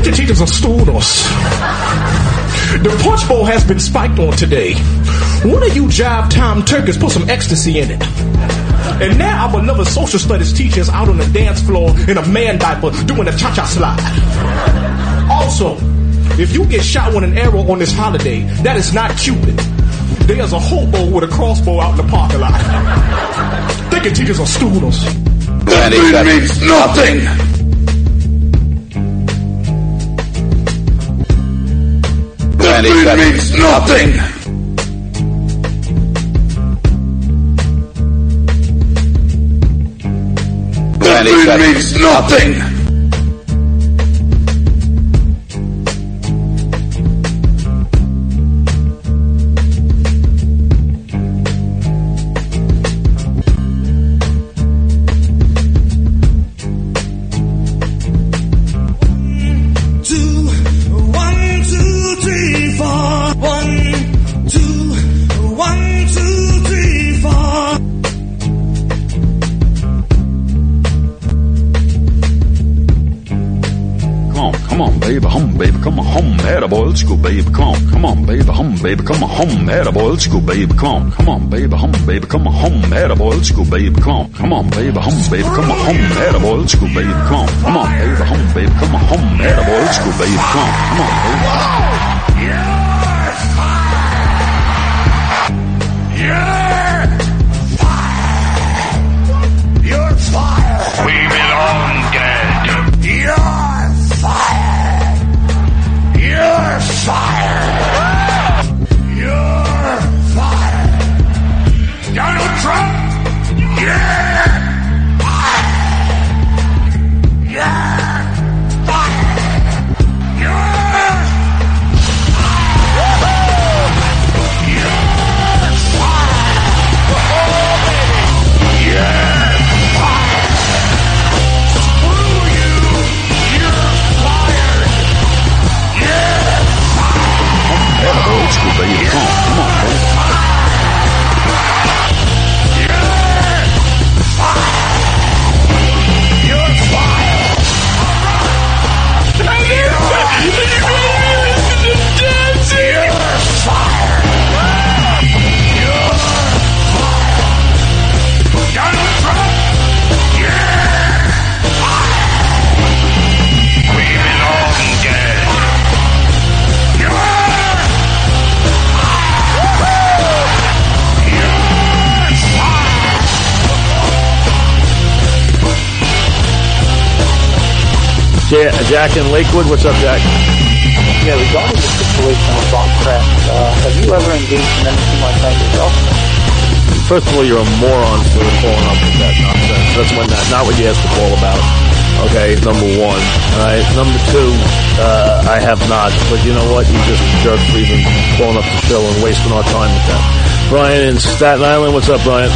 Attention teachers and students. The punch bowl has been spiked on today. One of you jive time turkeys put some ecstasy in it. And now our beloved social studies teacher out on the dance floor in a man diaper doing a cha-cha slide. Also, if you get shot with an arrow on this holiday, that is not Cupid. There's a hobo with a crossbow out in the parking lot. Thinking teachers are students. That food means nothing. That food means nothing. That means nothing. Baby, come on, hum, attaboy, let's go, baby, come on, come on, baby, hum, baby, come on, hum, attaboy, let's go, baby, come on, come on, baby, hum, baby, come on, hum, attaboy, let's go, baby, come on, come on, baby, hum, baby, come on, hum, attaboy, let's go, baby, come on, come on, baby. You're fired. We belong dead. You're fired. You're fired. Ja- Jack in Lakewood, what's up, Jack? Yeah, regarding the situation with Bob Kraft, uh, have you ever engaged in anything like that yourself? First of all, you're a moron for calling up with that nonsense. That's when that, not what you asked the call about. Okay, number one. All right, number two, uh, I have not. But you know what? You just jerk for even calling up the show and wasting our time with that. Brian in Staten Island, what's up, Brian?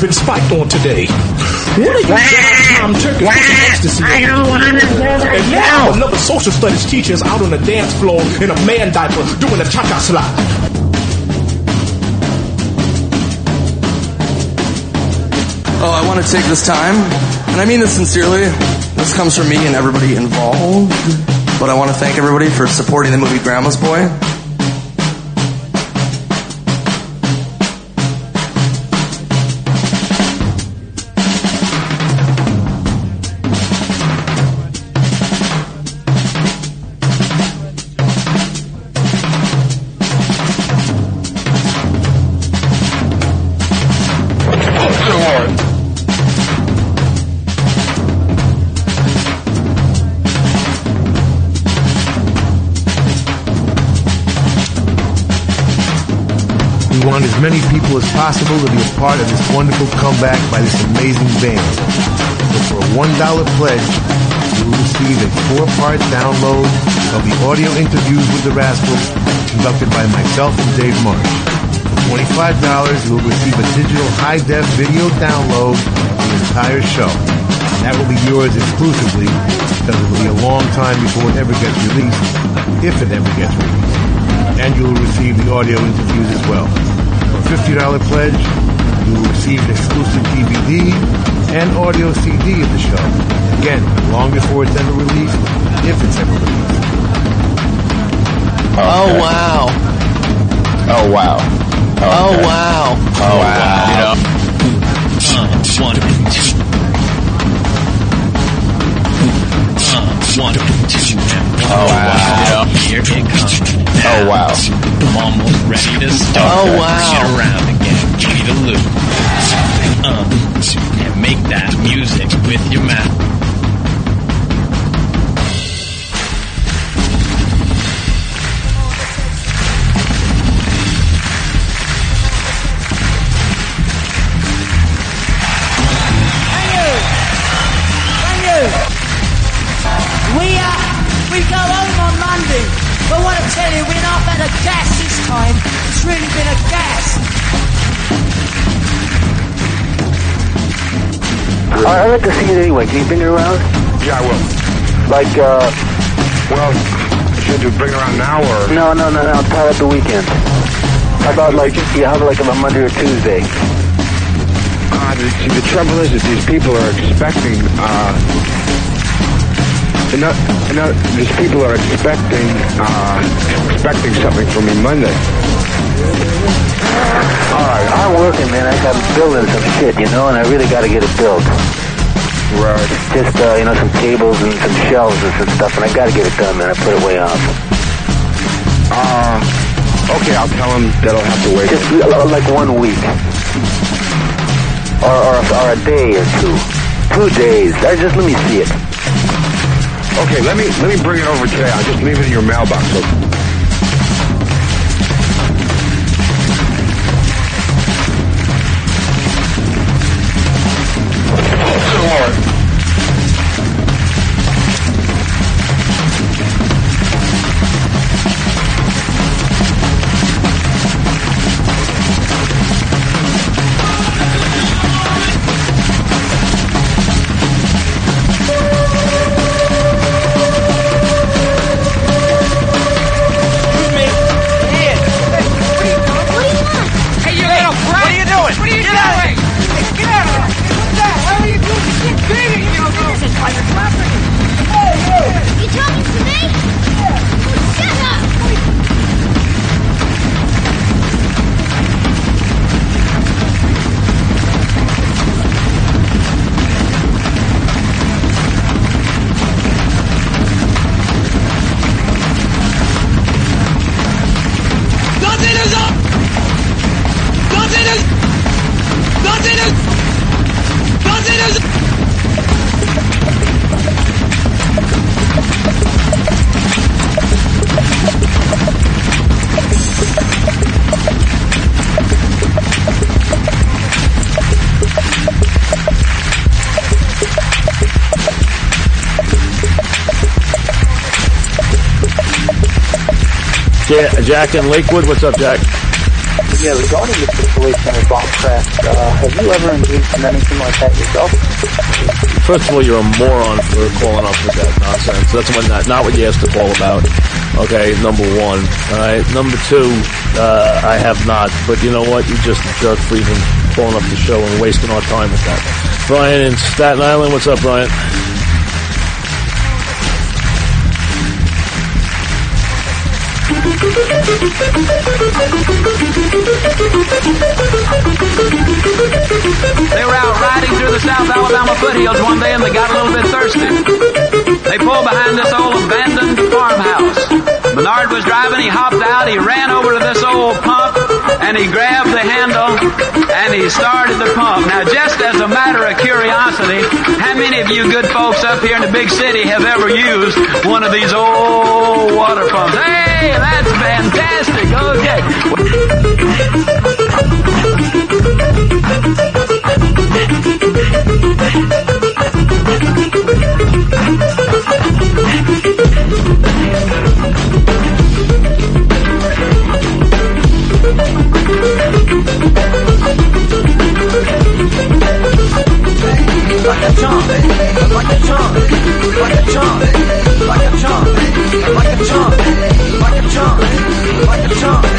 Been spiked on today. One of you jive time turkeys put some ecstasy in it. And now another social studies teacher is out on the dance floor in a man diaper doing a cha-cha slide. Oh, I want to take this time, and I mean this sincerely. This comes from me and everybody involved. But I want to thank everybody for supporting the movie Grandma's Boy. Want as many people as possible to be a part of this wonderful comeback by this amazing band. For a $1 pledge, you will receive a four-part download of the audio interviews with the Rascals conducted by myself and Dave Marsh. For $25, you will receive a digital high-def video download of the entire show. And that will be yours exclusively because it will be a long time before it ever gets released, if it ever gets released and you will receive the audio interviews as well. For a $50 pledge, you will receive an exclusive DVD and audio CD of the show. Again, long before it's ever released, if it's ever released. Oh wow. Oh wow. Oh wow. Oh wow. Uh, one, two. One, two, and Oh wow. Here it comes. Oh wow. Almost ready to start. Oh, wow. Get around again. Give me the loop. Uh, and make that music with your mouth. Tell you, we're not had a gas this time. It's really been a gas. I- I'd like to see it anyway. Can you bring it around? Yeah, I will. Like, uh, Well, should you bring it around now or? no, no, no, no, tie up the weekend. How about like, yeah, how about like on a Monday or Tuesday? Uh, the, see, the trouble is that these people are expecting, uh, not, they're these people are expecting, uh, expecting something from me Monday. Alright, I'm working, man. I got building some shit, you know, and I really got to get it built. Right. Just, uh, you know, some tables and some shelves and some stuff, and I got to get it done, man. I put it way off. Uh, okay, I'll tell them that'll have to wait. Just uh, like one week. Or, or, or a day or two. Two days. Uh, Just let me see it. Okay, let me, let me bring it over today. I'll just leave it in your mailbox. Okay? Jack in Lakewood, what's up, Jack? Yeah, regarding the situation with Bob Kraft, uh, have you ever engaged in anything like that yourself? First of all, you're a moron for calling up with that nonsense. That's what not, not what you asked the call about. Okay, number one. All right, number two, uh, I have not. But you know what? You just jerk for even blowing up the show and wasting our time with that. Brian in Staten Island, what's up, Brian? They were out riding through the South Alabama foothills one day and they got a little bit thirsty. They pulled behind this old abandoned farmhouse. Bernard was driving, he hopped out, he ran over to this old pump and he grabbed the handle and he started the pump. Now just as a matter of curiosity, how many of you good folks up here in the big city have ever used one of these old water pumps? Hey, that's fantastic. Okay. A chump, like a chump, like a chump, like a chump, like a chump, like a chump, like a chump.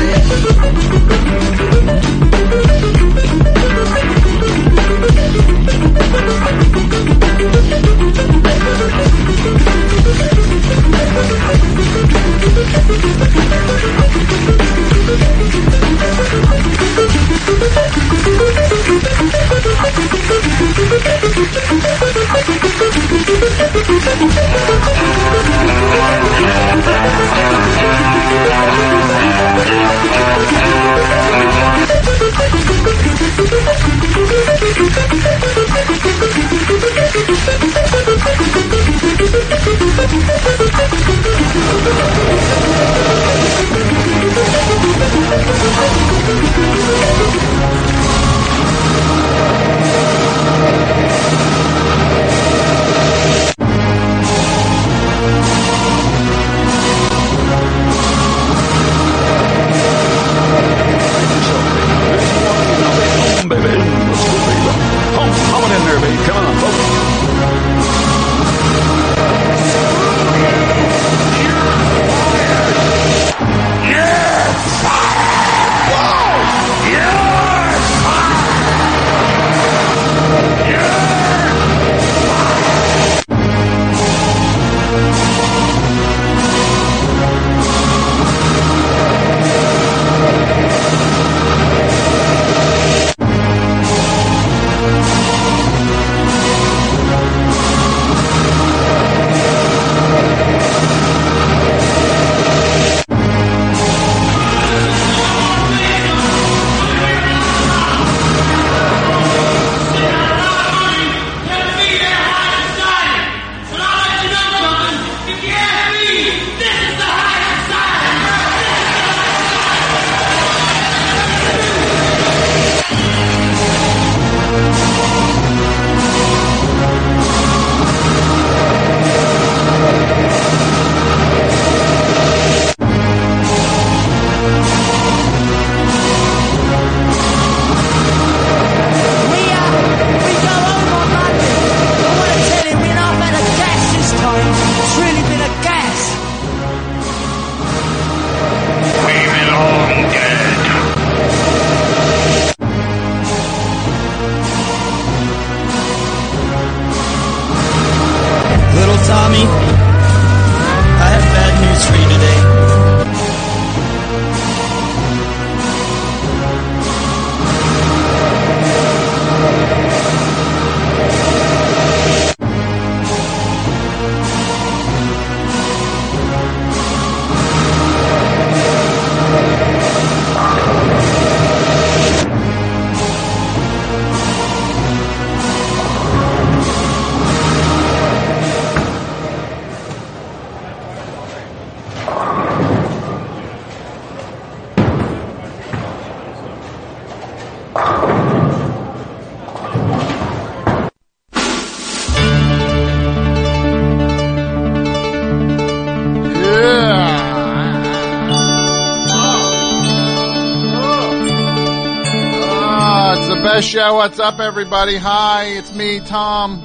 Show. What's up, everybody? Hi, it's me, Tom.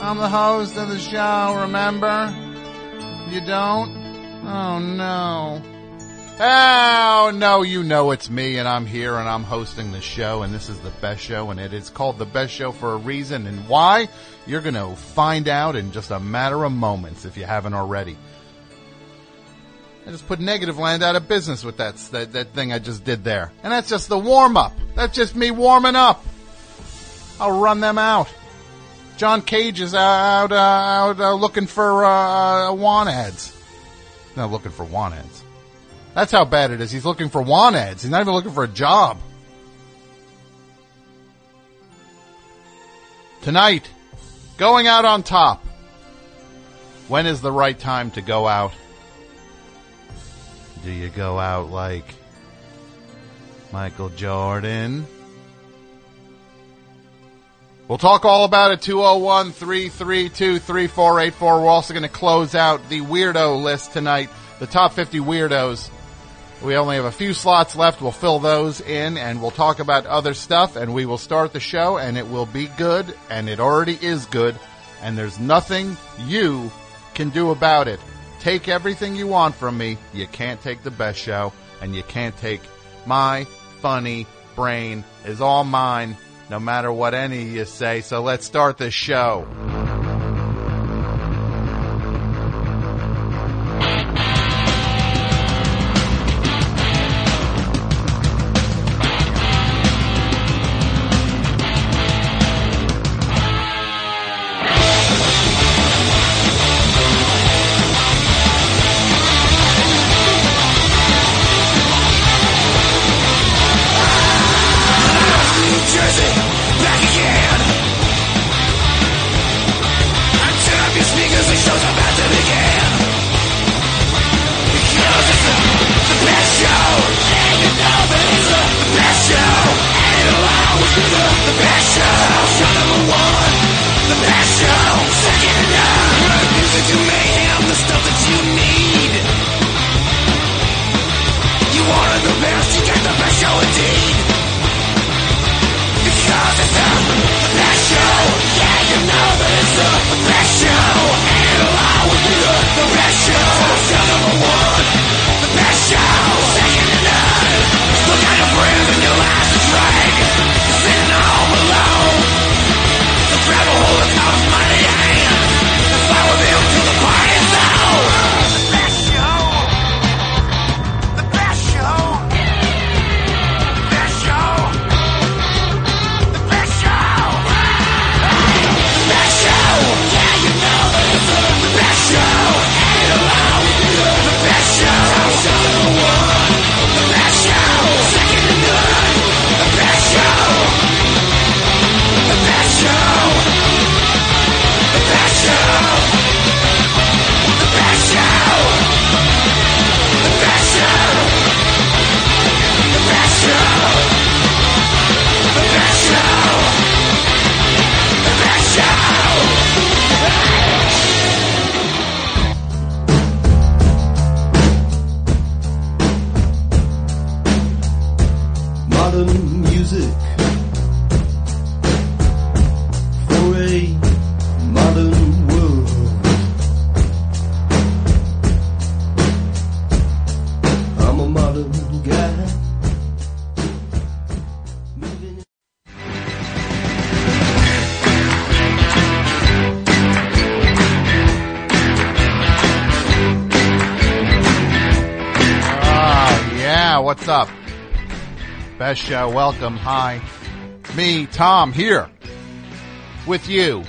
I'm the host of the show, remember? You don't? Oh, no. Oh, no, you know it's me, and I'm here, and I'm hosting the show, and this is the best show, and it is called the best show for a reason, and why? You're going to find out in just a matter of moments if you haven't already. I just put Negativland out of business with that, that, that thing I just did there. And that's just the warm up. That's just me warming up. I'll run them out. John Cage is out, uh, out uh, looking for uh, want ads. Not looking for want ads. That's how bad it is. He's looking for want ads. He's not even looking for a job. Tonight, going out on top. When is the right time to go out? Do you go out like Michael Jordan? We'll talk all about it 201 332 3484. We're also going to close out the weirdo list tonight, the top 50 weirdos. We only have a few slots left. We'll fill those in and we'll talk about other stuff and we will start the show and it will be good and it already is good and there's nothing you can do about it. Take everything you want from me. You can't take the best show and you can't take my funny brain is all mine no matter what any of you say. So let's start the show. Show, uh, welcome, hi. Me, Tom, here with you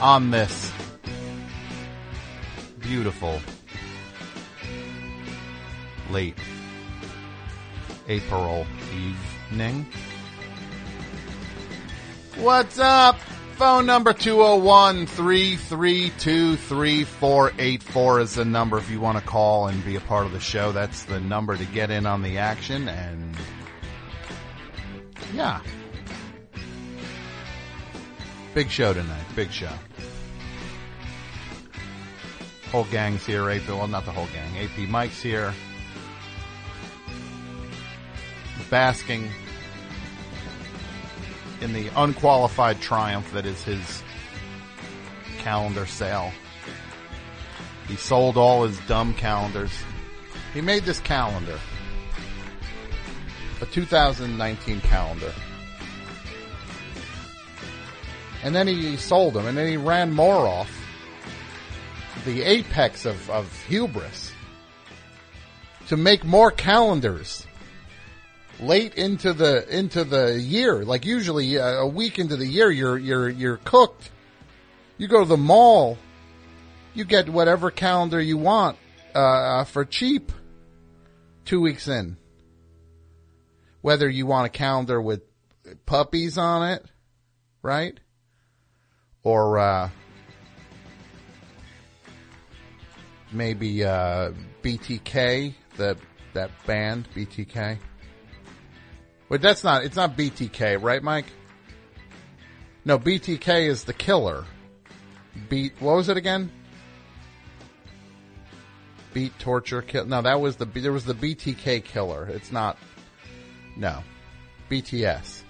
on this beautiful late April evening. What's up? Phone number 201 332 3484 is the number if you want to call and be a part of the show. That's the number to get in on the action. And yeah. Big show tonight. Big show. Whole gang's here. AP, well, not the whole gang. AP Mike's here. Basking in the unqualified triumph that is his calendar sale. He sold all his dumb calendars. He made this calendar, a 2019 calendar, and then he sold them, and then he ran more off. The apex of, of hubris to make more calendars late into the into the year. Like usually uh, a week into the year, you're you're you're cooked. You go to the mall, you get whatever calendar you want uh, for cheap. Two weeks in, whether you want a calendar with puppies on it, right, or uh, maybe uh, BTK, the that band BTK. Wait, that's not. It's not BTK, right, Mike? No, BTK is the killer. Beat. What was it again? Beat, torture, kill. No, that was the. There was the BTK killer. It's not. No, BTS.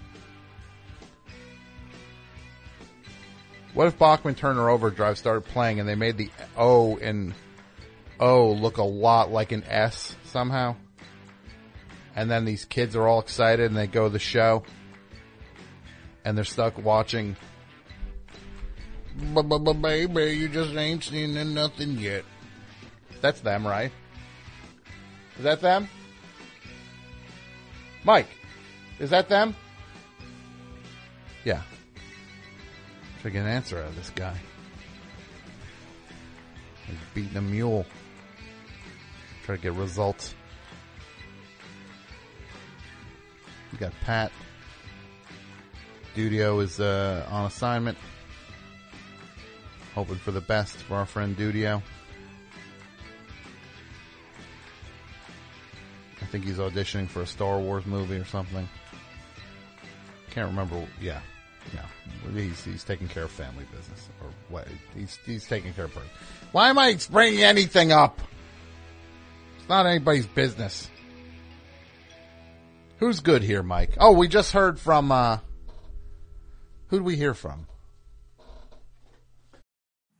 What if Bachman Turner Overdrive started playing and they made the O in O look a lot like an S somehow? And then these kids are all excited and they go to the show and they're stuck watching. Baby, you just ain't seen nothing yet. That's them, right? Is that them? Mike, is that them? Yeah. Try to get an answer out of this guy. He's beating a mule. Try to get results. We got Pat. Dudio is uh, on assignment. Hoping for the best for our friend Dudio. I think he's auditioning for a Star Wars movie or something. Can't remember. Yeah, yeah. He's he's taking care of family business or what? He's he's taking care of. Birth. Why am I bringing anything up? It's not anybody's business. Who's good here, Mike? Oh, we just heard from. uh Who'd we hear from?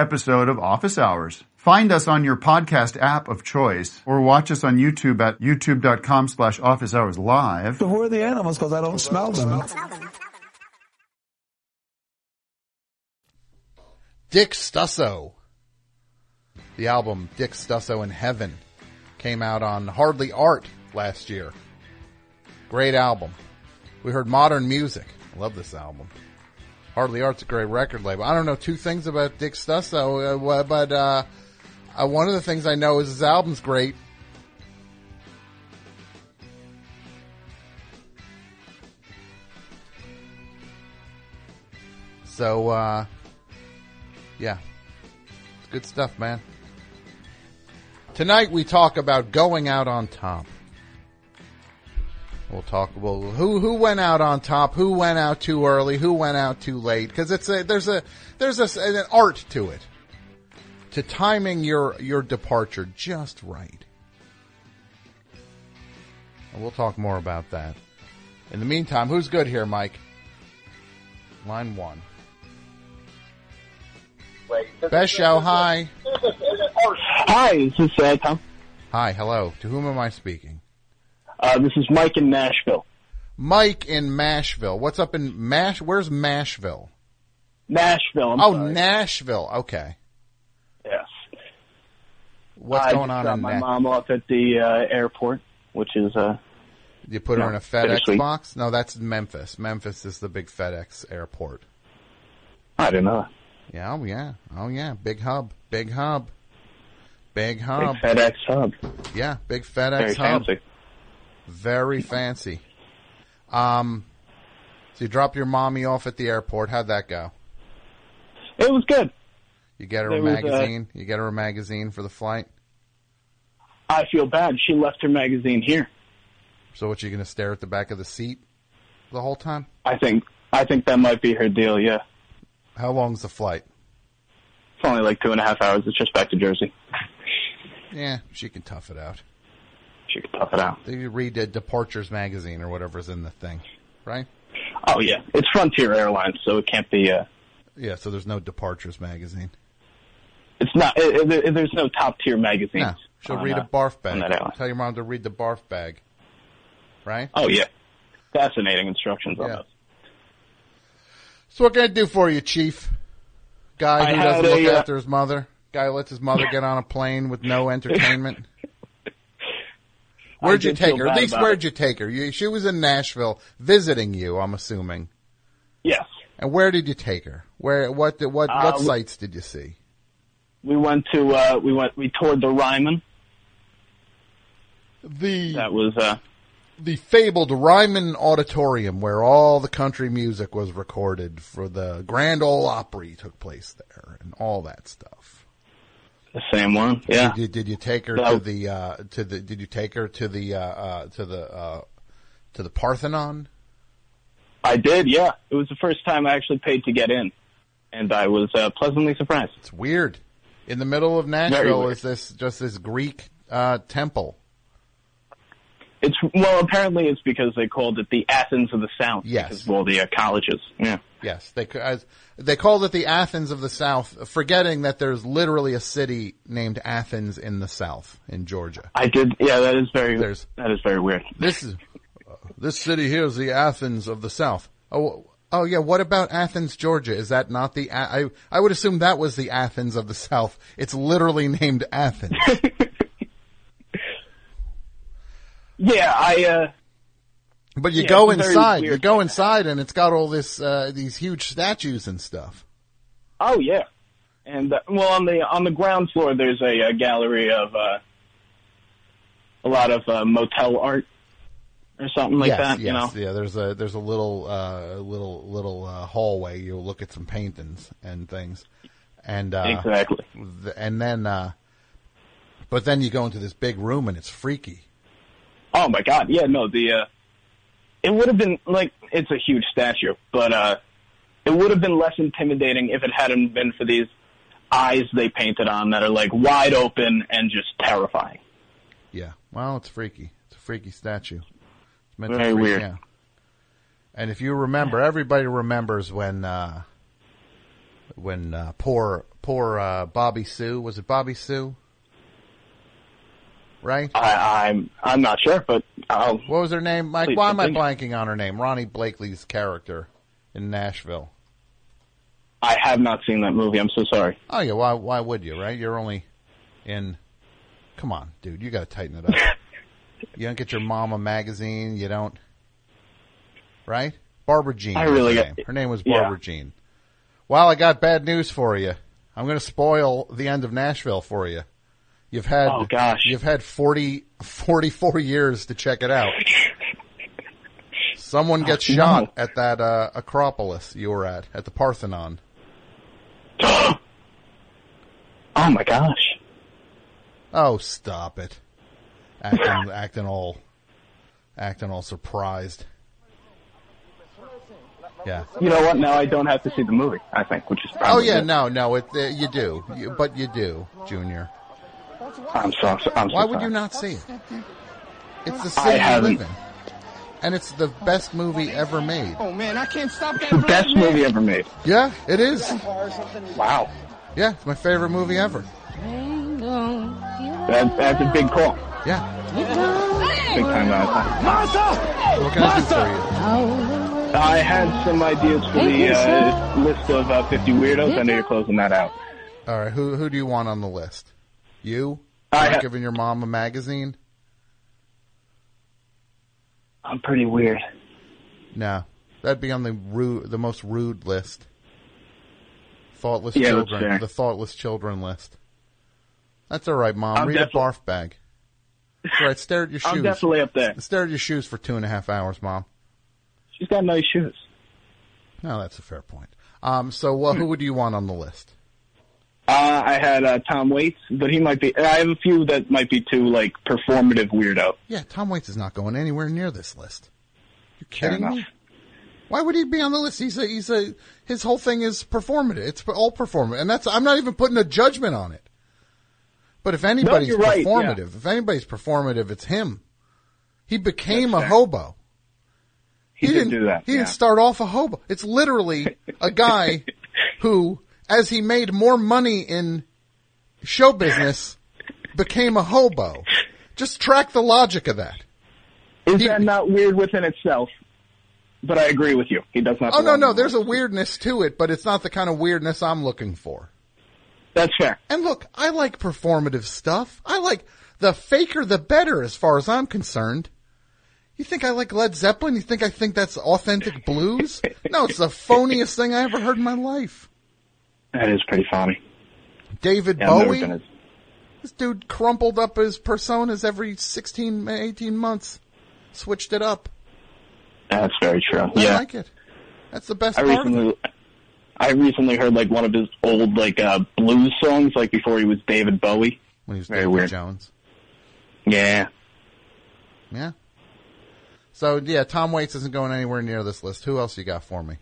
episode of Office Hours. Find us on your podcast app of choice or watch us on YouTube at youtube.com slash office hours live. So who are the animals? Because I don't smell them. Dick Stusso. The album Dick Stusso in Heaven came out on Hardly Art last year. Great album. We heard modern music. I love this album. Hardly Art's a great record label. I don't know two things about Dick Stusso, uh, but uh, uh, one of the things I know is his album's great. So, uh, yeah, it's good stuff, man. Tonight we talk about going out on top. We'll talk. Well, who who went out on top? Who went out too early? Who went out too late? Because it's a there's a there's a, an art to it, to timing your your departure just right. And we'll talk more about that. In the meantime, who's good here, Mike? Line one. Best show. Hi. Hi, this is uh, Tom. Hi. Hello. To whom am I speaking? Uh, this is Mike in Nashville. Mike in Mashville. What's up in Mash? Where's Mashville? Nashville. I'm oh, sorry. Nashville. Okay. Yes. What's I going on dropped my mom off at the uh, airport, which is uh, You put her No, in a FedEx box? No, that's Memphis. Memphis is the big FedEx airport. I don't know. Yeah, oh yeah, oh yeah, big hub, big hub, big hub, Big FedEx hub. Yeah, big FedEx Very hub. fancy. Very fancy. Um, so you drop your mommy off at the airport. How'd that go? It was good. You get her There a was, uh, magazine. you get her a magazine for the flight. I feel bad. She left her magazine here. So what? You gonna stare at the back of the seat the whole time? I think I think that might be her deal. Yeah, How long's the flight? it's only like two and a half hours. It's just back to Jersey. Yeah, she can tough it out. She can tough it out. You read the Departures magazine or whatever's in the thing, right? Oh yeah, it's Frontier Airlines, so it can't be. Uh, Yeah, so there's no Departures magazine. it's not. It, it, there's no top tier magazines. No, she'll on, read a barf bag. that. Tell your mom to read the barf bag. Right? Oh yeah, fascinating instructions on Yeah. those. So what can I do for you, Chief? Guy who doesn't look a, uh, after his mother. Guy who lets his mother get on a plane with no entertainment. Where'd you take her? At least where'd you take her? You, she was in Nashville visiting you. I'm assuming. Yes. And where did you take her? Where? What? What? What Uh, we- sites did you see? We went to. Uh, we went. We toured the Ryman. The that was. Uh, the fabled Ryman Auditorium, where all the country music was recorded for the Grand Ole Opry took place there, and all that stuff. The same one. Yeah. Did you, did you take her No. to the uh, to the? Did you take her to the uh, uh, to the uh, to the Parthenon? I did. Yeah. It was the first time I actually paid to get in, and I was uh, pleasantly surprised. It's weird. In the middle of Nashville is this just this Greek uh, temple. It's well. Apparently, it's because they called it the Athens of the South. Yes. Because of all the uh, colleges. Yeah. Yes, they as, they called it the Athens of the South, forgetting that there's literally a city named Athens in the South in Georgia. I did. Yeah. That is very. There's- that is very weird. This is uh, this city here is the Athens of the South. Oh, oh yeah. What about Athens, Georgia? Is that not the? I I would assume that was the Athens of the South. It's literally named Athens. Yeah. I. uh But you Yeah, go inside. You go inside, and it's got all this uh, these huge statues and stuff. Oh yeah. And uh, well, on the on the ground floor, there's a, a gallery of uh, a lot of uh, motel art or something like yes, that. yes, You know. yeah. There's a there's a little uh, little little uh, hallway. You'll look at some paintings and things, and uh, Exactly. And then, uh, but then you go into this big room and it's freaky. Oh my god, yeah, no, the uh it would have been like it's a huge statue, but uh it would have been less intimidating if it hadn't been for these eyes they painted on that are like wide open and just terrifying. Yeah. Well, it's freaky. It's a freaky statue. It's meant Very freak weird. out. And if you remember, everybody remembers when uh, when uh, poor poor uh, Bobby Sue was it Bobby Sue? Right? I, I'm I'm not sure, but I'll What was her name? Mike, why am I blanking on her name? Ronee Blakley's character in Nashville. I have not seen that movie. I'm so sorry. Oh yeah, why why would you, right? You're only in Come on, dude, you got to tighten it up. you don't get your mama magazine, you don't Right? Barbara Jean. I really her name. Her name was yeah. Barbara Jean. Well, I got bad news for you. I'm going to spoil the end of Nashville for you. You've had Oh, gosh. you've had 40 44 years to check it out. Someone gets Oh, shot no. at that uh, Acropolis you were at, at the Parthenon. oh my gosh. Oh, stop it! Acting, acting all, acting all surprised. Yeah. You know what? Now I don't have to see the movie. I think, which is Oh yeah, good. no, no, it, uh, you do, you, but you do, Junior. I'm so I'm so Why would you not see it? It's the I city you haven't. live in, and it's the best movie ever made. Oh man, I can't stop that. The best movie ever made. Yeah, it is. Wow. Yeah, it's my favorite movie ever. That, that's a big call. Yeah. Big time uh, What can I do for you? I had some ideas for the uh, list of uh, 50 weirdos. I know you're closing that out. All right, who who do you want on the list? You? I Not ha- giving your mom a magazine? I'm pretty weird. No, that'd be on the rude, the most rude list. Thoughtless Yeah, children, the thoughtless children list. That's all right, mom. I'm Read defi- a barf bag. That's right. Stare at your shoes. I'm definitely up there. Stare at your shoes for two and a half hours, mom. She's got nice shoes. No, that's a fair point. Um, so uh, who would you want on the list? Uh, I had uh, Tom Waits, but he might be. I have a few that might be too like performative weirdo. Yeah, Tom Waits is not going anywhere near this list. You kidding me? Why would he be on the list? He's a, he's a, his whole thing is performative. It's all performative. And that's, I'm not even putting a judgment on it. But if anybody's you're right, yeah. performative, if anybody's performative, it's him. He became a hobo. He, did didn't do that. He yeah. didn't start off a hobo. It's literally a guy who, as he made more money in show business, became a hobo. Just track the logic of that. Is that not weird within itself? But I agree with you. He does not. Oh no, no, there's a weirdness to it, but it's not the kind of weirdness I'm looking for. That's fair. And look, I like performative stuff. I like the faker the better as far as I'm concerned. You think I like Led Zeppelin? You think I think that's authentic blues? No, it's the phoniest thing I ever heard in my life. That is pretty funny. David Yeah, Bowie? as- This dude crumpled up his personas every 16, 18 months. Switched it up. That's very true. I yeah. like it. That's the best I part recently, I recently heard like one of his old like uh blues songs, like before he was David Bowie. When he was very David weird. Jones. Yeah. Yeah. So yeah, Tom Waits isn't going anywhere near this list. Who else you got for me?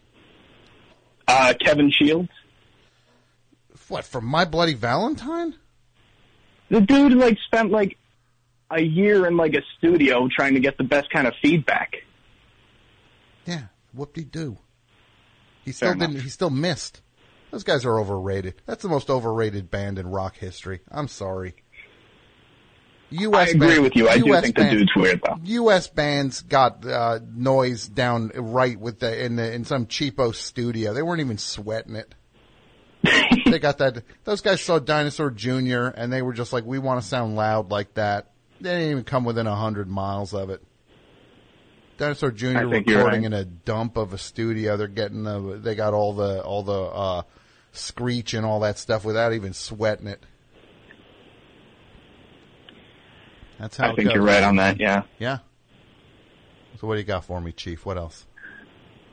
Uh, Kevin Shields. What from My Bloody Valentine? The dude like spent like a year in like a studio trying to get the best kind of feedback. Yeah, whoop de doo. He still Fair didn't. He still missed. Those guys are overrated. That's the most overrated band in rock history. I'm sorry. U.S. I agree band- with you. I do US think the dude's weird though. U.S. bands got uh, noise down right with the in the in some cheapo studio. They weren't even sweating it. They got that. Those guys saw Dinosaur Jr. and they were just like, "We want to sound loud like that." They didn't even come within a hundred miles of it. Dinosaur Jr. Recording right. in a dump of a studio. They're getting the. They got all the all the uh, screech and all that stuff without even sweating it. That's how I think goes. you're right on that. Yeah. Yeah. So what do you got for me, Chief? What else?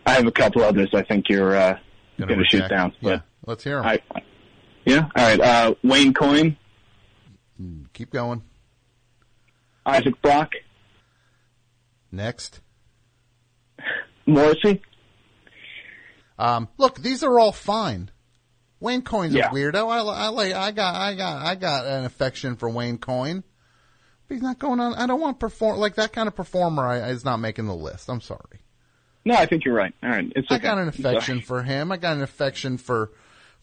I have a couple others. I think you're uh, Gonna shoot reject? down. Yeah. Let's hear. I, yeah. All right. Uh, Wayne Coyne, Keep going. Isaac Brock, Next. Morrissey. Um, look, these are all fine. Wayne Coyne's Yeah. a weirdo. I, I like. I got. I got. I got an affection for Wayne Coyne. But he's not going on. I don't want perform like that kind of performer. I, is not making the list. I'm sorry. No, I think you're right. All right. It's I got an affection for him. I got an affection for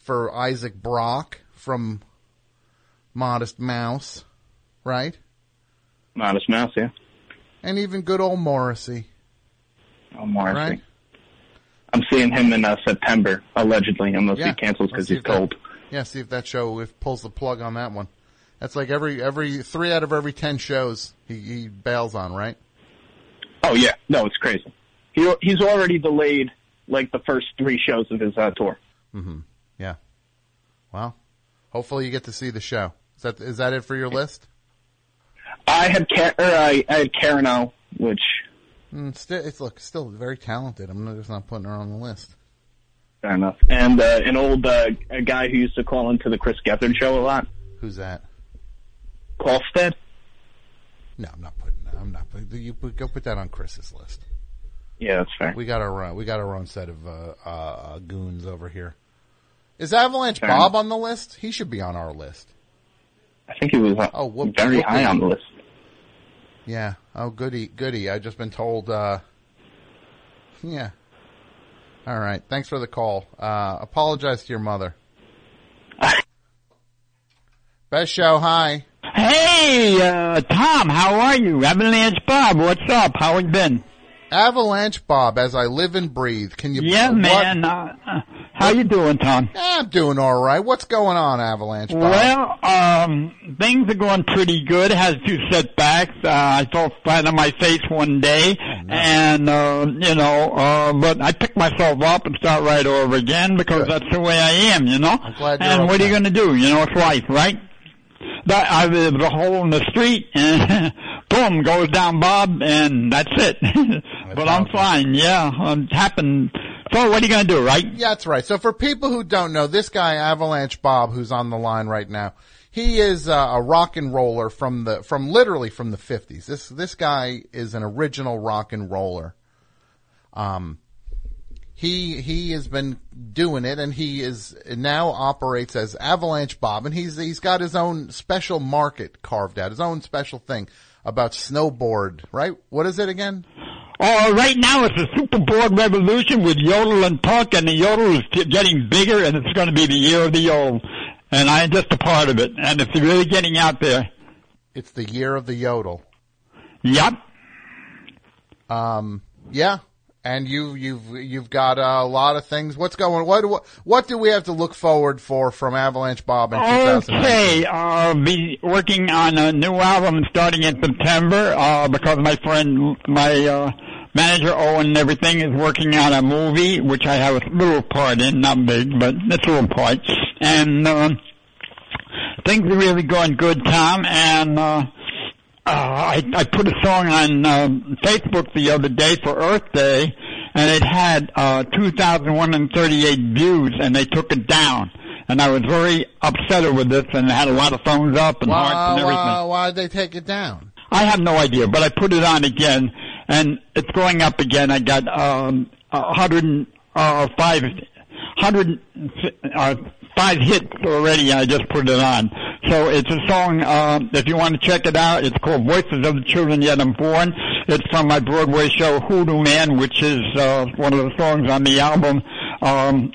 for Isaac Brock from Modest Mouse, right? Modest Mouse, yeah. And even good old Morrissey, Oh, Morrissey. right? I'm seeing him in uh, September, allegedly, unless Yeah. he cancels because he's if that- cold. Yeah, see if that show if pulls the plug on that one. That's like every every three out of every ten shows he, he bails on, right? Oh yeah, no, it's crazy. He he's already delayed like the first three shows of his uh, tour. Mm-hmm. Well, hopefully you get to see the show. Is that is that it for your list? I had Car- or I, I had Karen O, which Mm, still, it's look still very talented. I'm just not putting her on the list. fair enough, and uh, an old uh, a guy who used to call into the Chris Gethard show a lot, Who's that? Kolstad. No, I'm not putting. that. I'm not. putting- You put, go put that on Chris's list. Yeah, that's fair. We got our own. We got our own set of uh, uh, goons over here. Is Avalanche Fair Bob on the list? He should be on our list. I think he was uh, Oh, whoop- very whoop- high on the list. Yeah. Oh, goody, goody. I've just been told. Uh, yeah. All right. Thanks for the call. Uh, apologize to your mother. Best show. Hi. Hey, uh, Tom, how are you? Avalanche Bob, what's up? How have you been? Avalanche Bob, as I live and breathe. Can you? Yeah, what- man. Uh, how you doing, Tom? I'm doing all right. What's going on, Avalanche Bob? Well, um, things are going pretty good. Had two setbacks. Uh, I fell flat on my face one day, and uh, you know, uh, but I picked myself up and start right over again because that's the way I am, you know. glad you're and what are you going to do? You know, it's life, right? That I was a hole in the street, and boom goes down Bob, and that's it. but I'm fine. Yeah, um, it happened. So what are you going to do, right? Yeah, that's right. So for people who don't know, this guy Avalanche Bob, who's on the line right now, he is uh, a rock and roller from the from literally from the fifties. This this guy is an original rock and roller. Um, he he has been doing it, and he is now operates as Avalanche Bob, and he's he's got his own special market carved out, his own special thing about snowboard. Right? What is it again? Oh, right now it's a superboard revolution with yodel and punk, and the yodel is getting bigger, and it's going to be the year of the yodel. And I'm just a part of it, and it's really getting out there. It's the year of the yodel. Yep. Um, yeah. And you, you've, you've got a lot of things. What's going, what, what, what do we have to look forward for from Avalanche Bob in 2019? Okay, I'll be working on a new album starting in September, uh, because my friend, my, uh, manager Owen and everything is working on a movie, which I have a little part in, not big, but it's a little part. And, uh, things are really going good, Tom, and, uh, uh, I, I put a song on um, Facebook the other day for Earth Day, and it had uh, 2,138 views, and they took it down. And I was very upset with this, and it had a lot of thumbs up and hearts Why, and everything. why, why did they take it down? I have no idea, but I put it on again, and it's going up again. I got um, a hundred and uh, five, uh, hits already. I just put it on. So it's a song. Uh, if you want to check it out, it's called "Voices of the Children Yet Unborn." It's from my Broadway show Hoodoo Man, which is uh, one of the songs on the album. Um,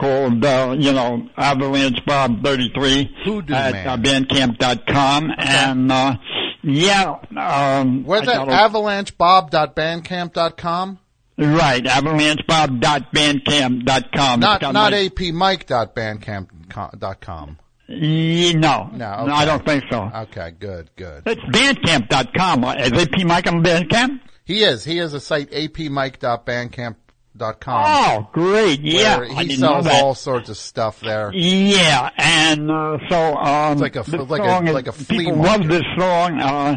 called, uh, you know, Avalanche Bob 33 Hoodoo at Man. uh, bandcamp.com. And, uh, yeah, um, Where's that? AvalancheBob.bandcamp.com? Right, avalanchebob.bandcamp.com. Not, not my- apmike.bandcamp.com. Ye- no. No, I don't think so. Okay, good, good. It's bandcamp.com. Is AP Mike on Bandcamp? He is. He has a site, apmike.bandcamp.com. Oh, great. Yeah. he sells all sorts of stuff there. Yeah, and uh, so um, It's like a- like a- like a flea people market. love this song. Uh,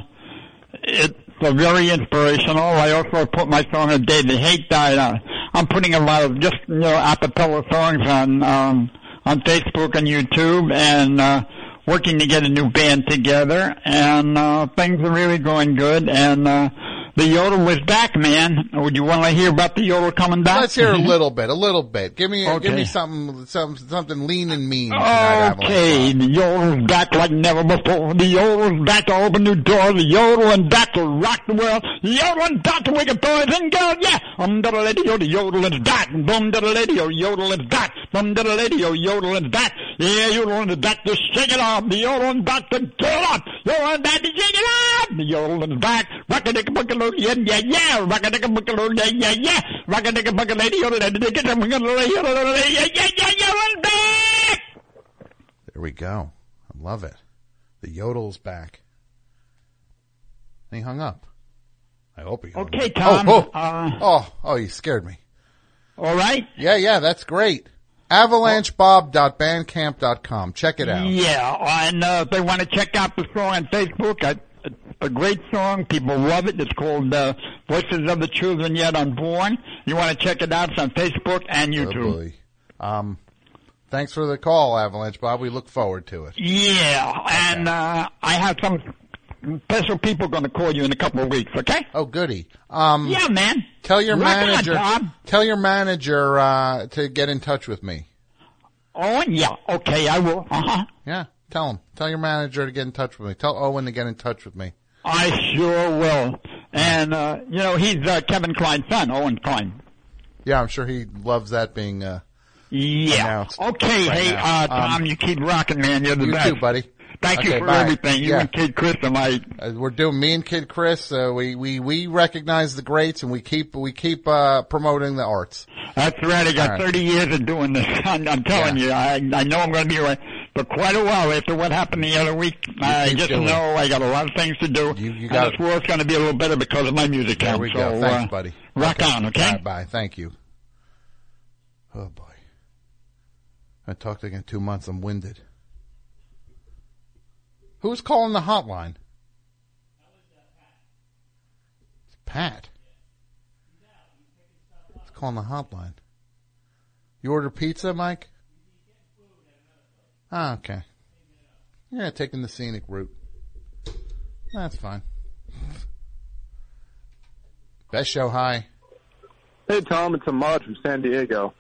it's uh, very inspirational. I also put my song "A Day the Hate Died" on. I'm putting a lot of just you know acapella songs on um, on Facebook and YouTube, and uh, working to get a new band together. And uh, things are really going good. And uh, the yodel was back, man. Would you want to hear about the yodel coming back? Let's hear a little bit, a little bit. Give me, give me something, something, something lean and mean. Okay, the yodel's back like never before. The yodel's back to open new doors. The yodeling back to rock the world. The yodeling back to up boys and girls. Yeah, um da da lady yo, the yodeling is back. Boom da da lady yo, yodeling is back. Boom da da lady yo, yodeling is back. Yeah, yodeling is back to shake it off. The yodeling back to get it up. Yodeling back to shake it off. The yodeling is back. Rock a There we go. I love it. The yodel's back. And he hung up. I hope he hung Okay, up. Tom, Oh, oh, uh, oh, oh, you scared me. All right. Yeah, yeah, that's great. AvalancheBob.bandcamp.com. Check it out. Yeah, and uh, if they want to check out the song on Facebook, I, a great song. People love it. It's called uh, Voices of the Children Yet Unborn. You want to check it out? It's on Facebook and YouTube. boy. Um, thanks for the call, Avalanche Bob. We look forward to it. Yeah, and uh, I have some special people going to call you in a couple of weeks. Okay? Oh, goody. Um, Yeah, man. Tell your Rock manager. Tom. tell your manager uh, to get in touch with me. Oh, yeah. Okay, I will. Uh huh. Yeah, tell him. Tell your manager to get in touch with me. Tell Owen to get in touch with me. I sure will. And uh, you know, he's uh, Kevin Kline's son, Owen Kline. Yeah, I'm sure he loves that being uh, Yeah. announced. Okay, right hey, now. uh, Tom, Um, you keep rocking, man. You're the you best. too, buddy. Thank you for bye. everything. You Yeah. and Kid Chris are my. Uh, we're doing me and Kid Chris. Uh, we we we recognize the greats and we keep we keep uh, promoting the arts. That's right. I got All right. 30 years of doing this. I'm, I'm telling you, I I know I'm going to be away for quite a while after what happened the other week. I just doing know I got a lot of things to do. You, you and got this world's going to be a little better because of my music. There we so, go. Thanks, uh, buddy. Rock on, okay? Bye bye. Thank you. Oh boy. I talked again two months. I'm winded. Who's calling the hotline? It's Pat. It's calling the hotline. You order pizza, Mike? Ah, okay. Yeah, taking the scenic route. That's fine. Best show, hi. Hey, Tom, it's Ahmad from San Diego.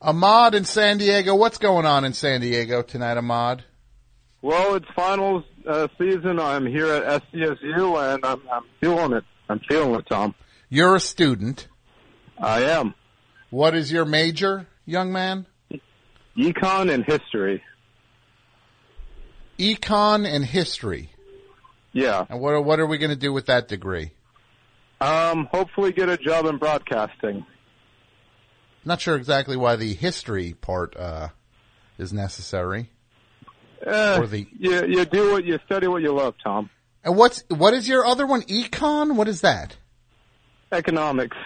Ahmad in San Diego. What's going on in San Diego tonight, Ahmad? Well, it's finals uh, season. I'm here at SDSU, and I'm, I'm feeling it. I'm feeling it, Tom. You're a student. I am. What is your major, young man? Econ and history. Econ and history. Yeah. And what are, what are we going to do with that degree? Um, hopefully get a job in broadcasting. Not sure exactly why the history part uh, is necessary. Uh, Or the- you, you do what you study what you love, Tom. And what's what is your other one? Econ? What is that? Economics.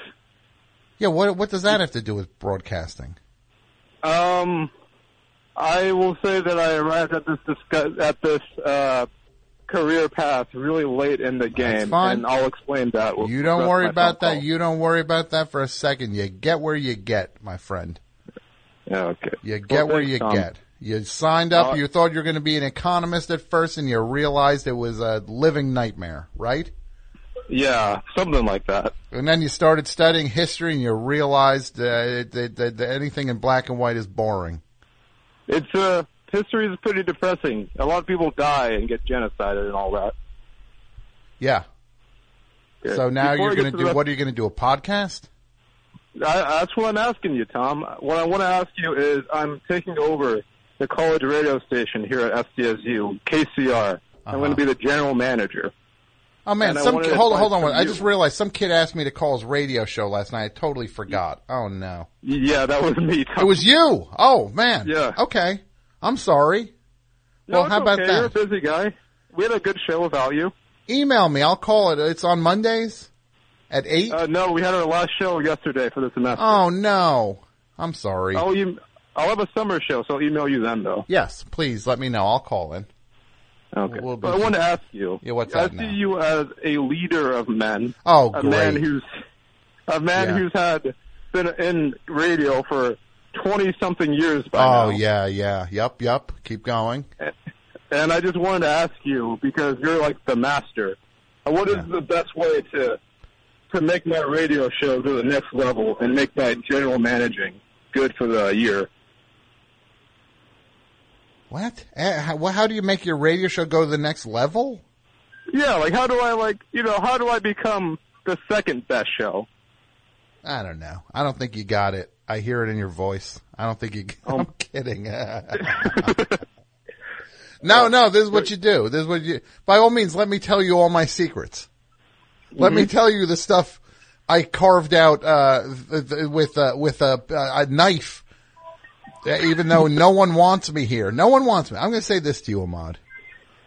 Yeah. What what does that have to do with broadcasting? Um, I will say that I arrived at this discuss- at this uh, career path really late in the game, fine. and I'll explain that. You don't worry about that. call. You don't worry about that for a second. You get where you get, my friend. Yeah, okay. You get Well, where you Tom. get. You signed up. Uh, you thought you were going to be an economist at first, and you realized it was a living nightmare, right? Yeah, something like that. And then you started studying history, and you realized uh, that, that, that anything in black and white is boring. It's uh, history is pretty depressing. A lot of people die and get genocided and all that. Yeah. Good. So now Before you're going to do. rest- What are you going to do? A podcast? I, that's what I'm asking you, Tom. What I want to ask you is, I'm taking over the college radio station here at SDSU, KCR. I'm going to be the general manager. Oh man, some kid, hold on, hold on. I just realized some kid asked me to call his radio show last night. I totally forgot. Oh no. Yeah, that was me. It was you. Oh man. Yeah. Okay. I'm sorry. No, well, how about okay. that? You're a busy guy. We had a good show without you. Email me. I'll call it. It's on Mondays at eight. Uh, no, we had our last show yesterday for the semester. oh no. I'm sorry. Oh, you. I'll have a summer show, so I'll email you then, though. Yes, please let me know. I'll call in. Okay. We'll be- but I want to ask you. Yeah, what's I that see now? you as a leader of men. Oh, a man who's a man Yeah. who's had been in radio for twenty something years by Oh now. yeah, yeah. Yup, yup. Keep going. And I just wanted to ask you because you're like the master. uh, What is the best way to to make my radio show to the next level and make my general managing good for the year? What? Eh, How, how do you make your radio show go to the next level? Yeah, like how do I like you know how do I become the second best show? I don't know. I don't think you got it. I hear it in your voice. I don't think you. Oh. I'm kidding. no, no. This is what you do. This is what you. By all means, let me tell you all my secrets. Let me Mhm. tell you the stuff I carved out uh, th- th- with uh, with a, a knife. Even though no one wants me here, no one wants me. I'm going to say this to you, Ahmad.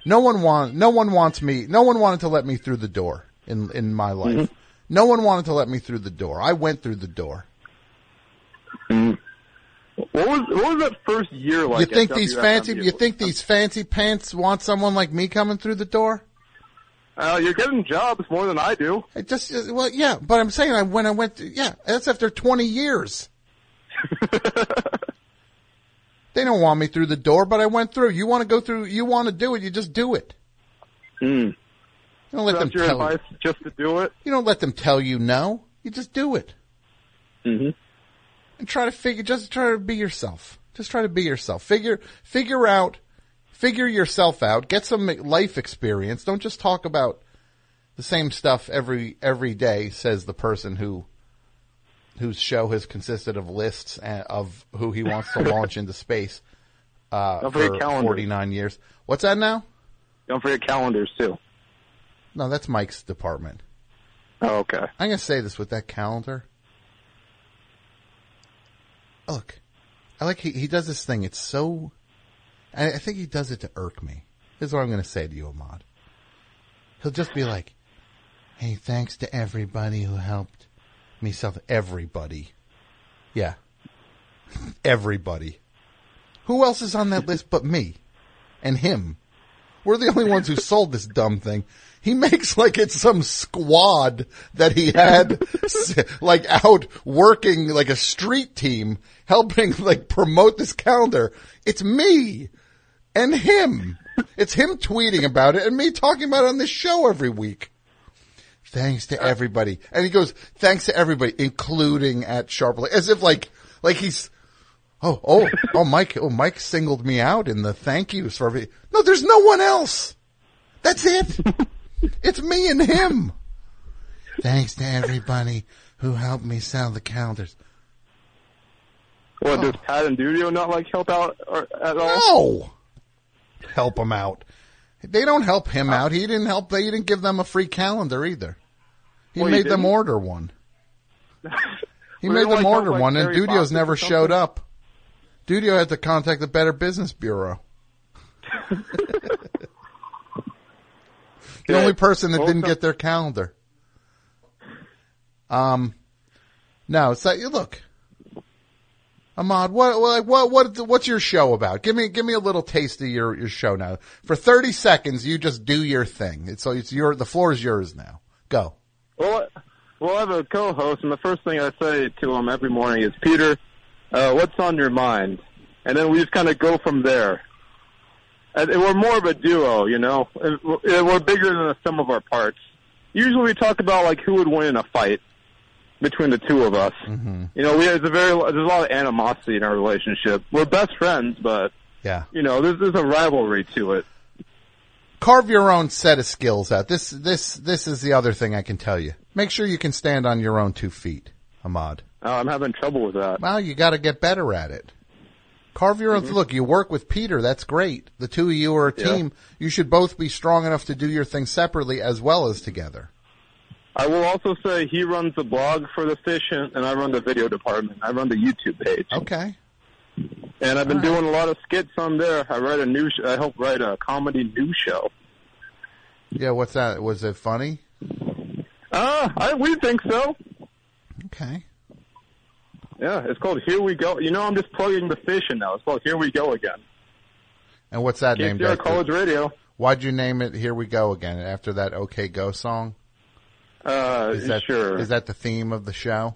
No one want. No one wants me. No one wanted to let me through the door in in my life. Mhm. No one wanted to let me through the door. I went through the door. What was what was that first year like? you think these fancy? You think these fancy pants want someone like me coming through the door? Uh, you're getting jobs more than I do. It just uh, well, yeah. But I'm saying I when I went, to, yeah, that's after 20 years. they don't want me through the door, but I went through. You want to go through? You want to do it? You just do it. Mm. You don't let them that's your tell. advice, just to do it. You don't let them tell you no. You just do it. Mm-hmm. and try to figure just try to be yourself just try to be yourself figure figure out figure yourself out get some life experience don't just talk about the same stuff every every day says the person who whose show has consisted of lists of who he wants to launch into space uh, for calendars. 49 years what's that now Don't forget calendars too. no that's mike's department Oh, okay. I'm going to say this with that calendar. Look, I like he, he does this thing. It's so. I, I think he does it to irk me. Here's what I'm going to say to you, Ahmad. He'll just be like, "Hey, thanks to everybody who helped me sell everybody." Yeah, everybody. Who else is on that list but me and him? We're the only ones who sold this dumb thing. He makes like it's some squad that he had like out working like a street team helping like promote this calendar. It's me and him. It's him tweeting about it and me talking about it on this show every week. Thanks to everybody. And he goes, thanks to everybody, including at Sharp, as if like, like he's, oh, oh, oh, Mike, oh, Mike singled me out in the thank yous for every, no, there's no one else. That's it. it's me and him. Thanks to everybody who helped me sell the calendars. What does Pat and Dudio not like help out or, at all? No. Help him out. They don't help him out. He didn't help. They didn't give them a free calendar either. He Well, he made them order one. He made them like order like, one, and Dudio's never showed up. Dudio had to contact the Better Business Bureau. the only person that didn't get their calendar. Um, no, so you look, Ahmad, what, what, what, what, what's your show about? Give me, give me a little taste of your, your show now. For 30 seconds, you just do your thing. It's, it's your, the floor is yours now. Go. Well, well, I have a co-host, and the first thing I say to him every morning is, "Peter, uh, what's on your mind?" And then we just kind of go from there. And we're more of a duo, you know. And we're bigger than the sum of our parts. Usually, we talk about like who would win in a fight between the two of us. Mm-hmm. You know, we there's a very there's a lot of animosity in our relationship. We're best friends, but Yeah. you know, there's there's a rivalry to it. Carve your own set of skills out. This, this, this is the other thing I can tell you. Make sure you can stand on your own two feet, Ahmad. Uh, I'm having trouble with that. Well, you got to get better at it. Carve your own. Look, you work with Peter. That's great. The two of you are a Yeah. team. You should both be strong enough to do your thing separately as well as together. I will also say he runs the blog for the fish, and and I run the video department. I run the YouTube page. Okay. And I've been doing a lot of skits on there. I write a new. Sh- I help write a comedy news show. Yeah. What's that? Was it funny? Uh, I we think so. Okay. Yeah, it's called Here We Go. You know, I'm just plugging the fish in now. It's called Here We Go again. And what's that named after? College Radio. Why'd you name it? Here we go again. After that OK Go song. Uh, Is that sure. is that the theme of the show?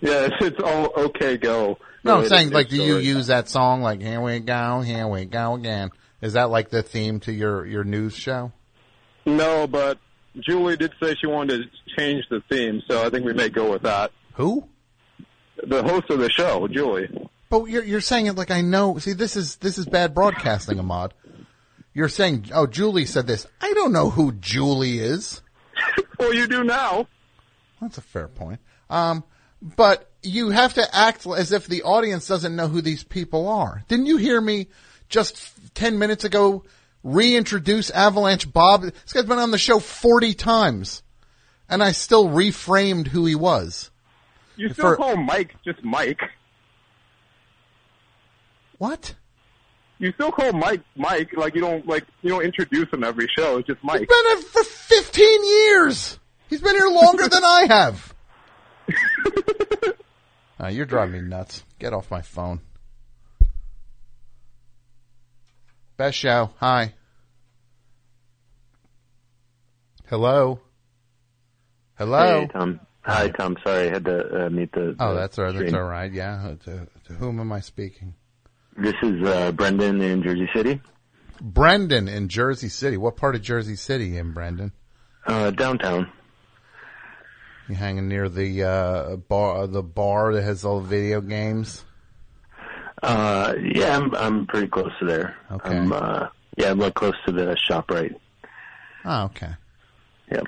Yeah, it's, it's all okay. Go. No, I'm saying like, do you use that song like "Here we go, here we go again"? Is that like the theme to your your news show? No, but Julie did say she wanted to change the theme, so I think we may go with that. Who? The host of the show, Julie. But you're you're saying it like I know. See, this is this is bad broadcasting, Ahmad. You're saying, oh, Julie said this. I don't know who Julie is. well, you do now. That's a fair point. Um, but you have to act as if the audience doesn't know who these people are. Didn't you hear me just ten minutes ago reintroduce Avalanche Bob? This guy's been on the show forty times, and I still reframed who he was. You still For- call Mike just Mike. What? You still call Mike Mike, like you don't like you don't introduce him every show. It's just Mike. He's been here for 15 years. He's been here longer than I have. Uh, you're driving me nuts. Get off my phone. Best show. Hi. Hello. Hello. Hey, Tom. Hi, Tom. Sorry, I had to uh, meet the. Oh, the that's all right. That's all right. Yeah. To, to whom am I speaking? This is uh, Brendan in Jersey City, Brendan in Jersey City. What part of Jersey City in Brendan? uh, downtown. You hanging near the uh, bar, the bar that has all the video games. Uh, yeah, I'm I'm pretty close to there. Okay. I'm, uh, yeah, I'm like close to the shop right. Oh, okay. Yep.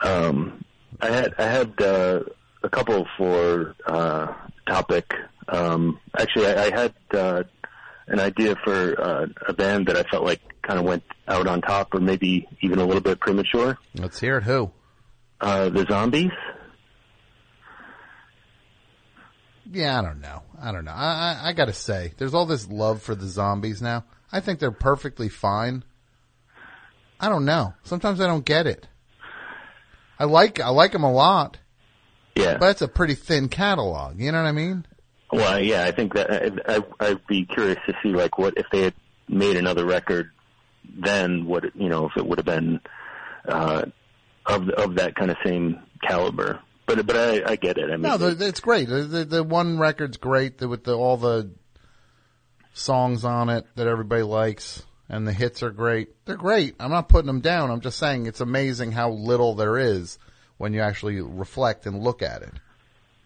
Um, I had I had uh, a couple for uh, topic. Um, actually, I, I had uh, an idea for uh, a band that I felt like kind of went out on top, or maybe even a little bit premature. Let's hear it. Who? Uh, the Zombies. Yeah, I don't know. I don't know. I, I, I gotta say, there's all this love for the zombies now. I think they're perfectly fine. I don't know. Sometimes I don't get it. I like, I like them a lot. Yeah. But it's a pretty thin catalog. You know what I mean? Well, yeah, I think that I, I, I'd be curious to see like what if they had made another record, then what you know if it would have been uh, of of that kind of same caliber. But but I, I get it. I mean, No, it's great. The, the, one record's great with the, all the songs on it that everybody likes. and the hits are great. They're great. I'm not putting them down. I'm just saying it's amazing how little there is when you actually reflect and look at it.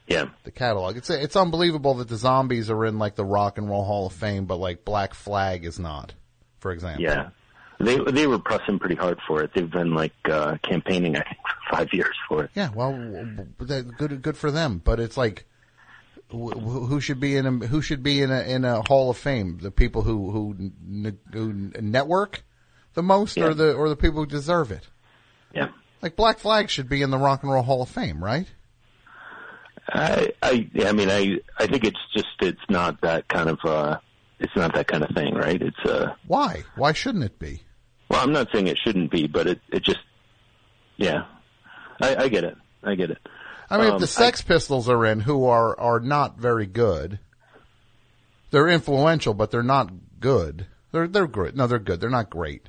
Yeah. The catalog. It's it's unbelievable that the zombies are in like the Rock and Roll Hall of Fame, but like Black Flag is not, for example. Yeah. They they were pressing pretty hard for it. They've been like uh campaigning I think for five years for it. Yeah, well, w- w- that- good good for them. But it's like, wh- wh- who should be in a who should be in a in a Hall of Fame? The people who who, who network the most, or the or the people who deserve it? Yeah. Like Black Flag should be in the Rock and Roll Hall of Fame, right? I I I mean I I think it's just it's not that kind of uh it's not that kind of thing, right? It's uh Why? Why shouldn't it be? well I'm not saying it shouldn't be, but it it just yeah. I, I get it. I get it. I mean, Um, if the Sex Pistols are in, who are are not very good. They're influential, but they're not good. They're they're good. No, they're good. They're not great.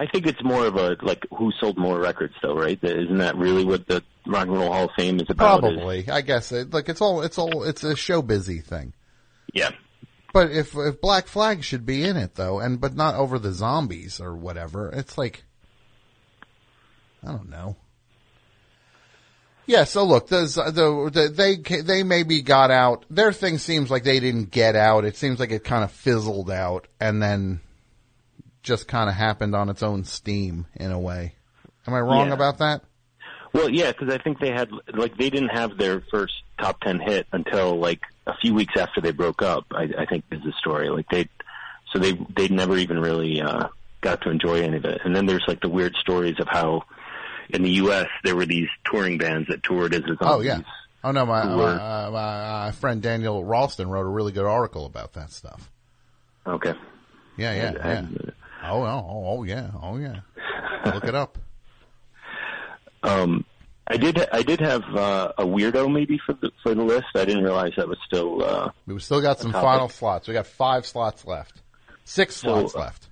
I think it's more of a like who sold more records, though, right? Isn't that really what the Rock and Roll Hall of Fame is about? is- Probably, I guess. Uh, it, like it's all it's all it's a show busy thing. yeah. But if if Black Flag should be in it though, and but not over the zombies or whatever, it's like I don't know. Yeah, so look, the, the, the they they maybe got out. Their thing seems like they didn't get out. It seems like it kind of fizzled out, and then just kind of happened on its own steam in a way. Am I wrong Yeah. about that? Well, yeah, because I think they had like they didn't have their first top ten hit until like a few weeks after they broke up. I, I think is the story. Like they, so they they never even really uh, got to enjoy any of it. And then there's like the weird stories of how in the U.S. there were these touring bands that toured as a Oh yeah. Oh no, my were- uh, my uh, friend Daniel Ralston wrote a really good article about that stuff. Okay. Yeah, yeah, I- yeah. Oh, oh, oh, yeah, oh, yeah. Look it up. Um, I did I did have uh, a weirdo maybe for the for the list. I didn't realize that was still. Uh, We still got some final slots. We got five slots left. Six slots uh, left.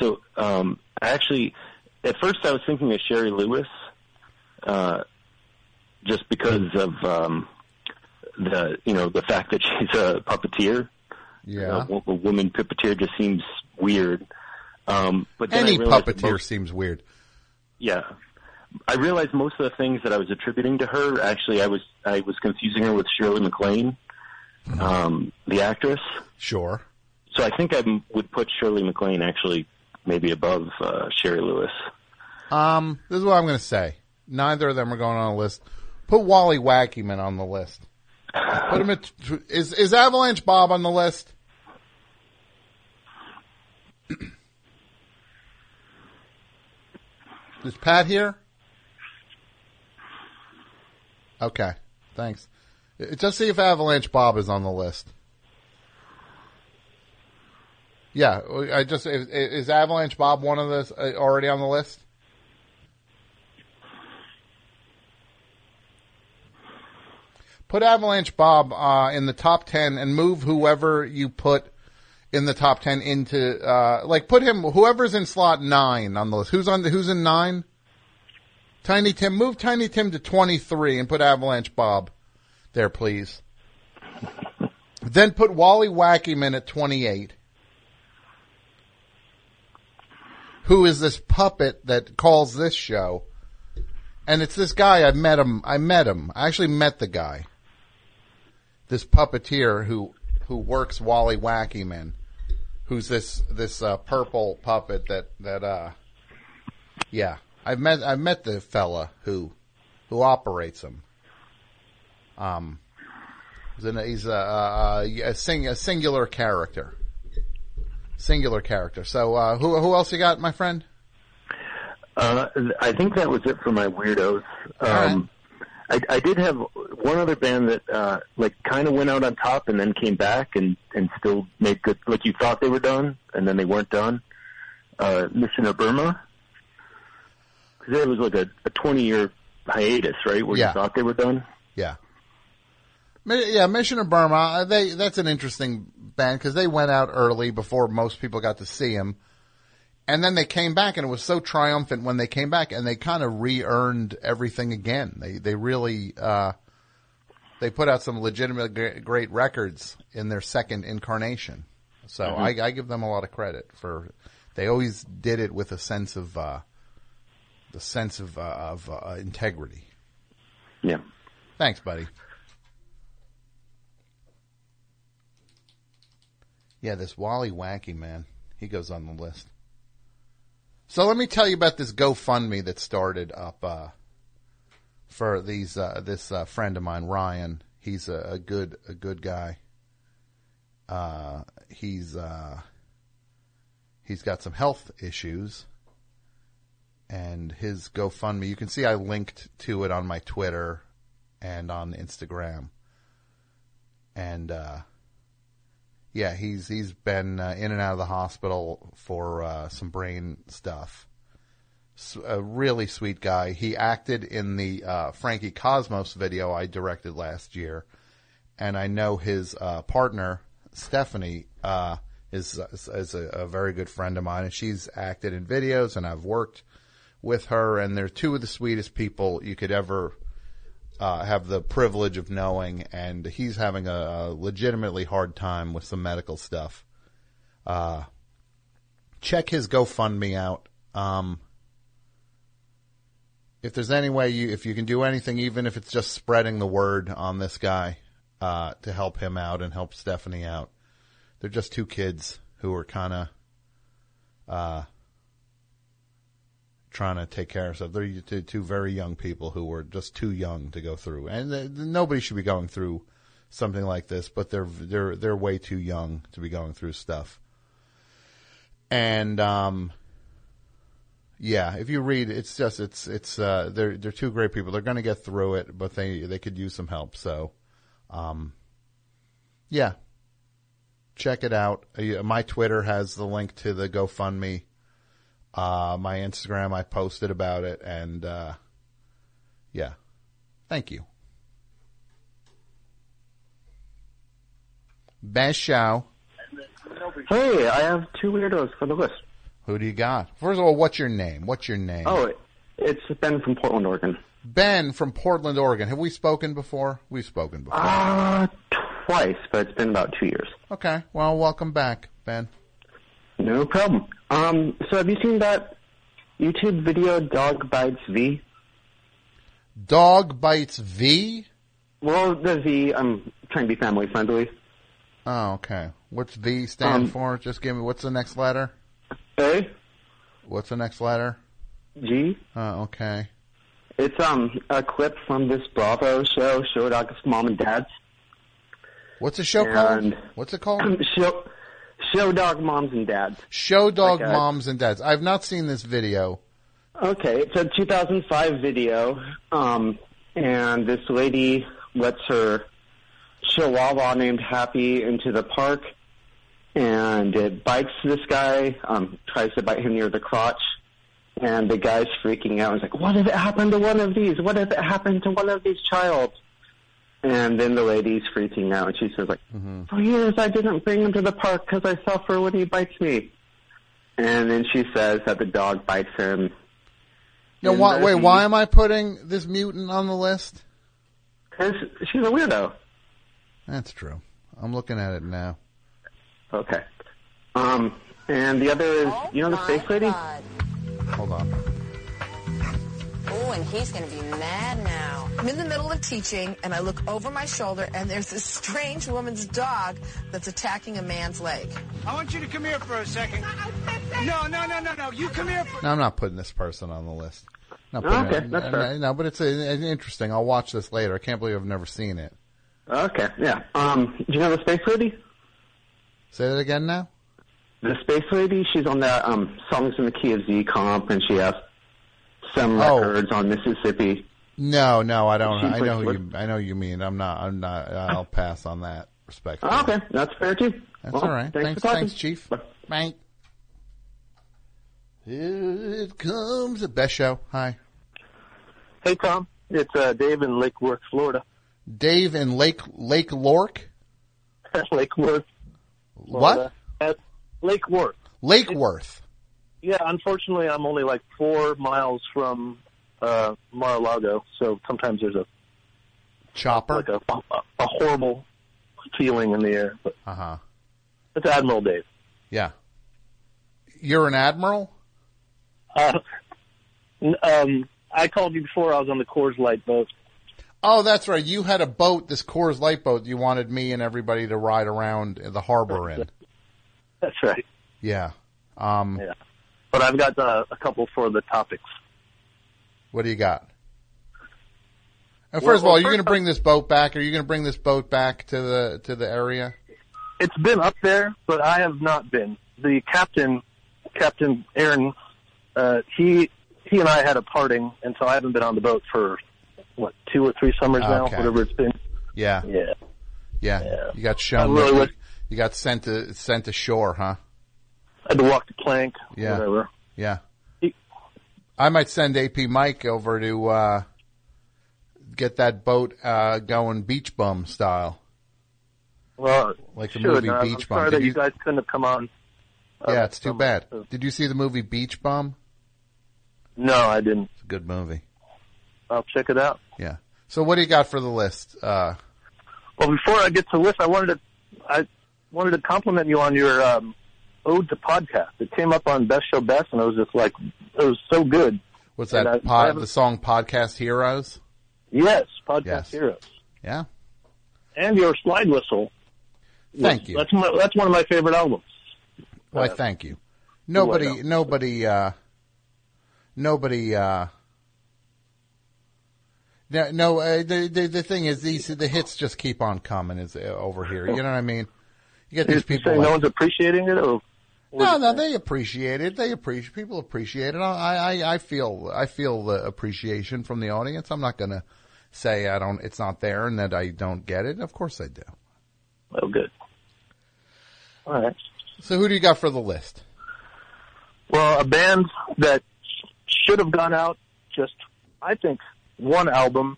So, um, actually, at first I was thinking of Shari Lewis, uh, just because of um, the you know the fact that she's a puppeteer. Yeah. a, a woman puppeteer just seems weird. Um, but Any puppeteer most- seems weird. yeah. I realized most of the things that I was attributing to her, actually, I was I was confusing her with Shirley MacLaine, um, the actress. Sure. So I think I would put Shirley MacLaine actually maybe above uh, Shari Lewis. Um, this is what I'm going to say. Neither of them are going on a list. Put Wally Wackyman on the list. Put him at, is, is Avalanche Bob on the list? is Pat here? Okay. Thanks. Just see if Avalanche Bob is on the list. Yeah, I just is, is Avalanche Bob one of those uh, already on the list? Put Avalanche Bob uh, in the top ten and move whoever you put in the top ten into uh, like put him whoever's in slot nine on the list. Who's on the, who's in nine? Tiny Tim, move Tiny Tim to twenty three and put Avalanche Bob there, please. then put Wally Wackyman at twenty eight. who is this puppet that calls this show. And it's this guy, I met him, I met him. I actually met the guy. This puppeteer who, who works Wally Wackyman. Who's this, this, uh, purple puppet that, that, uh, yeah. I've met, I've met the fella who, who operates him. Um, he's a, a, a, sing, a singular character. Singular character. So, uh, who, who else you got, my friend? Uh, I think that was it for my weirdos. Um, I, I did have one other band that uh, like kind of went out on top and then came back and and still made good. Like you thought they were done and then they weren't done. Uh, Mission of Burma, because it was like a, a twenty year hiatus, right? Where Yeah. you thought they were done. Yeah. Yeah, Mission of Burma. uh, They that's an interesting band because they went out early before most people got to see them, and then they came back, and it was so triumphant when they came back, and they kind of re-earned everything again. They they really uh, they put out some legitimate great records in their second incarnation. So Mhm. I, I give them a lot of credit for. They always did it with a sense of uh, the sense of uh, of uh, integrity. Yeah. Thanks, buddy. Yeah, this Wally Wacky man, he goes on the list. So let me tell you about this GoFundMe that started up uh, for these uh, this uh, friend of mine, Ryan. He's a, a good a good guy. Uh, he's uh, he's got some health issues, and his GoFundMe. You can see I linked to it on my Twitter and on Instagram, and uh, yeah, he's he's been uh, in and out of the hospital for uh, some brain stuff. A really sweet guy. He acted in the uh, Frankie Cosmos video I directed last year, and I know his uh, partner Stephanie uh, is is a, a very good friend of mine, and she's acted in videos, and I've worked with her, and they're two of the sweetest people you could ever uh, have the privilege of knowing, and he's having a, legitimately hard time with some medical stuff. Uh, check his GoFundMe out. Um, if there's any way you, if you can do anything, even if it's just spreading the word on this guy, uh, to help him out and help Stephanie out. They're just two kids who are kind of, uh, trying to take care of stuff. They're two, two very young people who were just too young to go through, and they, nobody should be going through something like this. But they're they're they're way too young to be going through stuff. And um, yeah, if you read, it's just it's it's uh, they're they're two great people. They're going to get through it, but they they could use some help. So, um, yeah, check it out. Uh, My Twitter has the link to the GoFundMe. Uh, my Instagram, I posted about it, and uh, yeah, thank you. Best show. Hey, I have two weirdos for the list. Who do you got? First of all, what's your name? What's your name? Oh, it's Ben from Portland, Oregon. Ben from Portland, Oregon. Have we spoken before? We've spoken before. Uh, twice, but it's been about two years. Okay. Well, welcome back, Ben. No problem. Um, so have you seen that YouTube video, Dog Bites V? Dog Bites V? Well, the V, I'm trying to be family friendly. Oh, okay. What's V stand Um, for? Just give me, what's the next letter? A? What's the next letter? G? Oh, okay. It's um a clip from this Bravo show, Show Dog's Mom and Dad's. What's the show And- called? What's it called? show, show Dog Moms and Dads. Show Dog Like a- Moms and Dads. I've not seen this video. Okay, it's a 2005 video, um, and this lady lets her chihuahua named Happy into the park, and it bites this guy, um, tries to bite him near the crotch, and the guy's freaking out. He's like, what if it happened to one of these? What if it happened to one of these child? And then the lady's freaking out, and she says like, mm-hmm. for years I didn't bring him to the park because I suffer when he bites me. And then she says that the dog bites him Now, And why, the- wait, why am I putting this mutant on the list? Because she's a weirdo. That's true. I'm looking at it now. Okay. Um, and the other is, you know the space lady? Hold on. Oh, and he's going to be mad now. I'm in the middle of teaching, and I look over my shoulder, and there's this strange woman's dog that's attacking a man's leg. I want you to come here for a second. No, no, no, no, no. You come here for. No, I'm not putting this person on the list. Not Oh, okay, it- that's no, fair. No, but it's, uh, it's interesting. I'll watch this later. I can't believe I've never seen it. Okay, yeah. Um, do you know the space lady? Say that again now? The space lady, she's on that, um, Songs in the Key of Z comp, and she has some Oh. records on Mississippi. No, no, I don't. She I know who you. I know you mean. I'm not. I'm not. I'll pass on that. Respect. Oh, okay, that's fair too. That's Well, all right. Thanks, Thanks, for thanks, Chief. Bye. Here it comes the best show. Hi, Hey, Tom. It's uh, Dave in Lake Worth, Florida. Dave in Lake Lake Lork. Lake Worth. What? At Lake Worth. Lake Worth. Yeah, unfortunately, I'm only like four miles from uh, Mar-a-Lago, so sometimes there's a chopper, like a, a, horrible feeling in the air. Uh huh. It's Admiral Dave. Yeah. You're an admiral? Uh, um, I called you before. I was on the Coors Light boat. Oh, that's right. You had a boat, this Coors Light boat. You wanted me and everybody to ride around the harbor in. That's right. Yeah. Um, Yeah. But I've got uh, a couple for the topics. What do you got? And Well- first of all, well, are you going to bring this boat back? Are you going to bring this boat back to the to the area? It's been up there, but I have not been. The captain, Captain Aaron, uh, he he and I had a parting, and so I haven't been on the boat for what two or three summers now, whatever it's been. Yeah. Yeah. Yeah. You got shown. really you, you got sent to sent ashore, huh? I had to walk the plank, Yeah. whatever. Yeah. I might send AP Mike over to uh, get that boat uh, going beach bum style. Well, Like the should, movie Beach I'm Bum. sorry Did that you, you- guys couldn't have come on. Uh, yeah, it's too bad. Did you see the movie Beach Bum? No, I didn't. It's a good movie. I'll check it out. Yeah. So what do you got for the list? Uh, Well, before I get to list, I wanted to I wanted to compliment you on your um, ode to podcast. It came up on Best Show Best, and I was just like, it was so good. what's And that? I- I pod, haven't- the song Podcast Heroes? Yes, podcast Yes. heroes, Yeah. and your slide whistle. was- Thank you. That's my, that's one of my favorite albums. Why, Uh, thank you. Nobody, nobody, uh, nobody, uh, no, no uh, the, the, the thing is these, the hits just keep on coming is uh, over here. You know what I mean? You get these people saying like, no one's appreciating it, or no, no, they appreciate it. They appreciate, people appreciate it. I, I, I feel, I feel the appreciation from the audience. I'm not gonna say I don't, it's not there and that I don't get it. Of course I do. oh, good. All right. So who do you got for the list? Well, a band that should have gone out just, I think, one album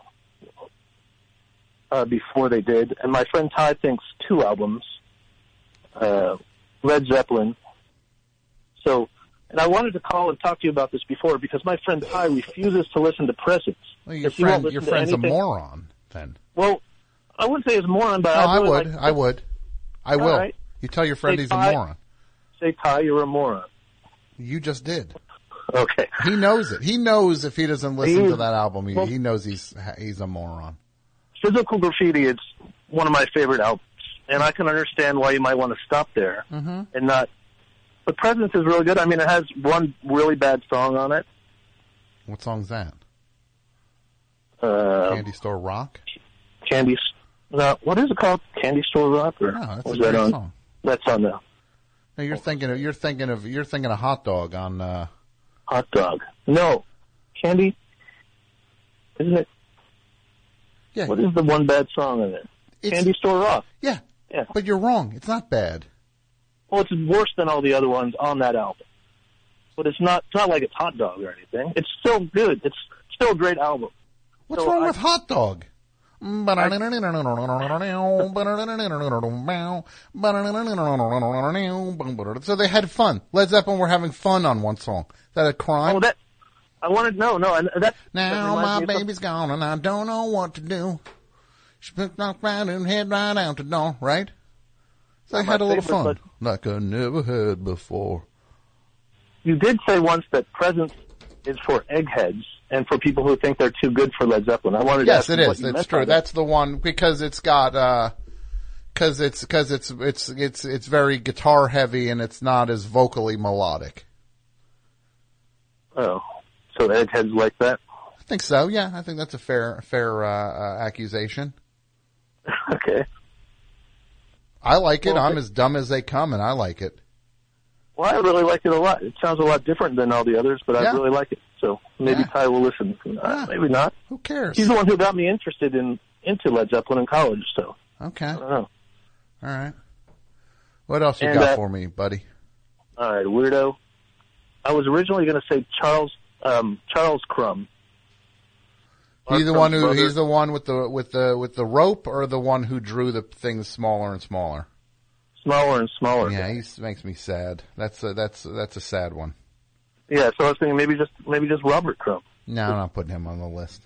uh, before they did, and my friend Ty thinks two albums. Uh, Led Zeppelin. So, and I wanted to call and talk to you about this before because my friend Ty refuses to listen to Presence. Well, your friend, your friend's a moron then. Well, I wouldn't say he's a moron, but No, I, I would. like- I would. I will. right. You tell your friend Say he's a moron. Say Ty, you're a moron. You just did. Okay. He knows it. He knows if he doesn't listen He- to that album, he, well- he knows he's he's a moron. Physical Graffiti is one of my favorite albums, and I can understand why you might want to stop there Mm-hmm. and not. But Presence is really good. I mean, it has one really bad song on it. What song's that? Uh, Candy Store Rock. Candy. No, what is it called? Candy Store Rock, or No, that's was a that on? song. That's on the No, you're thinking of you're thinking of you're thinking of Hot Dog on. uh hot dog. No, Candy. Isn't it? Yeah. What is the one bad song in it? It's- Candy Store Rock. Yeah. Yeah. But you're wrong. It's not bad. Well, it's worse than all the other ones on that album. But it's not. It's not like it's hot dog or anything. It's still good. It's still a great album. What's So wrong I- with Hot Dog? So they had fun. Led Zeppelin were having fun on one song. Is that a crime? Oh, that I wanted no, no, and that. that Now reminds my me of some- baby's gone and I don't know what to do. She picked up right and head right out the door, right? So they had a little favorite, fun. Like I never had before. You did say once that Presence is for eggheads and for people who think they're too good for Led Zeppelin. I wanted Yes, to it ask you what is. It's meant true. by that. That's the one because it's got uh cuz it's cuz it's it's it's it's very guitar heavy and it's not as vocally melodic. Oh, so eggheads like that. I think so. Yeah, I think that's a fair fair uh, uh accusation. okay. I like it. Well, I'm it- as dumb as they come and I like it. Well, I really like it a lot. It sounds a lot different than all the others, but Yeah. I really like it. So maybe Yeah. Ty will listen. Uh, maybe not. Who cares? He's the one who got me interested in into Led Zeppelin in college. So Okay. I don't know. All right. What else you And, got uh, for me, buddy? All right, weirdo. I was originally going to say Charles um, Charles Crumb. He's the one who Crumb's he's the one with the with the with the rope or the one who drew the things smaller and smaller. smaller and smaller. Yeah, he makes me sad. That's a, that's that's a sad one. Yeah, so I was thinking maybe just maybe just Robert Crumb. No, I'm not putting him on the list.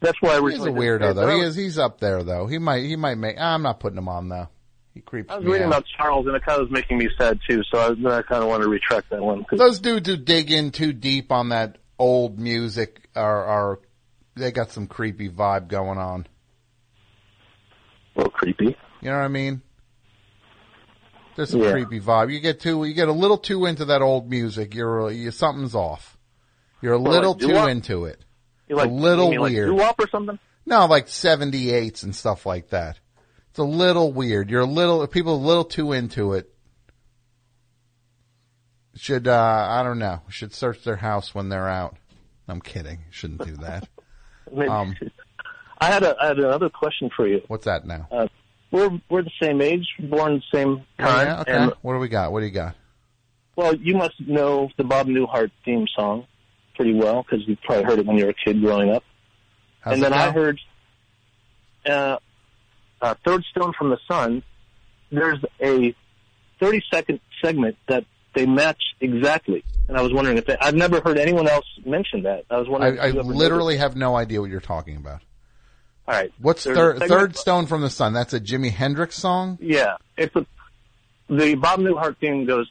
That's why I He's a weirdo though. He is he's up there though. He might he might make I'm not putting him on though. He creeps I was reading out. about Charles, and it kind of was making me sad too. So I, I kind of want to retract that one. 'cause- Those dudes who dig in too deep on that old music are, are they got some creepy vibe going on. A little creepy. You know what I mean? There's some Yeah. creepy vibe. You get too, you get a little too into that old music. You're, you something's off. You're a Well, little like too doo-wop? into it. You're like a little you mean weird. doo-wop or something? No, like 78s and stuff like that. It's a little weird. You're a little, people are a little too into it. Should, uh, I don't know, should search their house when they're out. I'm kidding. Shouldn't do that. Maybe. Um, I had a I had another question for you. what's that now? Uh, we're we're the same age, born the same time, Yeah, okay. and what do we got? What do you got? well, you must know the Bob Newhart theme song pretty well because you probably heard it when you were a kid growing up. How's and then I heard uh, uh, Third Stone from the Sun. There's a 30 second segment that they match exactly. And I was wondering if they, I've never heard anyone else mention that. I was wondering. I, I literally have no idea what you're talking about. All right. What's third third stone from the sun? That's a Jimi Hendrix song. Yeah, it's a, the Bob Newhart theme goes.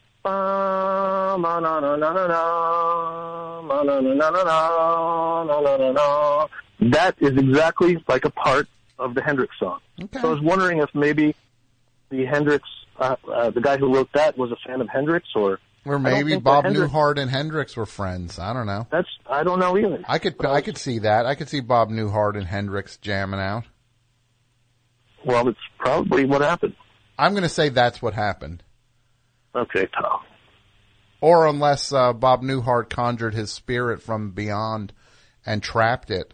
That is exactly like a part of the Hendrix song. Okay. So I was wondering if maybe the Hendrix uh, uh, the guy who wrote that, was a fan of Hendrix, or Or maybe Bob Hendrix- Newhart and Hendrix were friends. I don't know. That's I don't know either. I could I could see that. I could see Bob Newhart and Hendrix jamming out. Well, it's probably what happened. I'm going to say that's what happened. Okay, Tom. Or unless uh, Bob Newhart conjured his spirit from beyond and trapped it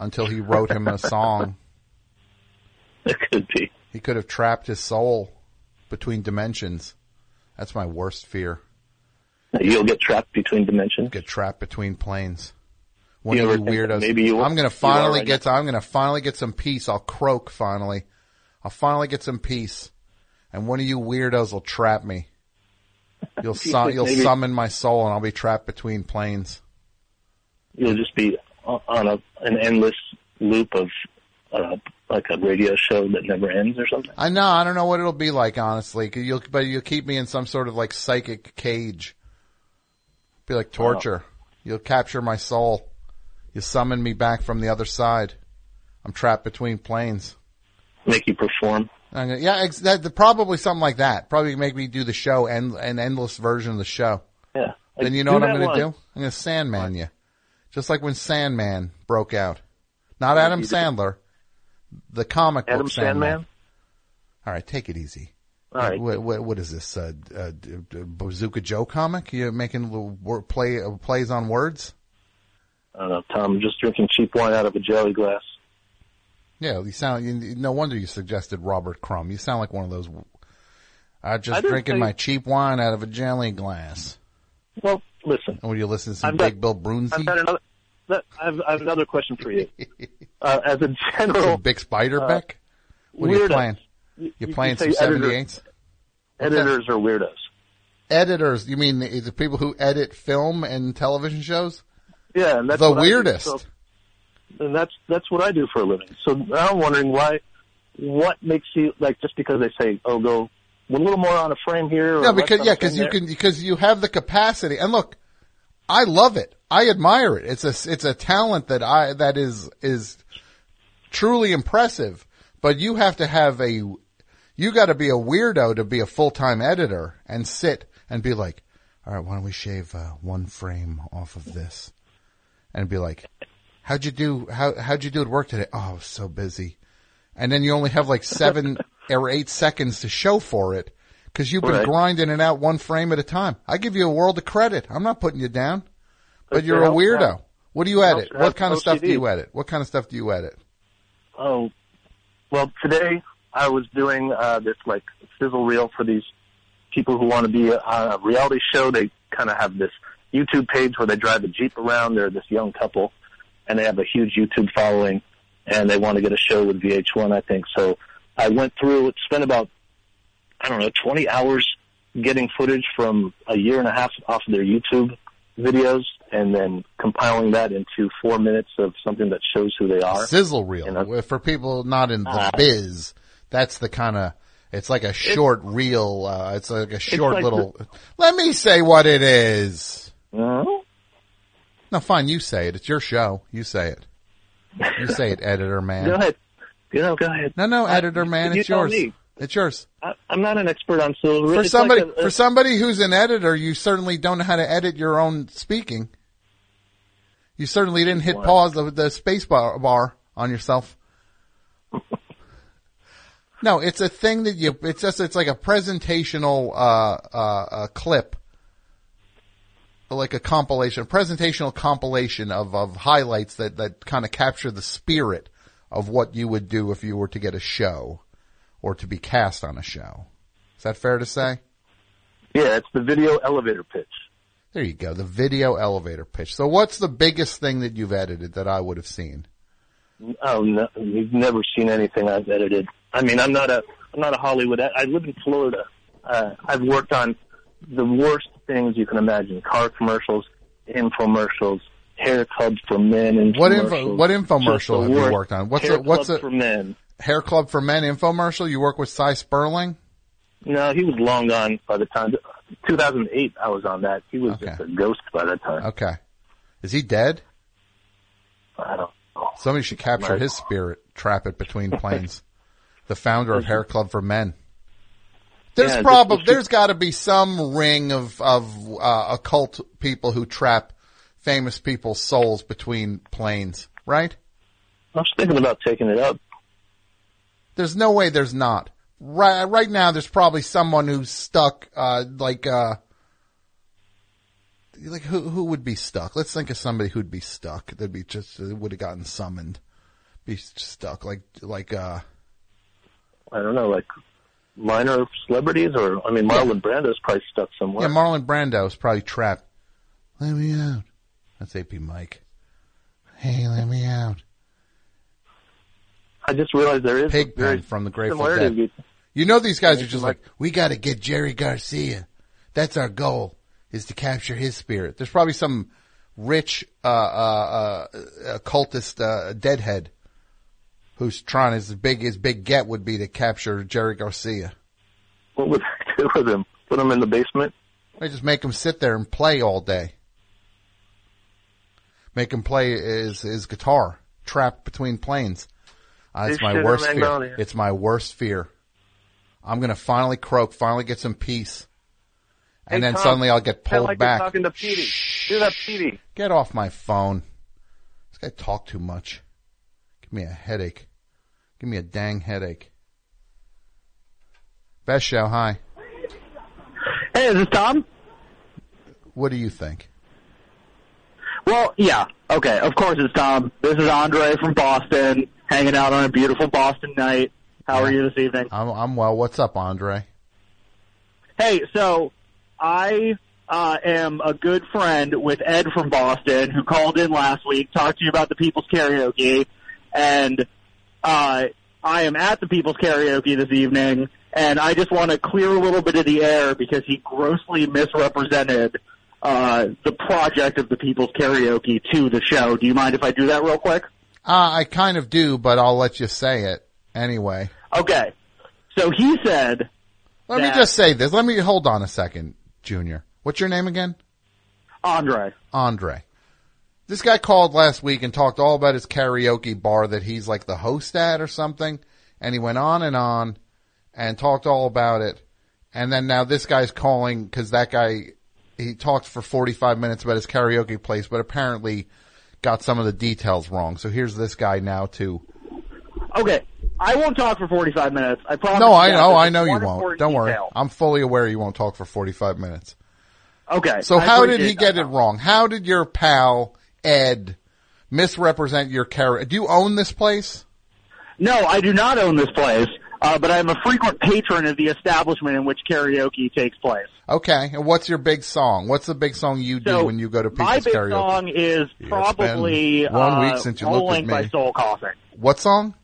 until he wrote him a song. It could be. He could have trapped his soul between dimensions. That's my worst fear. You'll get trapped between dimensions. Get trapped between planes. One You of you weirdos. maybe you- I'm gonna finally right get. I'm gonna finally get some peace. I'll croak finally. I'll finally get some peace, and one of you weirdos will trap me. You'll You su- you'll maybe- summon my soul, and I'll be trapped between planes. You'll just be on a an endless loop of uh, like a radio show that never ends or something. I know. I don't know what it'll be like, honestly. You'll, but you'll keep me in some sort of like psychic cage. Be like torture. You'll capture my soul. You summon me back from the other side. I'm trapped between planes. Make you perform. Gonna- yeah, ex- that, probably something like that. Probably make me do the show and an endless version of the show. Yeah. Then you know what I'm going to do? I'm going to Sandman you, just like when Sandman broke out. Not Adam. Sandler, the comic Adam book Sandman. Sandman? All right, take it easy. All right. What, what, what is this? Uh, uh, Bazooka Joe comic? You're making little word play uh, plays on words? I don't know, Tom. I'm just drinking cheap wine out of a jelly glass. Yeah, you sound. You, no wonder you suggested Robert Crumb. You sound like one of those. I'm just drinking my cheap wine out of a jelly glass. Well, listen. And would you listen to some I've got- Big Bill Broonzy? I've got another. That- I've, I have another question for you. uh, as a general, Some Bix Beiderbecke? uh, what are you playing? You- You playing some 78s? editors are weirdos. Editors? You mean the, the people who edit film and television shows? Yeah, and that's the I weirdest. So- and that's that's what I do for a living. So now I'm wondering why, what makes you like just because they say, oh, go a little more on a frame here. Or No, because yeah, because you there. can because you have the capacity. And look, I love it. I admire it. It's a it's a talent that I that is is truly impressive. But you have to have a you got to be a weirdo to be a full time editor and sit and be like, all right, why don't we shave uh, one frame off of this, and be like, how'd you do how how'd you do at work today? Oh, I was so busy. And then you only have like seven or eight seconds to show for it because you've been Right. grinding it out one frame at a time. I give you a world of credit. I'm not putting you down, but you're a weirdo. What do you edit? What kind of stuff do you edit? What kind of stuff do you edit? Oh, well, today I was doing uh, this like sizzle reel for these people who want to be on a reality show. They kind of have this YouTube page where they drive a Jeep around. They're this young couple, and they have a huge YouTube following, and they want to get a show with VH1, I think. So I went through, It spent about, I don't know, 20 hours getting footage from a year and a half off of their YouTube videos and then compiling that into four minutes of something that shows who they are. Sizzle reel. For people not in the Uh, biz, that's the kind of It's like a short reel. Uh, it's like a short like little. Let me say what it is. No. No, fine. You say it. It's your show. You say it. You say it, editor man. Go ahead. You know, go ahead. No, no, I- editor man. you It's yours. It's yours. I, I'm not an expert on silver. For It's somebody, like a- for somebody who's an editor, you certainly don't know how to edit your own speaking. You certainly didn't hit pause the, the space bar, bar on yourself. no, it's a thing that you. It's just it's like a presentational uh, uh, uh, clip, like a compilation, a presentational compilation of of highlights that that kind of capture the spirit of what you would do if you were to get a show or to be cast on a show. Is that fair to say? Yeah, it's the video elevator pitch. There you go. The video elevator pitch. So what's the biggest thing that you've edited that I would have seen? Oh, no, you've never seen anything I've edited. I mean, I'm not a I'm not a Hollywood. I live in Florida. Uh, I've worked on the worst things you can imagine: car commercials, infomercials, hair clubs for men, and What info, what infomercial have you worked on? What's hair a, what's club a for men? hair club for men infomercial? You work with Sy Sperling? No, he was long gone by the time 2008. I was on that. He was just a ghost by that time. Okay. Is he dead? I don't. Somebody should capture his spirit, trap it between planes. the founder of Hair Club for Men. There's Yeah, probably there's got to be some ring of of uh, occult people who trap famous people's souls between planes, right? I was thinking about taking it up. There's no way there's not. Right, right now, there's probably someone who's stuck, uh, like, uh, like who who would be stuck? Let's think of somebody who'd be stuck. That'd be just uh, would have gotten summoned, be stuck. Like like uh, I don't know, like minor celebrities, or I mean, Marlon Brando's probably stuck somewhere. yeah, Marlon Brando's probably trapped. Let me out. That's AP Mike. Hey, let me out. I just realized there is Pigpen very from the Grateful Dead. You know these guys are just like, we got to get Jerry Garcia. That's our goal is to capture his spirit. There's probably some rich uh, uh, uh, occultist uh, deadhead who's trying his big his big get would be to capture Jerry Garcia. What would they do with him? Put him in the basement? They just make him sit there and play all day. Make him play his his guitar, trapped between planes. Uh, it's my worst fear. It's my worst fear. I'm gonna finally croak, finally get some peace, and Hey, then Tom, suddenly I'll get pulled like back. You're talking to Petey. Do that, Petey. Get off my phone. This guy talk too much. Give me a headache. Give me a dang headache. Best show, hi. Hey, is this Tom? What do you think? Well, yeah. Okay, of course it's Tom. This is Andre from Boston, hanging out on a beautiful Boston night. How are you this evening? I'm I'm well. What's up, Andre? Hey, so I uh, am a good friend with Ed from Boston, who called in last week, talked to you about the People's Karaoke, and uh, I am at the People's Karaoke this evening, and I just want to clear a little bit of the air because he grossly misrepresented uh, the project of the People's Karaoke to the show. Do you mind if I do that real quick? Uh, I kind of do, but I'll let you say it anyway. Okay. So he said. Let me just say this. Let me hold on a second, Junior. What's your name again? Andre. Andre. This guy called last week and talked all about his karaoke bar that he's like the host at or something. And he went on and on and talked all about it. And then now this guy's calling because that guy, he talked for 45 minutes about his karaoke place, but apparently got some of the details wrong. So here's this guy now too. Okay. I won't talk for 45 minutes. I promise. No, I know, I know you won't. Don't worry. I'm fully aware you won't talk for 45 minutes. Okay. So I how did he get it wrong? How did your pal Ed misrepresent your character? Do you own this place? No, I do not own this place, uh, but I'm a frequent patron of the establishment in which karaoke takes place. Okay. And what's your big song? What's the big song you do So, when you go to karaoke? My big karaoke? song is probably been one uh, week since you looked at me. by Soul Coughing. What song?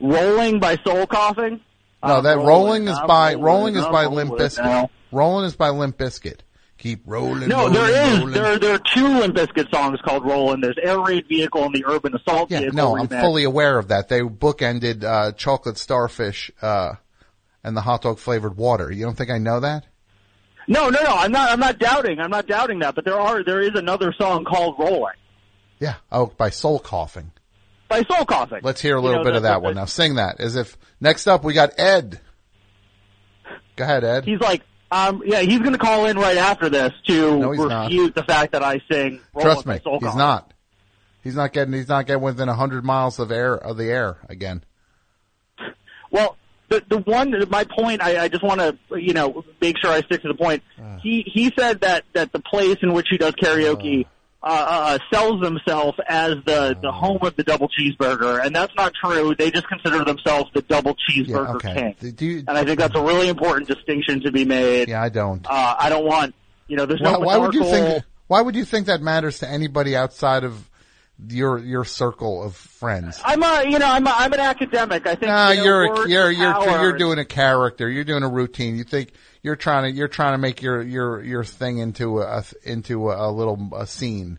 "Rolling" by Soul Coughing. No, that rolling, is I'm by rolling, rolling is by Limp Bizkit. Rolling is by Limp Bizkit. Keep rolling. No, rolling, there is rolling. there there are two Limp Bizkit songs called "Rolling." There's "Air Raid Vehicle" and the "Urban Assault Yeah, Vehicle." no, I'm fully aware of that. They bookended uh, Chocolate Starfish uh, and the hot dog flavored water. You don't think I know that? No, no, no. I'm not. I'm not doubting. I'm not doubting that. But there are. There is another song called "Rolling" Yeah. Oh, by Soul Coughing. By Soul Coughing. Let's hear a You little know, bit of that one now. Sing that as if next up we got Ed. Go ahead, Ed. He's like, um, yeah, he's going to call in right after this to No, he's not. refute the fact that I sing. Trust me, he's Coughing. not. He's not getting. He's not getting within a hundred miles of air of the air again. Well, the the one my point, I, I just want to you know make sure I stick to the point. He he said that that the place in which he does karaoke uh, uh, sells themselves as the the home of the double cheeseburger, and that's not true. They just consider themselves the double cheeseburger okay. king, Do you, and I think that's a really important distinction to be made. yeah, I don't. Uh, I don't want you know. There's Why, no why would you think? Why would you think that matters to anybody outside of your your circle of friends? I'm a you know I'm a, I'm an academic. I think No, you know, you're words you're you're you're doing a character. You're doing a routine. You think you're trying to you're trying to make your your your thing into a into a, a little a scene.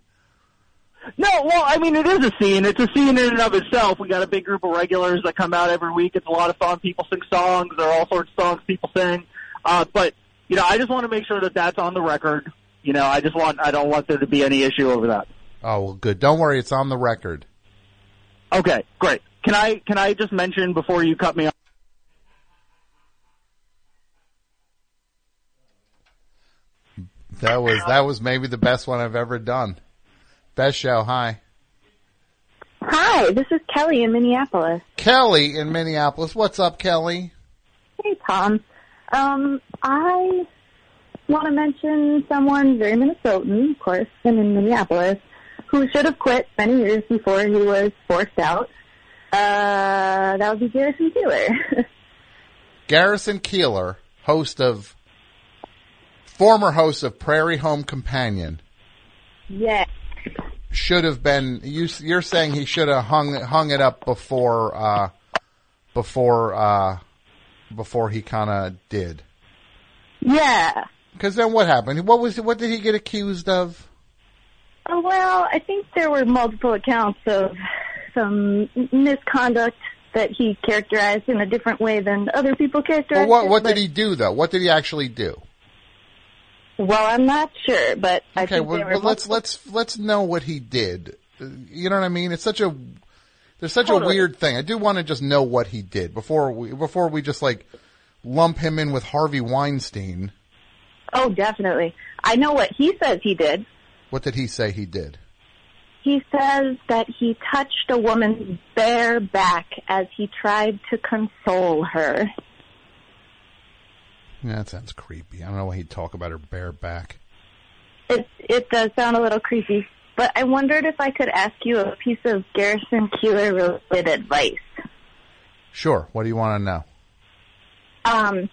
No, well, I mean, it is a scene. It's a scene in and of itself. We got a big group of regulars that come out every week. It's a lot of fun. People sing songs. There are all sorts of songs people sing. Uh, but, you know, I just want to make sure that that's on the record. You know, I just want, I don't want there to be any issue over that. Oh well, good. Don't worry, it's on the record. Okay, great. Can I, can I just mention before you cut me off? That was that was maybe the best one I've ever done. Best show. Hi, Hi, this is Kelly in Minneapolis. Kelly in Minneapolis. What's up, Kelly? Hey, Tom. Um, I want to mention someone very Minnesotan, of course, and in Minneapolis, who should have quit many years before he was forced out. Uh, that would be Garrison Keillor. Garrison Keillor, host of former host of Prairie Home Companion, yeah. should have been. You, you're saying he should have hung hung it up before uh, before uh, before he kind of did. Yeah. Because then what happened? What was what did he get accused of? Oh, well, I think there were multiple accounts of some misconduct that he characterized in a different way than other people Well, characterized what it, what did he do though? What did he actually do? Well, I'm not sure, but I Okay, think well, well, let's let's let's know what he did. You know what I mean? It's such a there's such Totally. a weird thing. I do want to just know what he did before we before we just like lump him in with Harvey Weinstein. Oh, definitely. I know what he says he did. What did he say he did? He says that he touched a woman's bare back as he tried to console her. Yeah, that sounds creepy. I don't know why he'd talk about her bare back. It it does sound a little creepy, but I wondered if I could ask you a piece of Garrison Keillor related advice. Sure. What do you want to know? Um,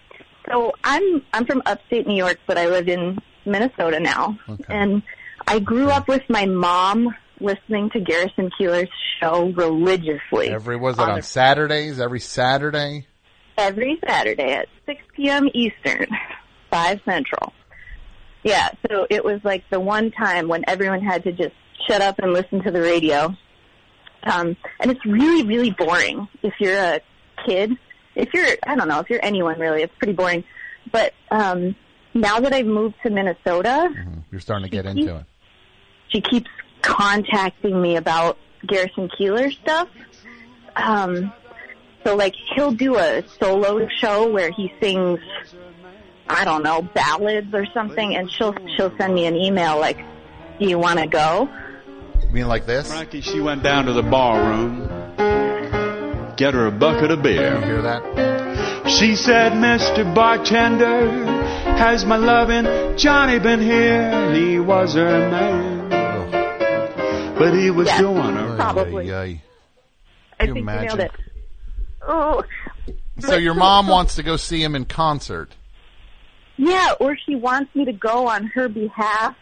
so I'm I'm from upstate New York, but I live in Minnesota now, and I grew up with my mom listening to Garrison Keillor's show religiously. Every was it on on Saturdays? Every Saturday? Every Saturday at 6 p.m. Eastern, 5 Central. Yeah, so it was like the one time when everyone had to just shut up and listen to the radio. Um, and it's really, really boring if you're a kid. If you're, I don't know, if you're anyone really, it's pretty boring. But um, now that I've moved to Minnesota, You're starting to get into it. she keeps contacting me about Garrison Keillor stuff. Um, so like he'll do a solo show where he sings, I don't know, ballads or something, and she'll she'll send me an email like, "Do you want to go?" You mean like this? Frankie, she went down to the bar room, get her a bucket of beer. hear that? She said, Mr. Bartender, has my loving Johnny been here? He was her man, oh. but he was Yeah, doing her. probably. Ay, ay. I You think you nailed imagine? it. Oh, So your mom wants to go see him in concert. yeah, or she wants me to go on her behalf.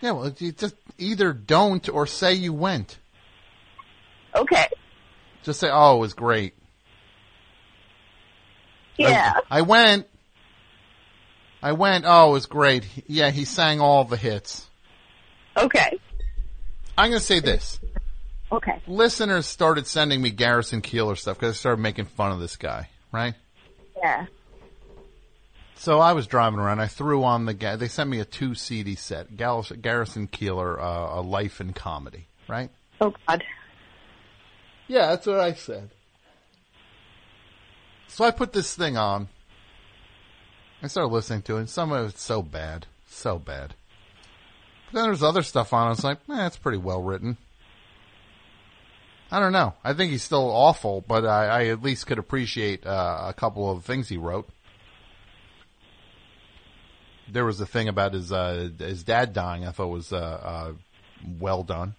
Yeah, well, you just either don't or say you went. Okay, Just say, "Oh, it was great." yeah, I, I went. I went. Oh, it was great. Yeah, he sang all the hits. okay, I'm going to say this. Okay. Listeners started sending me Garrison Keillor stuff because I started making fun of this guy, right? Yeah, So I was driving around. I threw on the. guy. They sent me a two CD set. Garrison Keillor, uh, a life in comedy. Right? Oh God. Yeah, that's what I said. So I put this thing on. I started listening to it. And some of it's so bad, so bad. But then there's other stuff on. I was like, eh, it's pretty well written. I don't know. I think he's still awful, but I, I at least could appreciate uh, a couple of things he wrote. There was a thing about his uh, his dad dying. I thought was uh, uh, well done.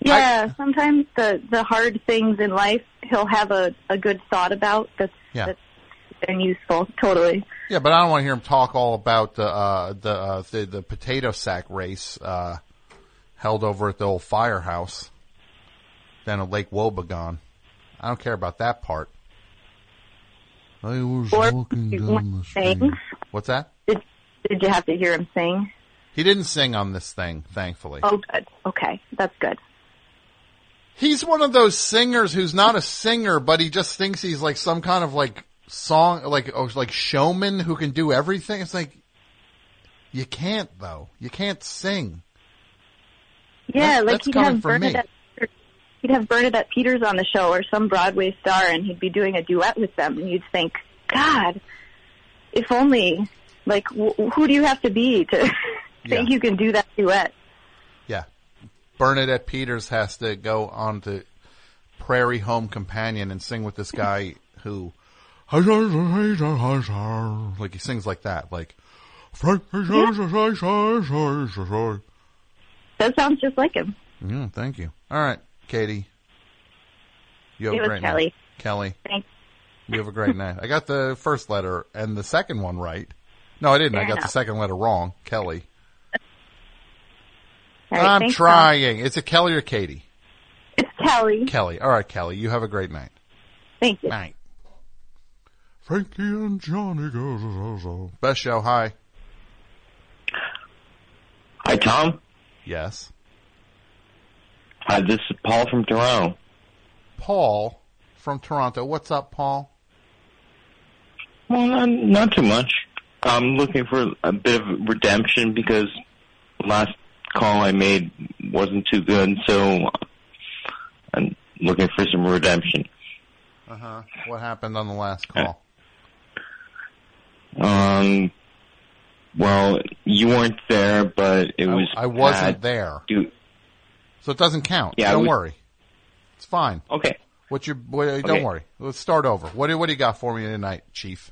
Yeah, sometimes the the hard things in life he'll have a a good thought about that's Yeah. that's and useful. Totally. Yeah, but I don't want to hear him talk all about the uh, the, uh, the the potato sack race uh, held over at the old firehouse down at Lake Wobegon. I don't care about that part. I was Or walking down the street. sing? What's that? Did did you have to hear him sing? He didn't sing on this thing, thankfully. Oh, good. Okay, that's good. He's one of those singers who's not a singer, but he just thinks he's like some kind of like song, like oh, like showman who can do everything. It's like you can't though. You can't sing. Yeah, That- like that's he'd have from me. Bernadette. He'd have Bernadette Peters on the show or some Broadway star, and he'd be doing a duet with them, and you'd think, God, if only. Like, wh- who do you have to be to think you can do that duet? Yeah. Bernadette Peters has to go on to Prairie Home Companion and sing with this guy who like he sings like that, like That sounds just like him. Yeah, thank you. All right, Katie. You have It a was great Kelly. night. Kelly. Thanks. You have a great night. I got the first letter and the second one right. No, I didn't. I Fair got the second letter wrong. Kelly. All right, I'm thanks, trying. It's a Kelly or Katie? It's Kelly. Kelly. All right, Kelly. You have a great night. Thank you. Night. Frankie and Johnny goes. Best show. Hi. Hi, Tom. Yes. Hi, this is Paul from Toronto. Paul from Toronto. What's up, Paul? Well, not, not too much. I'm looking for a bit of redemption because last call I made wasn't too good, so I'm looking for some redemption. Uh huh. What happened on the last call? Um, well, you weren't there, but it was. I wasn't Pat. there. Dude, So it doesn't count. Yeah, Don't was- worry. It's fine. Okay. What's your? What, Don't worry. Let's start over. What do What do you got for me tonight, Chief?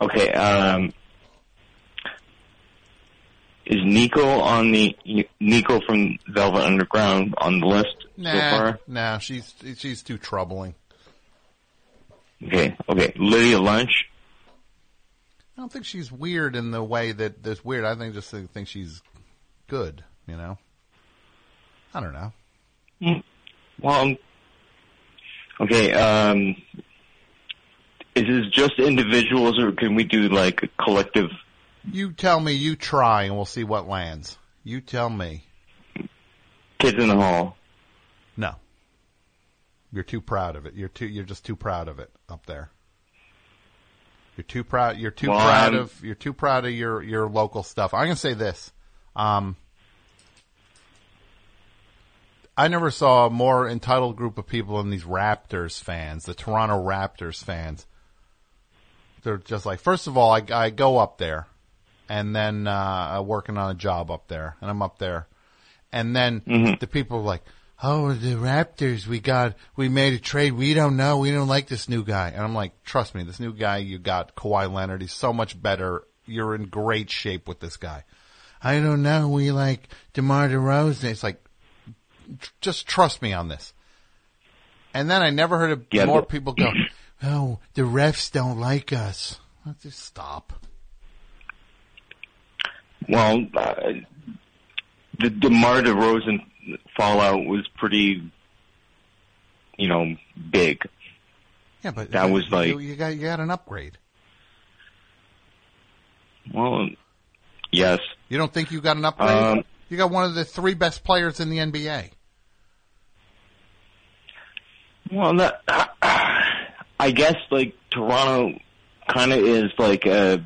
Okay. Um, is Nico on the Nico from Velvet Underground on the list so far? nah. She's she's too troubling. Okay. Okay. Lydia Lunch. I don't think she's weird in the way that there's weird. I think just think she's good. You know. I don't know. Mm, Well, um, okay. Um, is this just individuals, or can we do like a collective? You tell me. You try, and we'll see what lands. You tell me. Kids in the hall. No. You're too proud of it. You're too. You're just too proud of it up there. You're too proud. You're too Well, proud I'm- of. You're too proud of your your local stuff. I'm gonna say this. Um, I never saw a more entitled group of people than these Raptors fans, the Toronto Raptors fans. They're just like, first of all, I, I go up there, and then uh, working on a job up there, and I'm up there, and then the people are like, "Oh, the Raptors, we got, we made a trade. We don't know. We don't like this new guy." And I'm like, "Trust me, this new guy you got, Kawhi Leonard, he's so much better. You're in great shape with this guy." I don't know. We like DeMar DeRozan. It's like, tr- just trust me on this. And then I never heard of Yeah, more but- people go, "Oh, the refs don't like us." Let's just stop. Well, uh, the DeMar DeRozan fallout was pretty, you know, big. Yeah, but That was you- like- you, you got you got an upgrade. Well, yes. You don't think you got an upgrade? Um, you got one of the three best players in the NBA. Well, that, I guess like Toronto kind of is like a,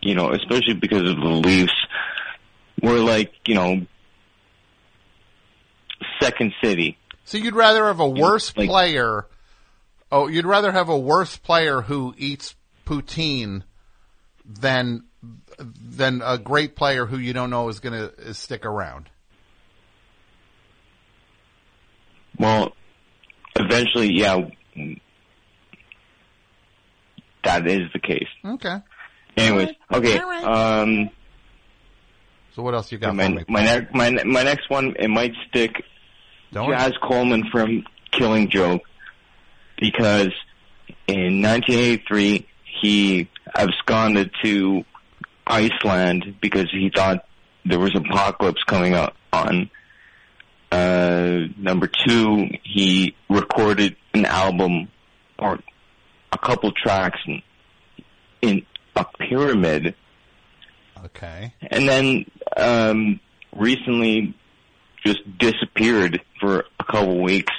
you know, especially because of the Leafs, we're like, you know, second city. So you'd rather have a worse player. Oh, you'd rather have a worse player who eats poutine than than a great player who you don't know is going to stick around. Well, eventually, yeah, that is the case. Okay. Anyways, okay. All right. Um, so what else you got my, for me? My, ne- my, ne- my next one, it might stick. Don't Jaz Coleman from Killing Joke, because in 1983 he absconded to Iceland because he thought there was apocalypse coming up on. Uh, number two, he recorded an album or a couple tracks in, in a pyramid. Okay. And then um, recently just disappeared for a couple weeks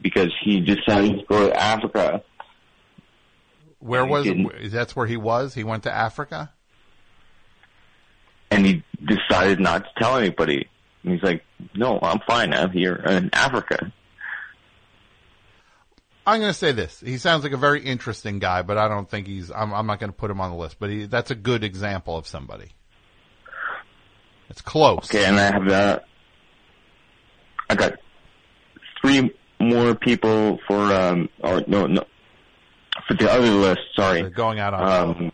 because he decided to go to Africa. Where was he that's where he was? He went to Africa. And he decided not to tell anybody. And he's like, no, I'm fine. I'm here in Africa. I'm going to say this. He sounds like a very interesting guy, but I don't think he's. I'm, I'm not going to put him on the list. But he, that's a good example of somebody. It's close. Okay, and I have I got three more people for um or no no for the other list. Sorry, They're going out on. um,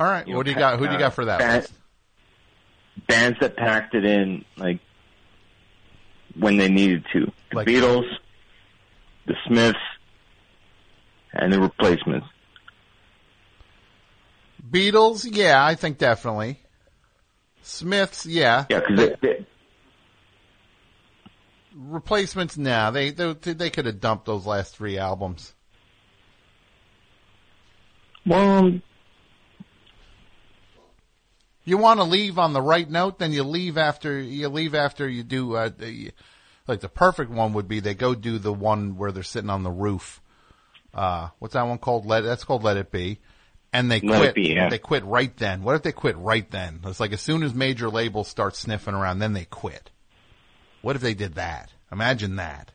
All right. What do you got? Who do you uh, got for that band- list? bands that packed it in like when they needed to. The Like- Beatles, the Smiths, and the Replacements. Beatles, yeah, I think definitely. Smiths, yeah. Yeah, because they, Replacements, nah. They they they could have dumped those last three albums. Well, you want to leave on the right note, then you leave after you leave after you do. Uh, the, like the perfect one would be they go do the one where they're sitting on the roof. Uh, what's that one called? Let that's called Let It Be, and they Let It quit. Be, yeah. They quit right then. What if they quit right then? It's like as soon as major labels start sniffing around, then they quit. What if they did that? Imagine that.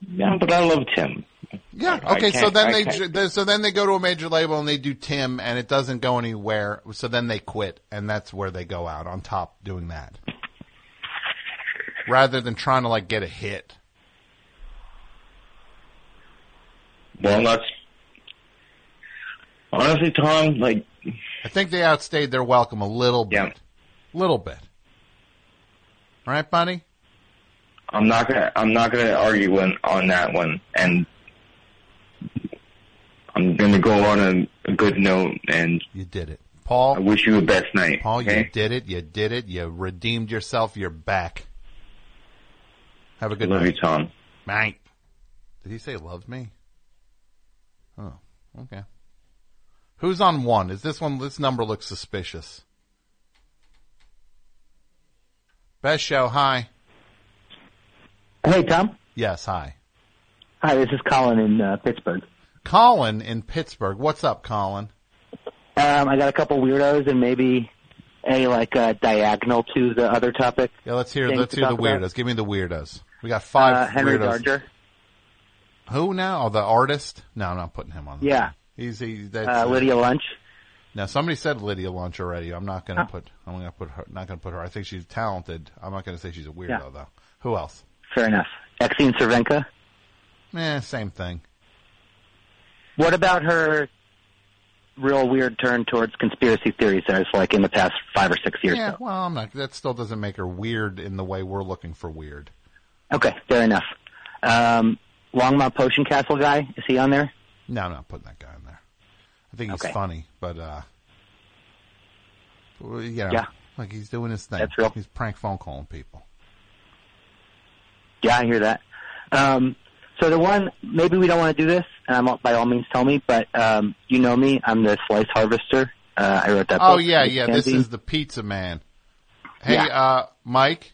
yeah, but I love Tim. Yeah. Okay. So then they, they so then they go to a major label and they do Tim, and it doesn't go anywhere. So then they quit, and that's where they go out on top doing that, rather than trying to like get a hit. Well, that's honestly, Tom. Like, I think they outstayed their welcome a little bit, little bit. All right, buddy. I'm not gonna. I'm not gonna argue on, on that one, and I'm gonna go on a, a good note. And you did it, Paul. I wish you the best night. Paul, okay? you did it. You did it. You redeemed yourself. You're back. Have a good Love night. you, Tom. Mate. Did he say loves me? Oh, okay. Who's on one? Is this one? This number looks suspicious. Best show. Hi. Hey, Tom. Yes. Hi. Hi, this is Colin in uh, Pittsburgh. Colin in Pittsburgh. What's up, Colin? Um, I got a couple weirdos and maybe a like uh, diagonal to the other topic. Yeah, let's hear. Let's hear the talk about. weirdos. Give me the weirdos. We got five. Uh, Henry weirdos. Darger. Who now? Oh, the artist? No, I'm not putting him on. Yeah. He's he. That's, Uh, Lydia Lunch. Now somebody said Lydia Lunch already. I'm not going to Oh. put. I'm going to put her. Not going to put her. I think she's talented. I'm not going to say she's a weirdo Yeah. though. Who else? Fair enough. Exene Cervenka. Eh, same thing. What about her real weird turn towards conspiracy theories as like in the past five or six years? Yeah. Well, I'm not. That still doesn't make her weird in the way we're looking for weird. Okay, fair enough. Um, Longmont Potion Castle guy, is he on there? No, I'm not putting that guy. I think he's Okay. funny, but uh, you know, Yeah. like he's doing his thing. That's real. He's prank phone calling people. Yeah, I hear that. Um, so the one, maybe we don't want to do this, and I'm by all means tell me, but um, you know me, I'm the slice harvester. Uh, I wrote that. Oh yeah, yeah. This is the pizza man. Hey, Yeah. uh, Mike,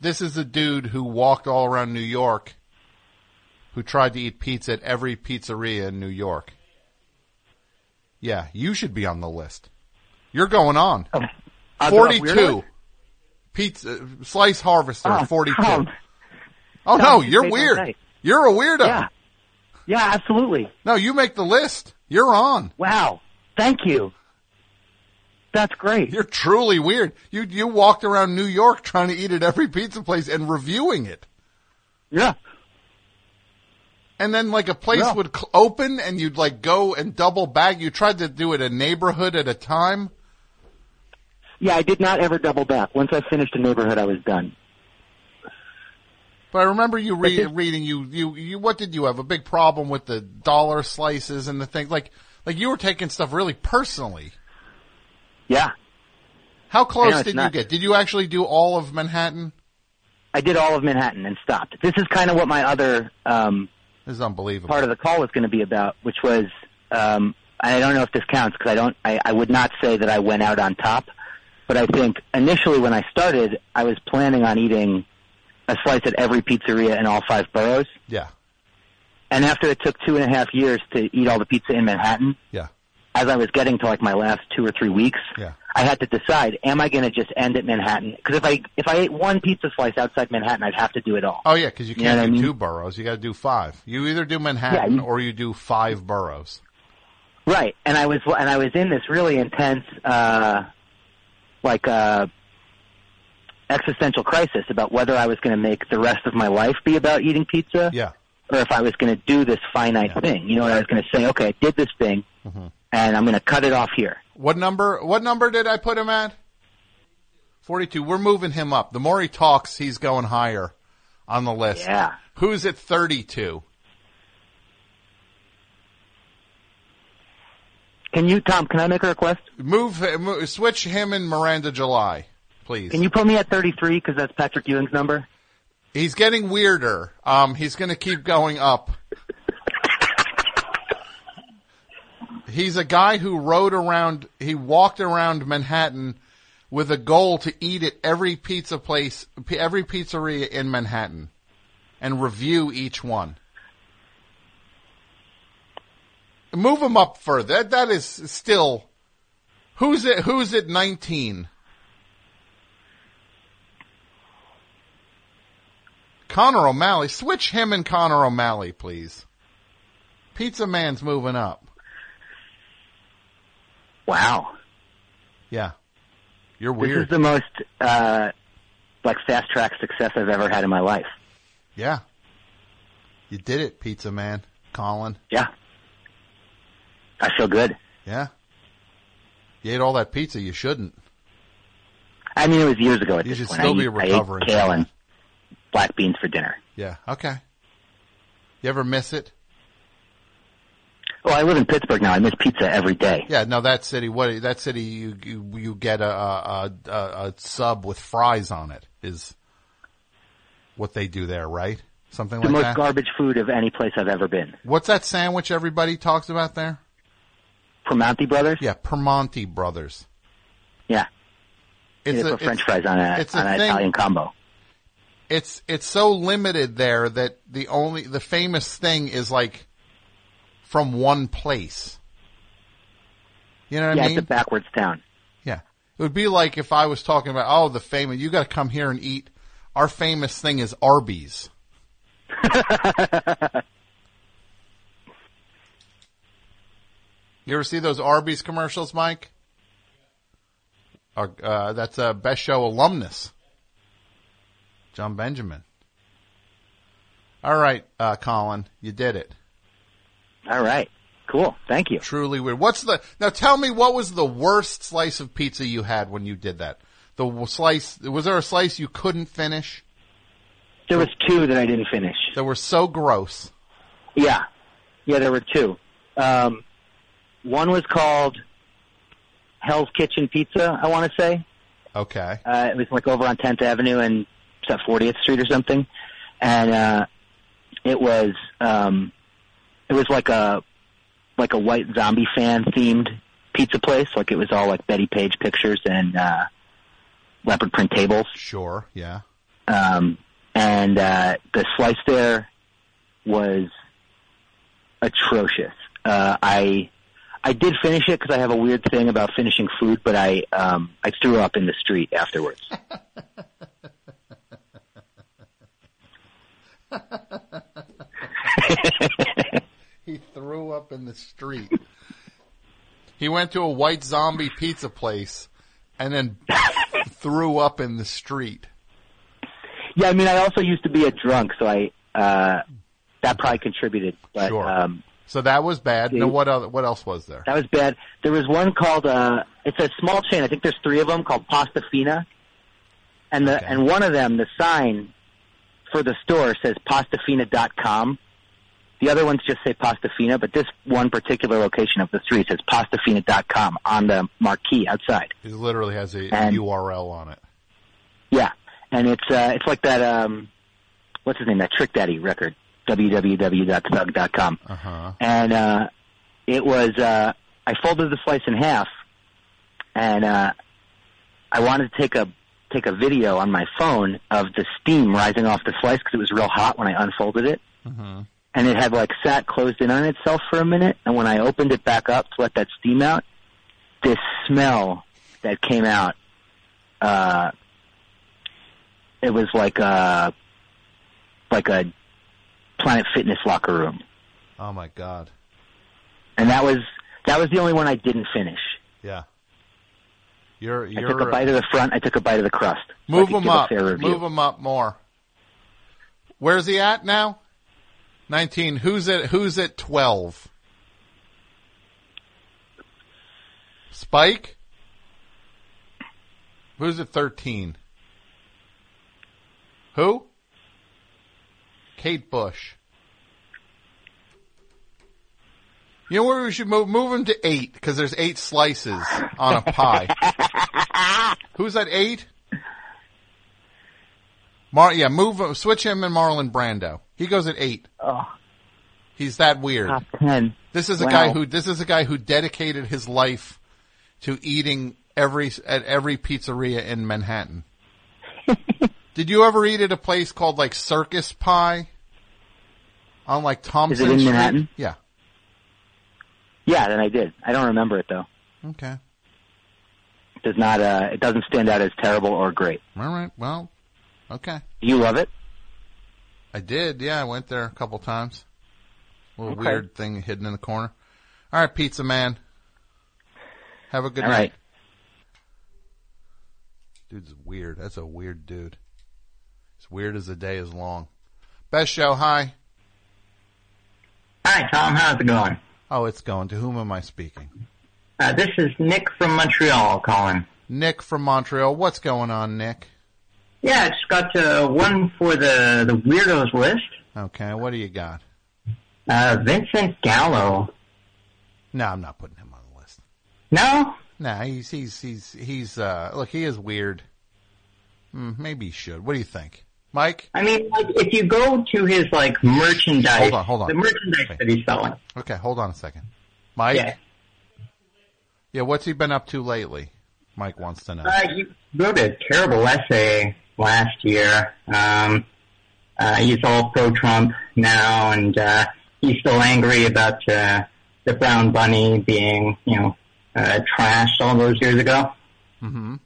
this is the dude who walked all around New York, who tried to eat pizza at every pizzeria in New York. Yeah, you should be on the list. You're going on. Oh, I'll go up 42. Pizza, slice harvester, Oh, 42. Tom. Oh no, you you're weird. You're a weirdo. Yeah. Yeah, absolutely. No, you make the list. You're on. Wow. Thank you. That's great. You're truly weird. You you walked around New York trying to eat at every pizza place and reviewing it. Yeah. And then like a place would cl- open and you'd like go and double bag. You tried to do it a neighborhood at a time. Yeah, I did not ever double back. Once I finished a neighborhood, I was done. But I remember you re- reading you, you you what did you have a big problem with the dollar slices and the things like like you were taking stuff really personally. Yeah. How close know, did you get? Did you actually do all of Manhattan? I did all of Manhattan and stopped. This is kind of what my other um, This is unbelievable. part of the call was going to be about, which was um, I don't know if this counts because I don't. I, I would not say that I went out on top, but I think initially when I started, I was planning on eating a slice at every pizzeria in all five boroughs. Yeah. And after it took two and a half years to eat all the pizza in Manhattan, Yeah. As I was getting to like my last two or three weeks, Yeah. I had to decide: am I going to just end at Manhattan? Because if I if I ate one pizza slice outside Manhattan, I'd have to do it all. Oh yeah, because you You can't know do I mean? two boroughs. You got to do five. You either do Manhattan you- or you do five boroughs. Right, and I was and I was in this really intense, uh, like uh, existential crisis about whether I was going to make the rest of my life be about eating pizza, Yeah. or if I was going to do this finite thing. You know, I was going to say, okay, I did this thing, Mm-hmm. And I'm going to cut it off here. What number? What number did I put him at? Forty-two. We're moving him up. The more he talks, he's going higher on the list. Yeah. Who's at thirty-two? Can you, Tom? Can I make a request? Move, move switch him and Miranda July, please. Can you put me at 33 because that's Patrick Ewing's number? He's getting weirder. Um, he's going to keep going up. He's a guy who rode around, he walked around Manhattan with a goal to eat at every pizza place, every pizzeria in Manhattan and review each one. Move him up further. That, that is still, who's it, who's at 19? Connor O'Malley. Switch him and Connor O'Malley, please. Pizza Man's moving up. Wow. Yeah. You're weird. This is the most uh, like fast track success I've ever had in my life. yeah. You did it, Pizza Man. Colin. Yeah. I feel good. Yeah. You ate all that pizza you shouldn't. I mean, it was years ago at You this should point. still I, be eat- I ate recovering kale and black beans for dinner. Yeah. Okay. You ever miss it? Well, I live in Pittsburgh now. I miss pizza every day. Yeah. No, that city. What that city? You you, you get a, a a a sub with fries on it is what they do there, right? Something the like that. The most garbage food of any place I've ever been. What's that sandwich everybody talks about there? Primanti Brothers? Yeah, Primanti Brothers. Yeah. It's a- French it's- fries on, a on an thing- Italian combo. It's it's so limited there that the only the famous thing is like from one place. You know what yeah, I mean? Yeah, it's a backwards town. Yeah. It would be like if I was talking about, oh, the famous, you gotta come here and eat. Our famous thing is Arby's. you ever see those Arby's commercials, Mike? Or, uh, that's a Best Show alumnus. Jon Benjamin. All right, uh, Colin, you did it. All right. Cool. Thank you. Truly weird. What's the, now tell me what was the worst slice of pizza you had when you did that? The slice, was there a slice you couldn't finish? There was two that I didn't finish. That were so gross. Yeah. Yeah, there were two. Um, one was called Hell's Kitchen Pizza, I want to say. Okay. Uh, it was like over on 10th Avenue and is that 40th Street or something. And, uh, it was, um, it was like a, like a white zombie fan themed pizza place. Like it was all like Bettie Page pictures and, uh, leopard print tables. Sure, yeah. Um, and, uh, the slice there was atrocious. Uh, I I did finish it because I have a weird thing about finishing food, but I um, I threw up in the street afterwards. he threw up in the street. He went to a white zombie pizza place and then threw up in the street. Yeah, I mean, I also used to be a drunk, so I uh, that probably contributed. But Sure. um, So that was bad. No, what other, what else was there? that was bad. There was one called uh, it's a small chain. I think there's three of them called Pasta Fina, and the and one of them, the sign for the store says pastafina.com. The other ones just say Pastafina, but this one particular location of the three says pastafina.com on the marquee outside. It literally has a And- URL on it. Yeah, and it's uh, it's like that. Um, what's his name? That Trick Daddy record. www.thug.com. Uh huh. And uh, it was uh, I folded the slice in half, and uh, I wanted to take a take a video on my phone of the steam rising off the slice because it was real hot when I unfolded it, Mm-hmm. And it had like sat closed in on itself for a minute. And when I opened it back up to let that steam out, this smell that came out. Uh, it was like a like a Planet Fitness locker room, Oh my god. and that was that was the only one I didn't finish. Yeah. You're I you're took a bite of the front. I took a bite of the crust. move could him up. Move him up more. Where's he at now? Nineteen. Who's at Who's at twelve? Spike. Who's at thirteen? Who? Kate Bush. You know where we should move? Move him to eight because there's eight slices on a pie. Who's at eight? Mar, yeah, move, switch him and Marlon Brando. He goes at eight. Oh. He's that weird. Top ten. This is a Wow. guy who, this is a guy who dedicated his life to eating every, at every pizzeria in Manhattan. Did you ever eat at a place called like Circus Pie? On like Thompson in Street? Manhattan? Yeah. Yeah, then I did. I don't remember it though. Okay. It does not. Uh, it doesn't stand out as terrible or great. All right. Well, okay. You love it? I did. Yeah, I went there a couple times. A little Okay. weird thing hidden in the corner. All right, pizza man. Have a good All night. right. Dude's weird. That's a weird dude. As weird as the day is long. Best show. Hi. Hi, Tom. How's it going? Oh, it's going. To whom am I speaking? Uh, this is Nick from Montreal calling. Nick from Montreal. What's going on, Nick? Yeah, it's got uh, one for the the weirdos list. Okay, what do you got? Uh, Vincent Gallo. No, I'm not putting him on the list. No, Nah, he's he's he's he's uh look, he is weird. Hmm, maybe he should. What do you think? Mike? I mean, like if you go to his like merchandise, Hold on, hold on. the merchandise that he's selling. Okay, hold on a second. Mike? Yeah. Yeah, what's he been up to lately? Mike wants to know. Uh, he wrote a terrible essay last year. Um, uh, he's all pro-Trump now, and uh, he's still angry about uh, the brown bunny being, you know, uh, trashed all those years ago. Mm-hmm.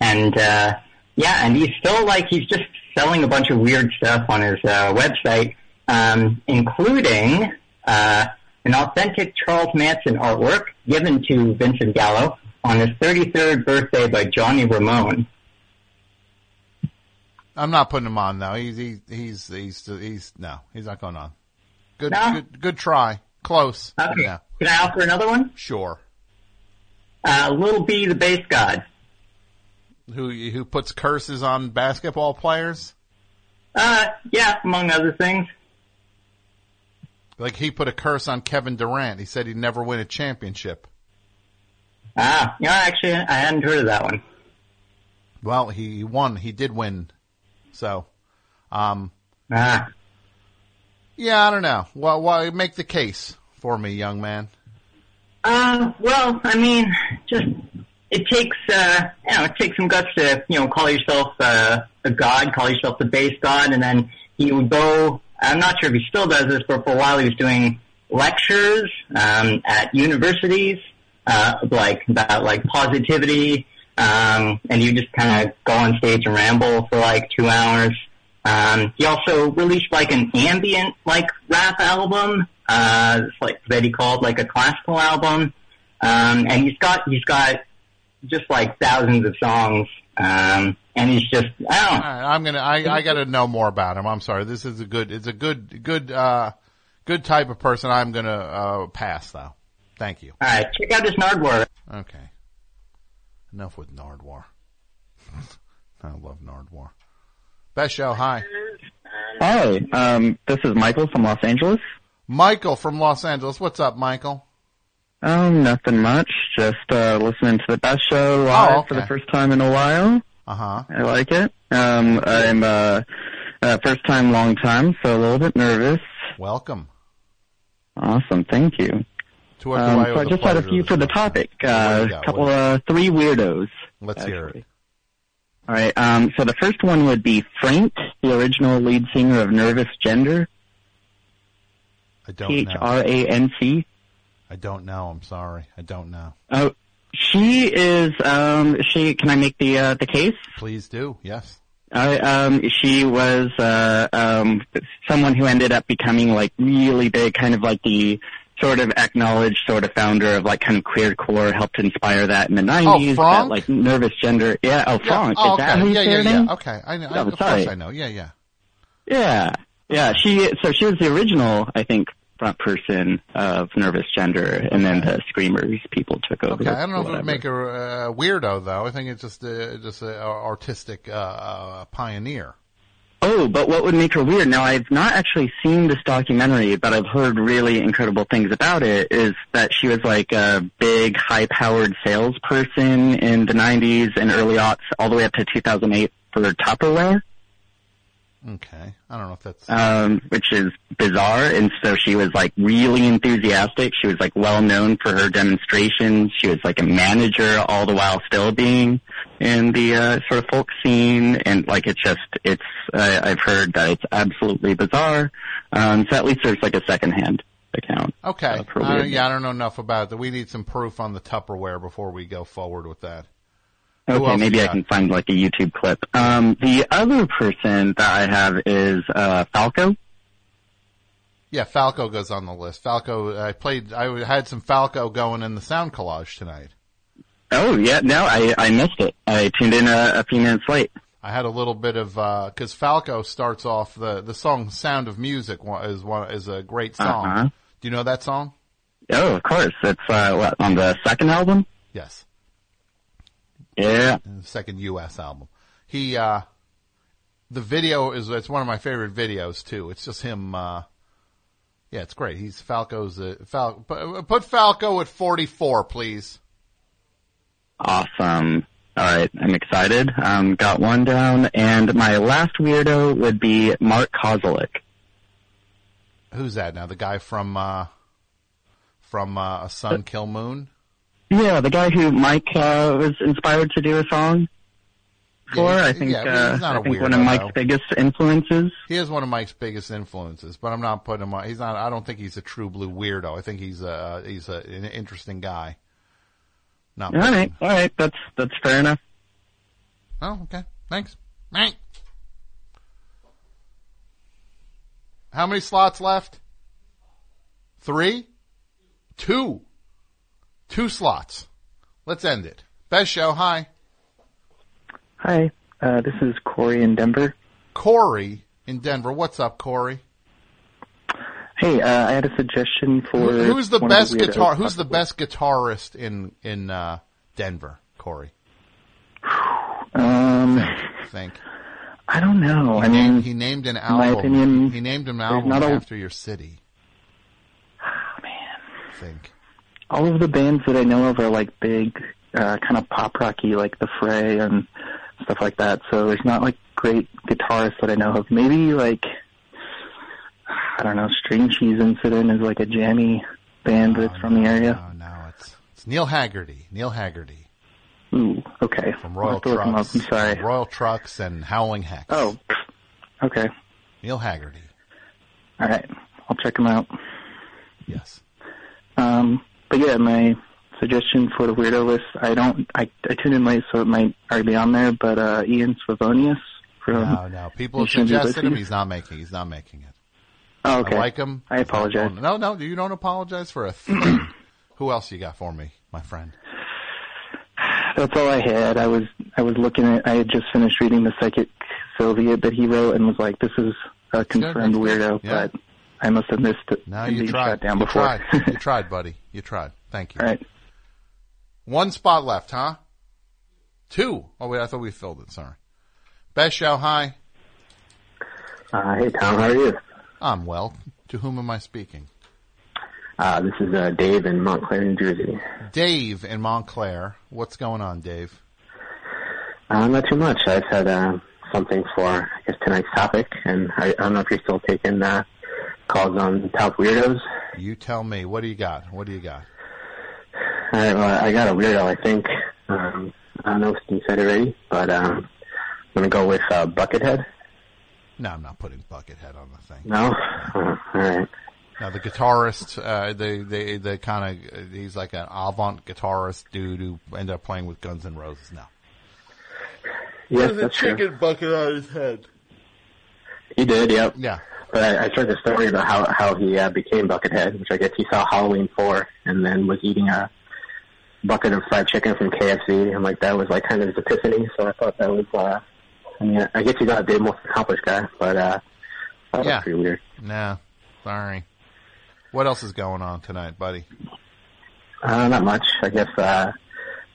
And uh, yeah, and he's still like he's just selling a bunch of weird stuff on his uh, website, um, including uh, an authentic Charles Manson artwork given to Vincent Gallo on his 33rd birthday by Johnny Ramone. I'm not putting him on though. He's he's he's he's, he's no, he's not going on. Good No? good good try. Close. Okay. Yeah. Can I offer another one? Sure. Uh, Lil B, the Based God. Who who puts curses on basketball players? Uh, yeah, among other things. Like he put a curse on Kevin Durant. He said he'd never win a championship. Ah, yeah, actually, I hadn't heard of that one. Well, he won. He did win. So, um, Ah. yeah, I don't know. Well, well, make the case for me, young man. Uh, well, I mean, just it takes uh, you know, it takes some guts to you know call yourself uh, a god, call yourself the Based God, and then he would go I'm not sure if he still does this, but for a while he was doing lectures um, at universities, uh, like about like positivity, um, and you just kind of go on stage and ramble for like two hours. Um, he also released like an ambient like rap album, uh, it's like that he called like a classical album, um, and he's got he's got just like thousands of songs, um, and he's just I don't know. I'm gonna. I, I got to know more about him. I'm sorry. This is a good. It's a good, good, uh, good type of person. I'm gonna uh, pass though. Thank you. All right, check out this Nardwuar. Okay. Enough with Nardwuar. I love Nardwuar. Best show. Hi, Hi, um, this is Michael from Los Angeles. Michael from Los Angeles. What's up, Michael? Um, nothing much. Just uh, listening to the best show live Oh, okay. for the first time in a while. Uh huh. I like it. Um, I'm uh, uh, first time, long time, so a little bit nervous. Welcome. Awesome, thank you. To Um, I so I just had a few for the topic. Uh, a couple uh, three weirdos. Let's hear it. All right. Um, so the first one would be Phranc, the original lead singer of Nervous Gender. I don't P H know. R A N C. I don't know. I'm sorry. I don't know. Oh, she is. Um, she. Can I make the uh, the case? Please do. Yes. Uh, um, she was uh, um, someone who ended up becoming like really big, kind of like the sort of acknowledged sort of founder of like kind of queercore, helped inspire that in the nineties. Phranc? that like nervous gender. Yeah. Oh, Phranc. Oh, that okay. you yeah, yeah, yeah. Okay. I know. Oh, of sorry. course I know. Yeah, yeah. Yeah, yeah. She so she was the original, I think, front person of Nervous Gender, and then the Screamers people took over. Okay. I don't know if it would make her uh, weirdo though. I think it's just uh, just an artistic uh, uh, pioneer. Oh, but what would make her weird? Now, I've not actually seen this documentary, but I've heard really incredible things about it. Is that she was like a big, high-powered salesperson in the '90s and early aughts, all the way up to 2008 for Tupperware. Okay. I don't know if that's. um, which is bizarre. And so she was like really enthusiastic. She was like well known for her demonstrations. She was like a manager all the while still being in the uh, sort of folk scene. And like it's just, it's, uh, I've heard that it's absolutely bizarre. Um, so at least there's like a secondhand account. Okay. Uh, yeah, I don't know enough about that. We need some proof on the Tupperware before we go forward with that. Okay, maybe I can find like a YouTube clip. Um, the other person that I have is uh, Falco. Yeah, Falco goes on the list. Falco, I played, I had some Falco going in the sound collage tonight. Oh yeah, no, I I missed it. I tuned in a, a few minutes late. I had a little bit of because Falco starts off the the song "Sound of Music" is one is a great song. Uh-huh. Do you know that song? Oh, of course. It's uh, what on the second album. Yes, Yeah. second U.S. album. He uh, the video is it's one of my favorite videos too. It's just him. Uh, yeah, it's great. He's Falco's uh, Fal- put, Falco at forty four, please. Awesome. All right, I'm excited. Um, got one down, and my last weirdo would be Mark Kozelek. Who's that now? The guy from uh, from uh, A Sun Kil Moon. Yeah, the guy who Mike uh, was inspired to do a song for. Yeah, I think yeah, uh, he's not I think one of Mike's though. biggest influences. He is one of Mike's biggest influences, but I'm not putting him on. He's not. I don't think he's a true blue weirdo. I think he's a he's a, an interesting guy. Not. All right, all right, that's that's fair enough. Oh, okay. Thanks. Right. How many slots left? Three? Two. Two slots. Let's end it. Best show. Hi. Hi, uh, this is Corey in Denver. Corey in Denver. What's up, Corey? Hey, uh, I had a suggestion for Who- who's the best guitar? Who's the best guitarist in in uh, Denver? Corey. Um, Think. I don't know. He I mean, he named an album. my opinion, he named an album not a- after your city. Oh, man. Think. All of the bands that I know of are like big, uh, kind of pop rocky, like The Fray and stuff like that. So there's not like great guitarists that I know of. Maybe like I don't know, String Cheese Incident is like a jammy band that's from the area. No, no, it's Neil Hagerty. Neil Hagerty Ooh, okay. from Royal have to look him up. Trucks. I'm sorry. Royal Trux and Howling Hex. Oh, okay. Neil Hagerty. All right, I'll check them out. Yes. Um, but yeah, my suggestion for the weirdo list, I don't, I, I tuned in late, so it might already be on there. But uh, Ian Svenonius from No, no. People suggested him. He's not making. He's not making it. Oh, okay. I like him. I apologize. No, no, you don't apologize for a thing. Who else you got for me, my friend? That's all I had. I was I was looking at. I had just finished reading the Psychic Soviet that he wrote, and was like, "This is a confirmed weirdo." Yeah. But I must have missed it. No, you tried. down you before. tried. you tried, buddy. You tried. Thank you. All right. One spot left, huh? Two. Oh wait, I thought we filled it. Sorry. Best show. Hi. Uh, hey Tom, how are you? I'm well. To whom am I speaking? Uh, this is uh, Dave in Montclair, New Jersey. Dave in Montclair. What's going on, Dave? Uh, not too much. I just had uh, something for I guess tonight's topic, and I, I don't know if you're still taking uh, calls on top weirdos. You tell me. What do you got? What do you got? All right, well, I got a weirdo. I think um, I don't know if Steve said it already, but um, I'm gonna go with uh, Buckethead. No, I'm not putting Buckethead on the thing. No, uh, all right. Now the guitarist, uh, the the the kind of he's like an avant guitarist dude who ended up playing with Guns N' Roses. now. Yes, With a that's true. chicken bucket on his head. He did, yep. Yeah. But I, I heard the story about how how he uh, became Buckethead, which I guess he saw Halloween four, and then was eating a bucket of fried chicken from KFC, and like that was like kind of his epiphany. So I thought that was, uh, I mean, I guess he's not the most accomplished guy, but uh, that was pretty weird. No, sorry. What else is going on tonight, buddy? Uh, not much. I guess uh,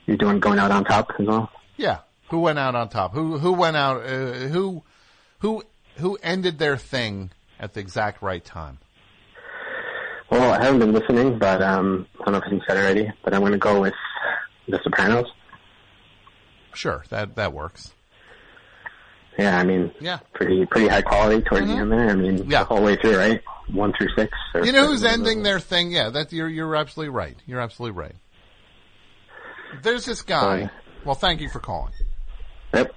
you're doing going out on top as well. Yeah, who went out on top? Who who went out? Uh, who who who ended their thing at the exact right time? Well, I haven't been listening, but um, I don't know if you said already, but I'm going to go with The Sopranos. Sure, that that works. Yeah, I mean, Yeah. pretty pretty high quality towards the end there. I mean, Yeah. the whole way through, right? One through six. or You know who's ending their thing? Yeah, that you're you're absolutely right. You're absolutely right. There's this guy. Well, thank you for calling. Yep.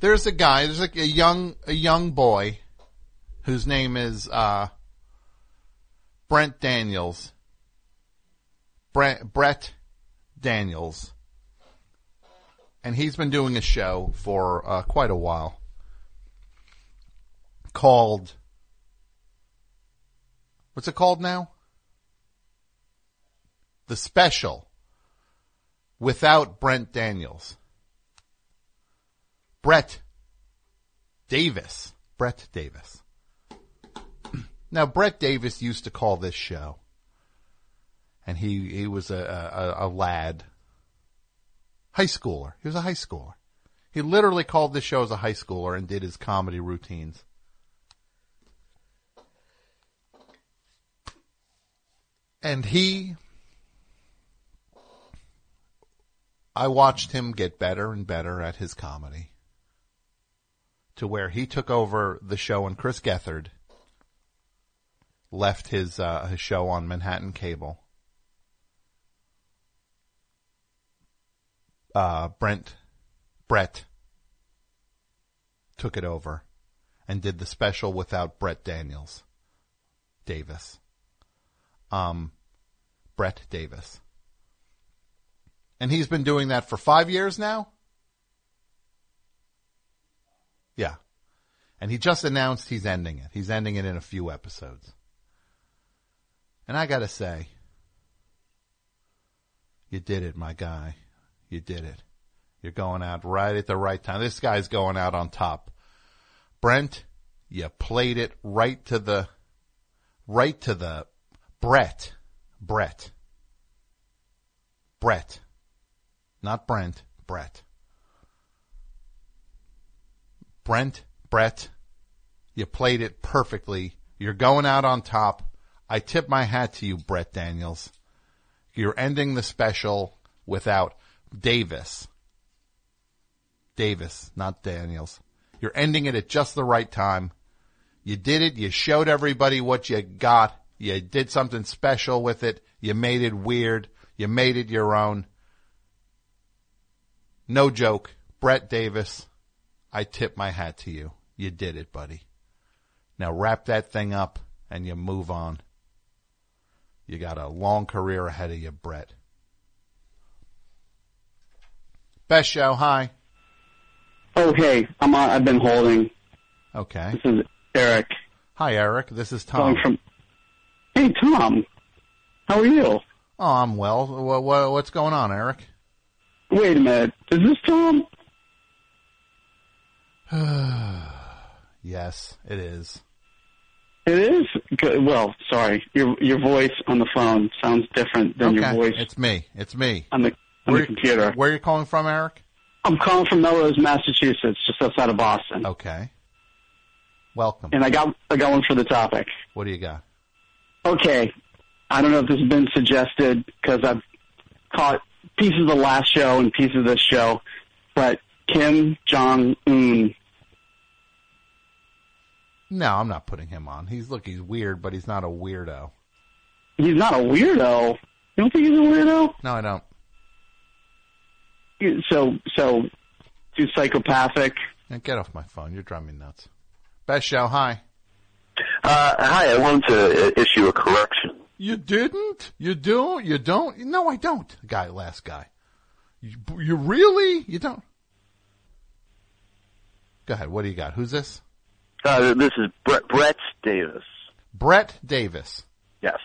There's a guy. There's like a young a young boy whose name is uh, Brent Daniels. Brent Brett Daniels, and he's been doing a show for uh, quite a while called. What's it called now? The Special without Brent Daniels. Brett Davis. Brett Davis. now, Brett Davis used to call this show, and he, he was a, a, a lad, high schooler. He was a high schooler. He literally called this show as a high schooler and did his comedy routines. And he, I watched him get better and better at his comedy to where he took over the show and Chris Gethard left his, uh, his show on Manhattan Cable. Uh, Brent, Brett took it over and did the special without Brett Daniels. Davis. Um, Brett Davis. And he's been doing that for five years now? Yeah. And he just announced he's ending it. He's ending it in a few episodes. And I gotta say, you did it, my guy. You did it. You're going out right at the right time. This guy's going out on top. Brent, you played it right to the, right to the, Brett, Brett, Brett, not Brent, Brett. Brent, Brett, you played it perfectly. You're going out on top. I tip my hat to you, Brett Daniels. You're ending the special without Davis. Davis, not Daniels. You're ending it at just the right time. You did it. You showed everybody what you got. You did something special with it. You made it weird. You made it your own. No joke. Brett Davis, I tip my hat to you. You did it, buddy. Now wrap that thing up and you move on. You got a long career ahead of you, Brett. Best show, hi. Oh, hey, I'm on, I've been holding. Okay. This is Eric. Hi, Eric. This is Tom. From. Hey, Tom. How are you? Oh, I'm well. What, what, what's going on, Eric? Wait a minute. Is this Tom? yes, it is. It is. Good. Well, sorry. Your your voice on the phone sounds different than your voice It's me. It's me. on the on Where- the computer. Where are you calling from, Eric? I'm calling from Melrose, Massachusetts, just outside of Boston. Okay. Welcome. And I got I got one for the topic. What do you got? Okay. I don't know if this has been suggested because I've caught pieces of the last show and pieces of this show, but Kim Jong Un. No, I'm not putting him on. He's look, he's weird, but he's not a weirdo. He's not a weirdo. You don't think he's a weirdo? No, I don't. So so too psychopathic. Now get off my phone. You're driving me nuts. Best show, hi. Uh, hi, I wanted to uh, issue a correction. You didn't? You do? You don't? No, I don't. Guy, last guy. You, you really? You don't? Go ahead. What do you got? Who's this? Uh, this is Brett, Brett Davis. Brett Davis. Yes.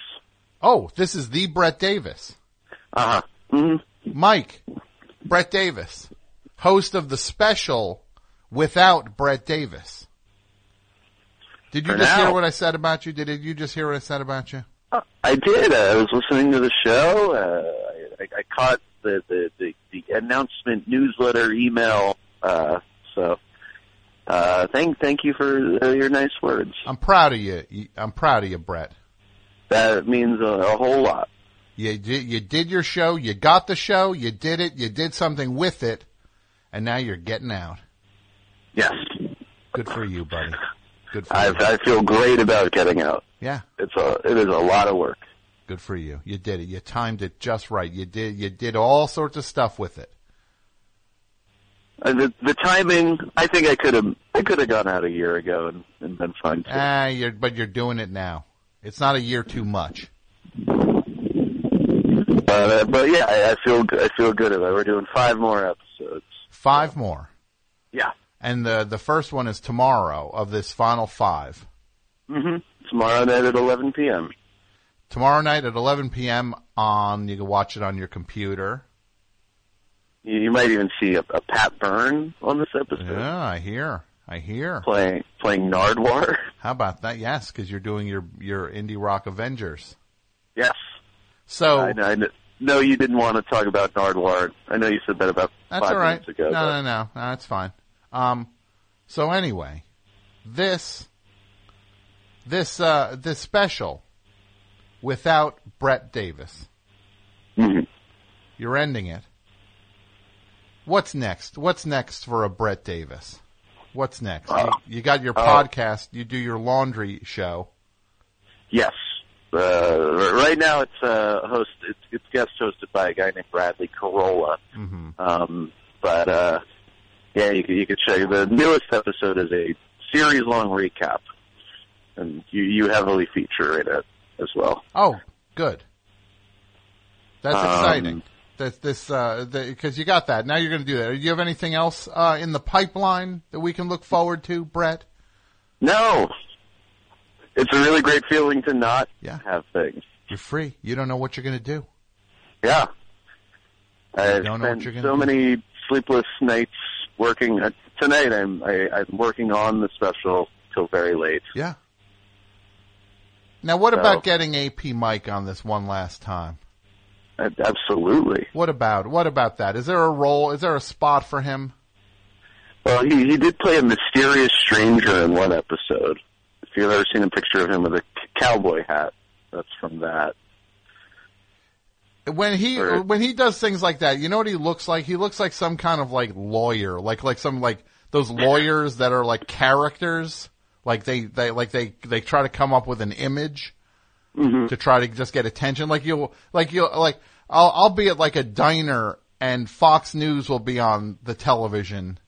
Oh, this is the Brett Davis. Uh huh. Mm-hmm. Mike, Brett Davis, host of the special without Brett Davis. Did you For just now. hear what I said about you? Did you just hear what I said about you? I did. Uh, I was listening to the show. Uh, I, I caught the, the, the, the announcement newsletter email. Uh, so, uh, thank thank you for uh, your nice words. I'm proud of you. I'm proud of you, Brett. That means a, a whole lot. You did, you did your show. You got the show. You did it. You did something with it, and now you're getting out. Yes. Good for you, buddy. Good for I, you. I feel great about getting out. Yeah. It's a it is a lot of work. Good for you. You did it. You timed it just right. You did. You did all sorts of stuff with it. Uh, the the timing, I think I could have I could have gone out a year ago and, and been fine. Too. Ah, you're, but you're doing it now. It's not a year too much. But uh, but yeah, I, I feel I feel good about. it. We're doing five more episodes. Five more. Yeah. And the the first one is tomorrow of this final five. Mm-hmm. Tomorrow night at 11 p.m. Tomorrow night at 11 p.m. on. You can watch it on your computer. You, might even see a, a Pat Byrne on this episode Yeah, I hear. I hear. playing playing Nardwuar. How about that? Yes, because you're doing your your indie rock Avengers. Yes. So I, I know you didn't want to talk about Nardwuar. I know you said that about That's five all right. minutes ago. no, but no, no, no, that's fine. Um, so anyway, this this uh this special without Brett Davis, Mhm. you're ending it. What's next? What's next for a Brett Davis? What's next? Uh, you, you got your uh, podcast. You do your laundry show. Yes. Uh, right now it's uh, host. It's, it's guest hosted by a guy named Bradley Carolla. Mm-hmm. Um, but uh, yeah, you could you could check the newest episode is a series long recap, and you you heavily feature in it as well. Oh, good. That's Um, exciting. That this uh because you got that. Now you're going to do that. Do you have anything else uh in the pipeline that we can look forward to, Brett? No, it's a really great feeling to not Yeah. have things. You're free. You don't know what you're going to do. Yeah, I've don't know what you're gonna so do. many sleepless nights working. Uh, tonight, I'm I, I'm working on the special till very late. Yeah. Now, what So- about getting AP Mike on this one last time? Absolutely. What about what about that? Is there a role? Is there a spot for him? Well, he he did play a mysterious stranger in one episode. If you've ever seen a picture of him with a cowboy hat, that's from that. When he Or- when he does things like that, you know what he looks like? He looks like some kind of like lawyer, like like some like those lawyers that are like characters, like they they like they they try to come up with an image to try to just get attention. Like you'll like you'll like I'll I'll be at like a diner and Fox News will be on the television,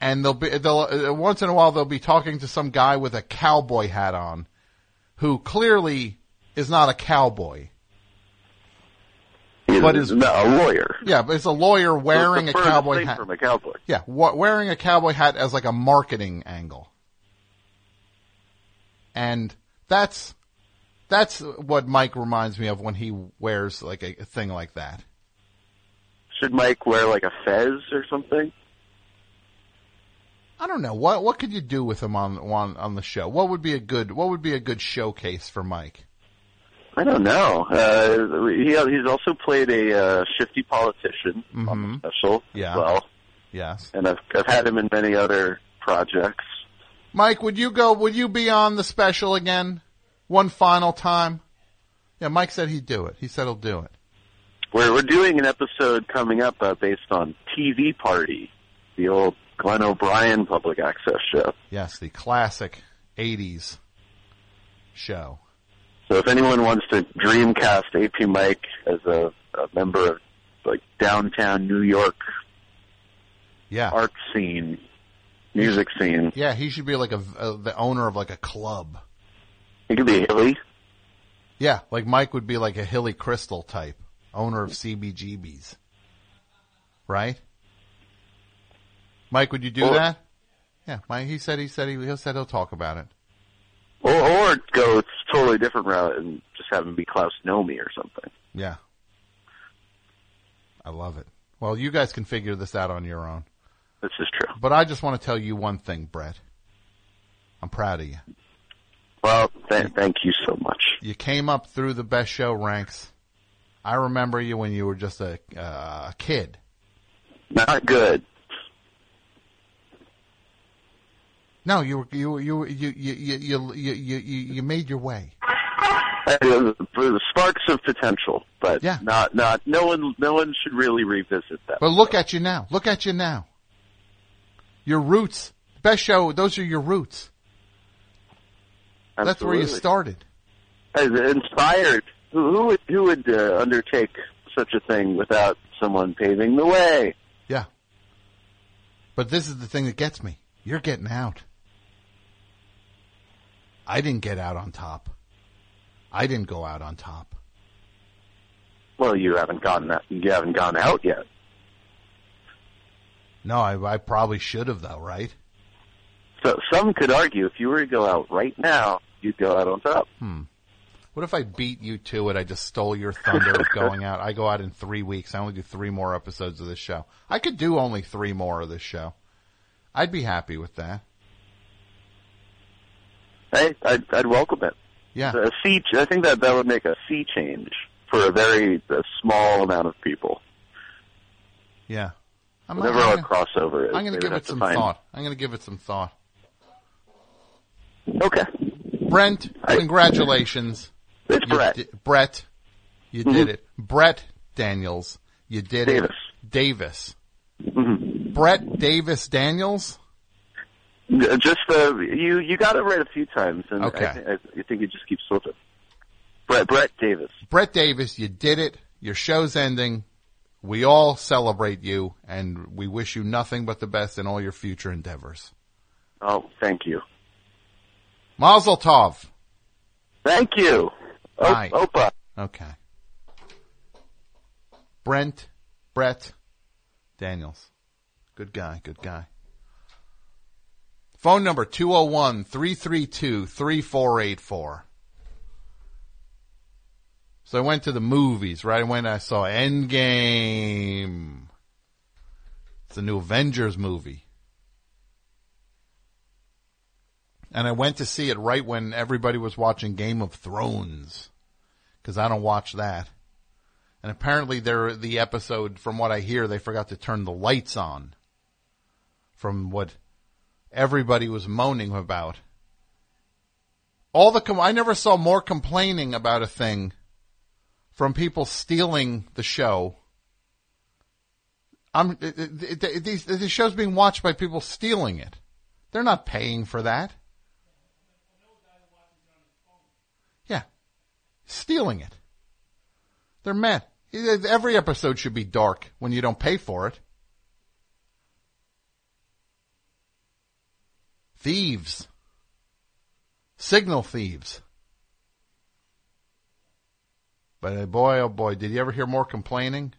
and they'll be they'll uh, once in a while they'll be talking to some guy with a cowboy hat on, who clearly is not a cowboy. He's But is- a lawyer. Yeah, but it's a lawyer wearing So a it's the furthest cowboy hat. from a cowboy. Yeah, wearing a cowboy hat as like a marketing angle. And that's that's what Mike reminds me of when he wears like a, a thing like that. Should Mike wear like a fez or something? I don't know what what could you do with him on on on the show. What would be a good what would be a good showcase for Mike? I don't know. Uh, he he's also played a uh, shifty politician on the special Mm-hmm. Yeah. as well, Yes, and I've I've had him in many other projects. Mike, would you go? Would you be on the special again, one final time? Yeah, Mike said he'd do it. He said he'll do it. We're we're doing an episode coming up uh, based on TV Party, the old Glenn O'Brien public access show. Yes, the classic '80s show. So if anyone wants to dreamcast AP Mike as a, a member of like downtown New York Yeah. art scene, music scene, Yeah, he should be like a, a the owner of like a club. He could be Hilly. Yeah, like Mike would be like a Hilly Kristal type, owner of CBGBs. Right? Mike, would you do Well- that? Yeah, Mike. He said he said he, he said he'll talk about it. Or, or go a totally different route and just have him be Klaus Nomi or something. Yeah. I love it. Well, you guys can figure this out on your own. This is true. But I just want to tell you one thing, Brett. I'm proud of you. Well, th- thank you so much. You came up through the best show ranks. I remember you when you were just a, uh, kid. Not good. No, you were you you you you you you you you, made your way. The sparks of potential, but Yeah. not not no one no one should really revisit that. But look at you now. Look at you now. Your roots. Best show. Those are your roots. That's where you started. As inspired, who, who would who would uh, undertake such a thing without someone paving the way? Yeah. But this is the thing that gets me. You're getting out. I didn't get out on top. I didn't go out on top. Well, you haven't gotten that. You haven't gone out yet. No, I, I probably should have though, right? So some could argue if you were to go out right now, you'd go out on top. Hmm. What if I beat you to it? I just stole your thunder of going out. I go out in three weeks. I only do three more episodes of this show. I could do only three more of this show. I'd be happy with that. Hey, I'd, I'd welcome it. Yeah. A sea. I think that that would make a sea change for a very a small amount of people. Yeah. I'm, Whatever I'm our gonna- crossover is, I'm going to give it some find- thought. I'm going to give it some thought. Okay. Brent, congratulations. It's You Brett. di- Brett, you Mhm. did it. Brett Daniels, you did Davis. it. Davis. Mhm. Brett Davis Daniels? Just uh, you you got it right a few times, and Okay. I, thi- I, I think it just keeps slipping. Brett Brett Davis. Brett Davis, you did it. Your show's ending. We all celebrate you, and we wish you nothing but the best in all your future endeavors. Oh, thank you. Mazel tov. Thank you. O- Bye. Opa. Okay. Brent, Brett, Daniels. Good guy, good guy. Phone number 201-332-3484. So I went to the movies, right? I went and I saw Endgame. It's a new Avengers movie. And I went to see it right when everybody was watching Game of Thrones. Cause I don't watch that. And apparently there, the episode, from what I hear, they forgot to turn the lights on. From what everybody was moaning about. All the, com- I never saw more complaining about a thing from people stealing the show. I'm, it, it, it, these, the show's being watched by people stealing it. They're not paying for that. Yeah. Stealing it. They're mad. Every episode should be dark when you don't pay for it. Thieves. Signal thieves. But uh, boy, oh boy, did you ever hear more complaining?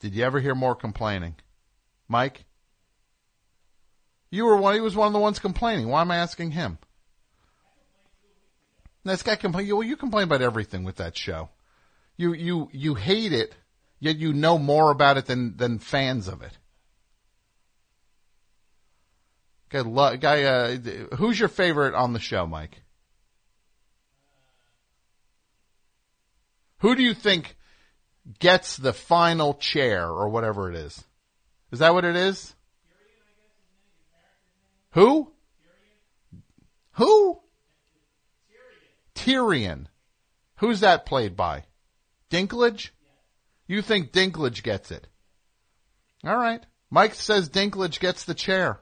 Did you ever hear more complaining? Mike? You were one, he was one of the ones complaining. Why am I asking him? This guy complain. Well, you complain about everything with that show. You you you hate it, yet you know more about it than than fans of it. Guy, lo- guy uh, who's your favorite on the show, Mike? Who do you think gets the final chair or whatever it is? Is that what it is? Who? Who? Tyrion. Who's that played by? Dinklage? You think Dinklage gets it? All right. Mike says Dinklage gets the chair.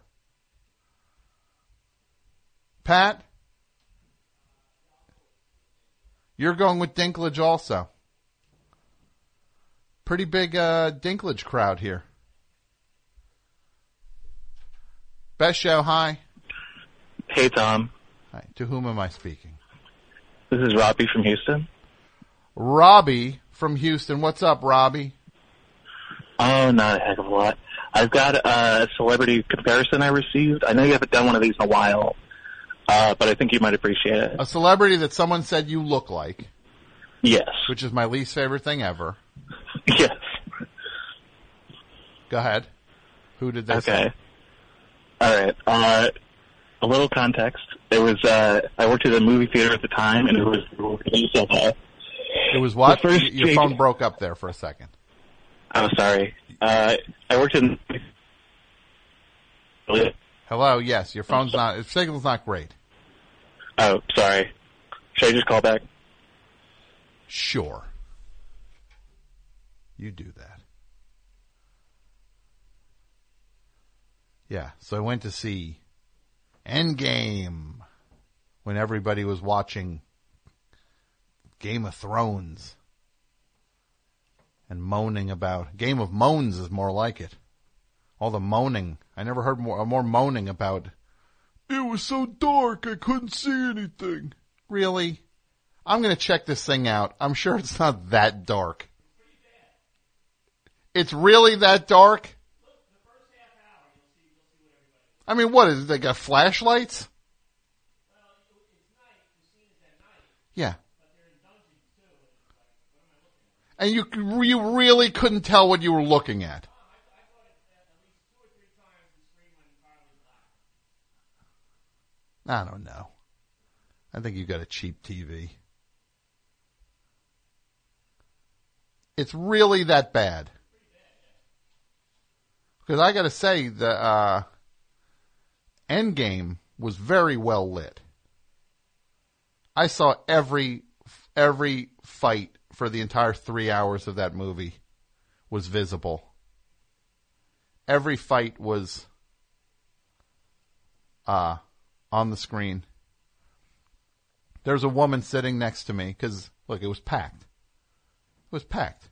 Pat? You're going with Dinklage also. Pretty big uh, Dinklage crowd here. Best show, hi. Hey, Tom. Hi. To whom am I speaking? This is Robbie from Houston. Robbie from Houston. What's up, Robbie? Oh, not a heck of a lot. I've got a celebrity comparison I received. I know you haven't done one of these in a while, uh, but I think you might appreciate it. A celebrity that someone said you look like. Yes. Which is my least favorite thing ever. Yes. Go ahead. Who did that? Okay. say? All right. Uh, a little context. There was uh, I worked at a movie theater at the time, and it was the release of It was what? The first Your Jake- phone broke up there for a second. I'm sorry. Uh, I worked in. Hello. Yes, your phone's not. Your signal's not great. Oh, sorry. Should I just call back? Sure. You do that. Yeah. So I went to see Endgame when everybody was watching Game of Thrones and moaning about Game of Moans is more like it. All the moaning. I never heard more uh, more moaning about it was so dark I couldn't see anything. Really? I'm to check this thing out. I'm sure it's not that dark. It's really that dark? I mean, what is it? They got flashlights? Yeah. And you you really couldn't tell what you were looking at. I don't know. I think you've got a cheap TV. It's really that bad. Because I got to say, the uh, Endgame was very well lit. I saw every every fight for the entire three hours of that movie was visible. Every fight was uh, on the screen. There's a woman sitting next to me because look, it was packed. It was packed.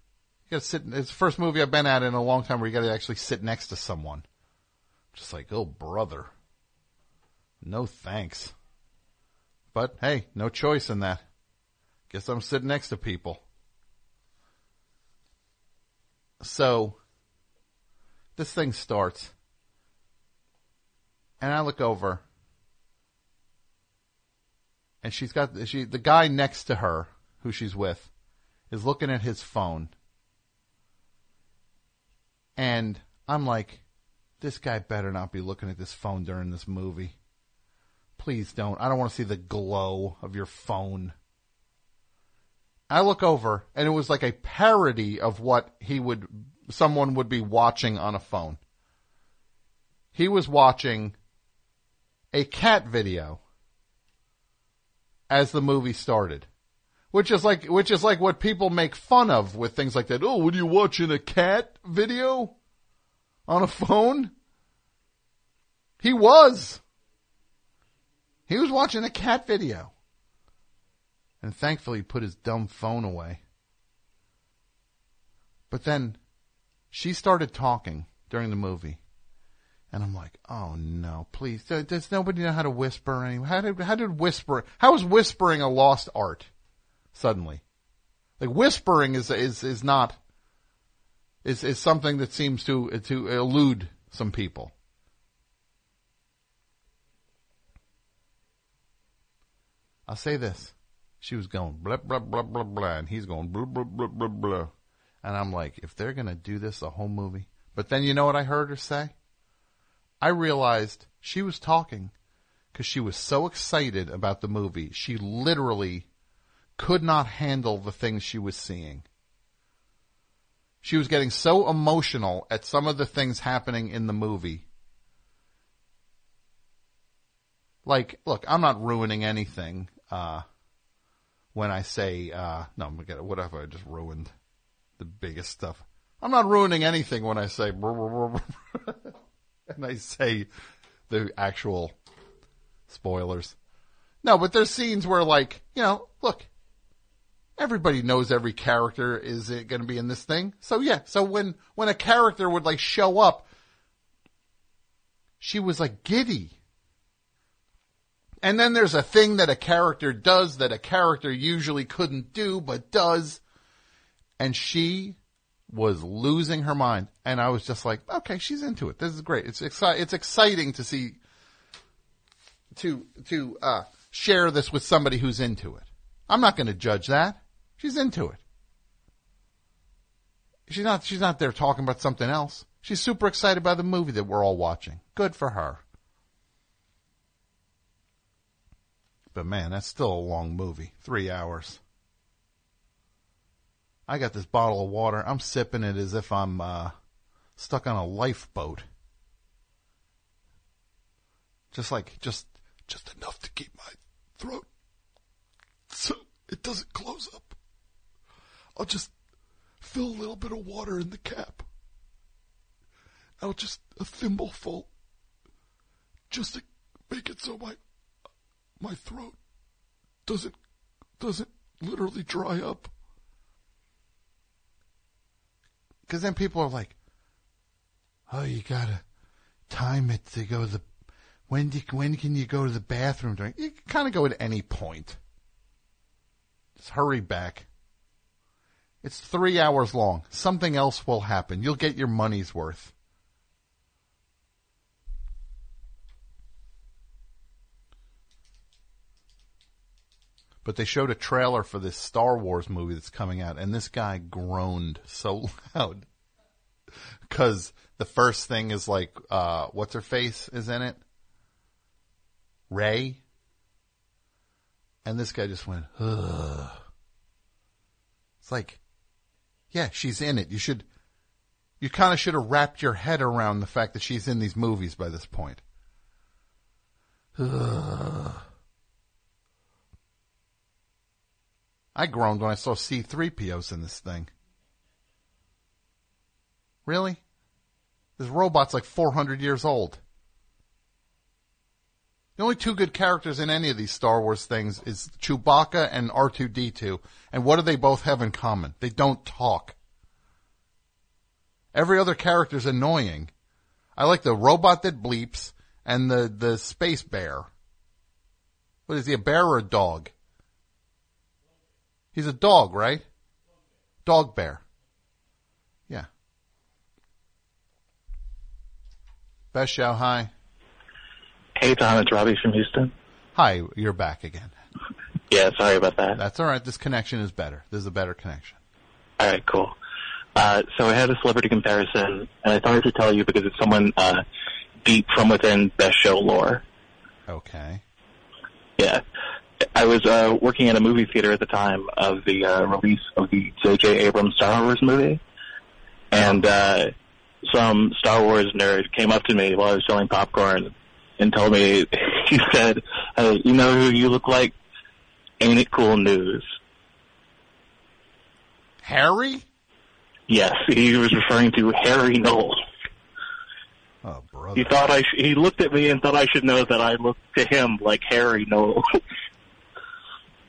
You got to sit. It's the first movie I've been at in a long time where you got to actually sit next to someone. Just like, oh brother, no thanks. But hey, no choice in that. Guess I'm sitting next to people. So, this thing starts, and I look over, and she's got she the guy next to her who she's with is looking at his phone, and I'm like, this guy better not be looking at this phone during this movie. Please don't. I don't want to see the glow of your phone. I look over and it was like a parody of what he would someone would be watching on a phone. He was watching a cat video as the movie started. Which is like which is like what people make fun of with things like that. Oh, what are you watching a cat video on a phone? He was. He was watching a cat video. And thankfully he put his dumb phone away. But then she started talking during the movie. And I'm like, oh no, please. Does, nobody know how to whisper anymore? How did, how did whisper, how is whispering a lost art suddenly? Like whispering is, is, is not, is, is something that seems to, to elude some people. I'll say this. She was going blah, blah, blah, blah, blah, and he's going blah, blah, blah, blah, blah. And I'm like, if they're going to do this a whole movie. But then you know what I heard her say? I realized she was talking because she was so excited about the movie. She literally could not handle the things she was seeing. She was getting so emotional at some of the things happening in the movie. Like, look, I'm not ruining anything, uh, when I say, uh, no, I'm gonna, get what if I just ruined the biggest stuff? I'm not ruining anything when I say, and I say the actual spoilers. No, but there's scenes where like, you know, look, everybody knows every character is it going to be in this thing. So yeah, so when, when a character would like show up, she was like giddy. And then there's a thing that a character does that a character usually couldn't do, but does. And she was losing her mind. And I was just like, okay, she's into it. This is great. It's exci- it's exciting to see, to, to, uh, share this with somebody who's into it. I'm not going to judge that. She's into it. She's not, she's not there talking about something else. She's super excited by the movie that we're all watching. Good for her. But man, that's still a long movie. Three hours. I got this bottle of water. I'm sipping it as if I'm uh, stuck on a lifeboat. Just like just just enough to keep my throat so it doesn't close up. I'll just fill a little bit of water in the cap. I'll just a thimbleful, just to make it so my my throat doesn't doesn't literally dry up. Because then people are like, "Oh, you gotta time it to go to the when do when can you go to the bathroom?" During you can kind of go at any point. Just hurry back. It's three hours long. Something else will happen. You'll get your money's worth. But they showed a trailer for this Star Wars movie that's coming out, and this guy groaned so loud. Because the first thing is like, uh, what's her face is in it? Rey? And this guy just went, ugh. It's like, yeah, she's in it. You should, you kind of should have wrapped your head around the fact that she's in these movies by this point. Ugh. I groaned when I saw C3POs in this thing. Really? This robot's like 400 years old. The only two good characters in any of these Star Wars things is Chewbacca and R2D2. And what do they both have in common? They don't talk. Every other character is annoying. I like the robot that bleeps and the, the space bear. What is he, a bear or a dog? He's a dog, right? Dog bear. Yeah. Best show, hi. Hey, Tom, it's Robbie from Houston. Hi, you're back again. Yeah, sorry about that. That's all right. This connection is better. This is a better connection. All right, cool. Uh, so I had a celebrity comparison, and I thought to tell you because it's someone uh, deep from within best show lore. Okay. Yeah. I was uh, working at a movie theater at the time of the uh, release of the J.J. Abrams Star Wars movie, and uh, some Star Wars nerd came up to me while I was selling popcorn and told me, he said, "Hey, you know who you look like? Ain't it cool news?" Harry? Yes, he was referring to Harry Knowles. Oh, brother. He thought I sh- he looked at me and thought I should know that I looked to him like Harry Knowles.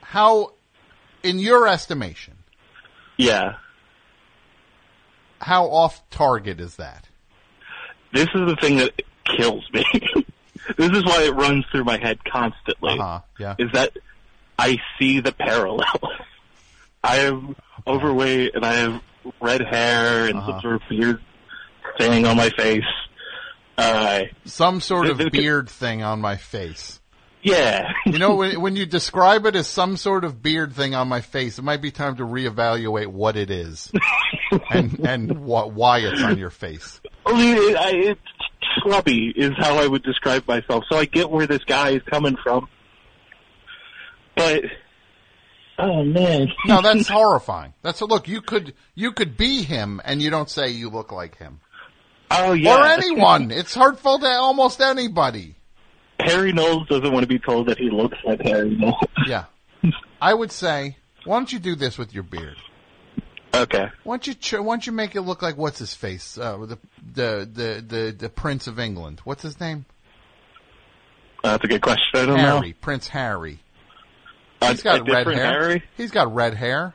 How, in your estimation, yeah. how off target is that? This is the thing that kills me. this is why it runs through my head constantly. Uh-huh, yeah. Is that I see the parallel. I am overweight and I have red hair and Uh-huh. some sort of beard thing on my face. Uh, Some sort of beard thing on my face. Yeah. You know, when, when you describe it as some sort of beard thing on my face, it might be time to reevaluate what it is and and wh- why it's on your face. I mean, it, I, it's schlubby is how I would describe myself. So I get where this guy is coming from. But, oh man. No, that's horrifying. That's a look. You could you could be him, and you don't say you look like him. Oh yeah. Or anyone. It's hurtful to almost anybody. Harry Knowles doesn't want to be told that he looks like Harry Knowles. Yeah. I would say, why don't you do this with your beard? Okay. Why don't you ch- why don't you make it look like what's his face? Uh, the, the the the the Prince of England. What's his name? That's a good question. I don't Harry. know. Prince Harry. He's got a red hair. Harry? He's got red hair.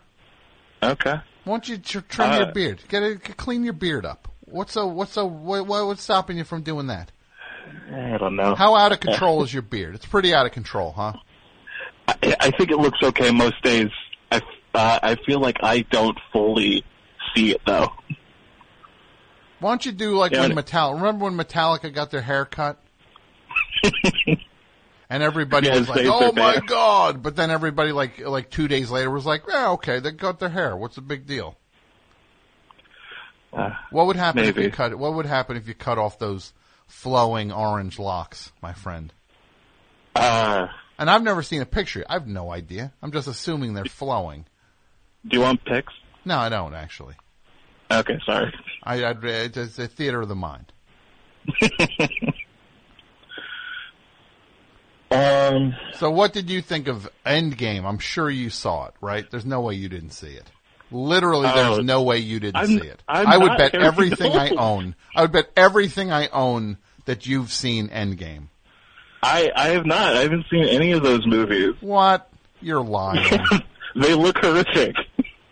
Okay. Why don't you tr- trim Uh, your beard? Get it, clean your beard up. What's so what's so what what's stopping you from doing that? I don't know. How out of control is your beard? It's pretty out of control, huh? I, I think it looks okay most days. I, uh, I feel like I don't fully see it though. Why don't you do like Yeah, when Metallica? Remember when Metallica got their hair cut? and everybody Yeah, was like, "Oh my hair." god!" But then everybody like like two days later was like, "Yeah, okay, they cut their hair. What's the big deal?" Uh, What would happen if you cut? What would happen if you cut off those flowing orange locks, my friend? Uh, And I've never seen a picture. I have no idea. I'm just assuming they're flowing. do you want pics? No, I don't actually. Okay, sorry. I, I'd, it's a theater of the mind. Um. So, what did you think of Endgame? I'm sure you saw it, right? There's no way you didn't see it. Literally, Oh, there's no way you didn't I'm- see it. I'm I would bet very everything I own. I would bet everything I own that you've seen Endgame. I I have not. I haven't seen any of those movies. What? You're lying. They look horrific.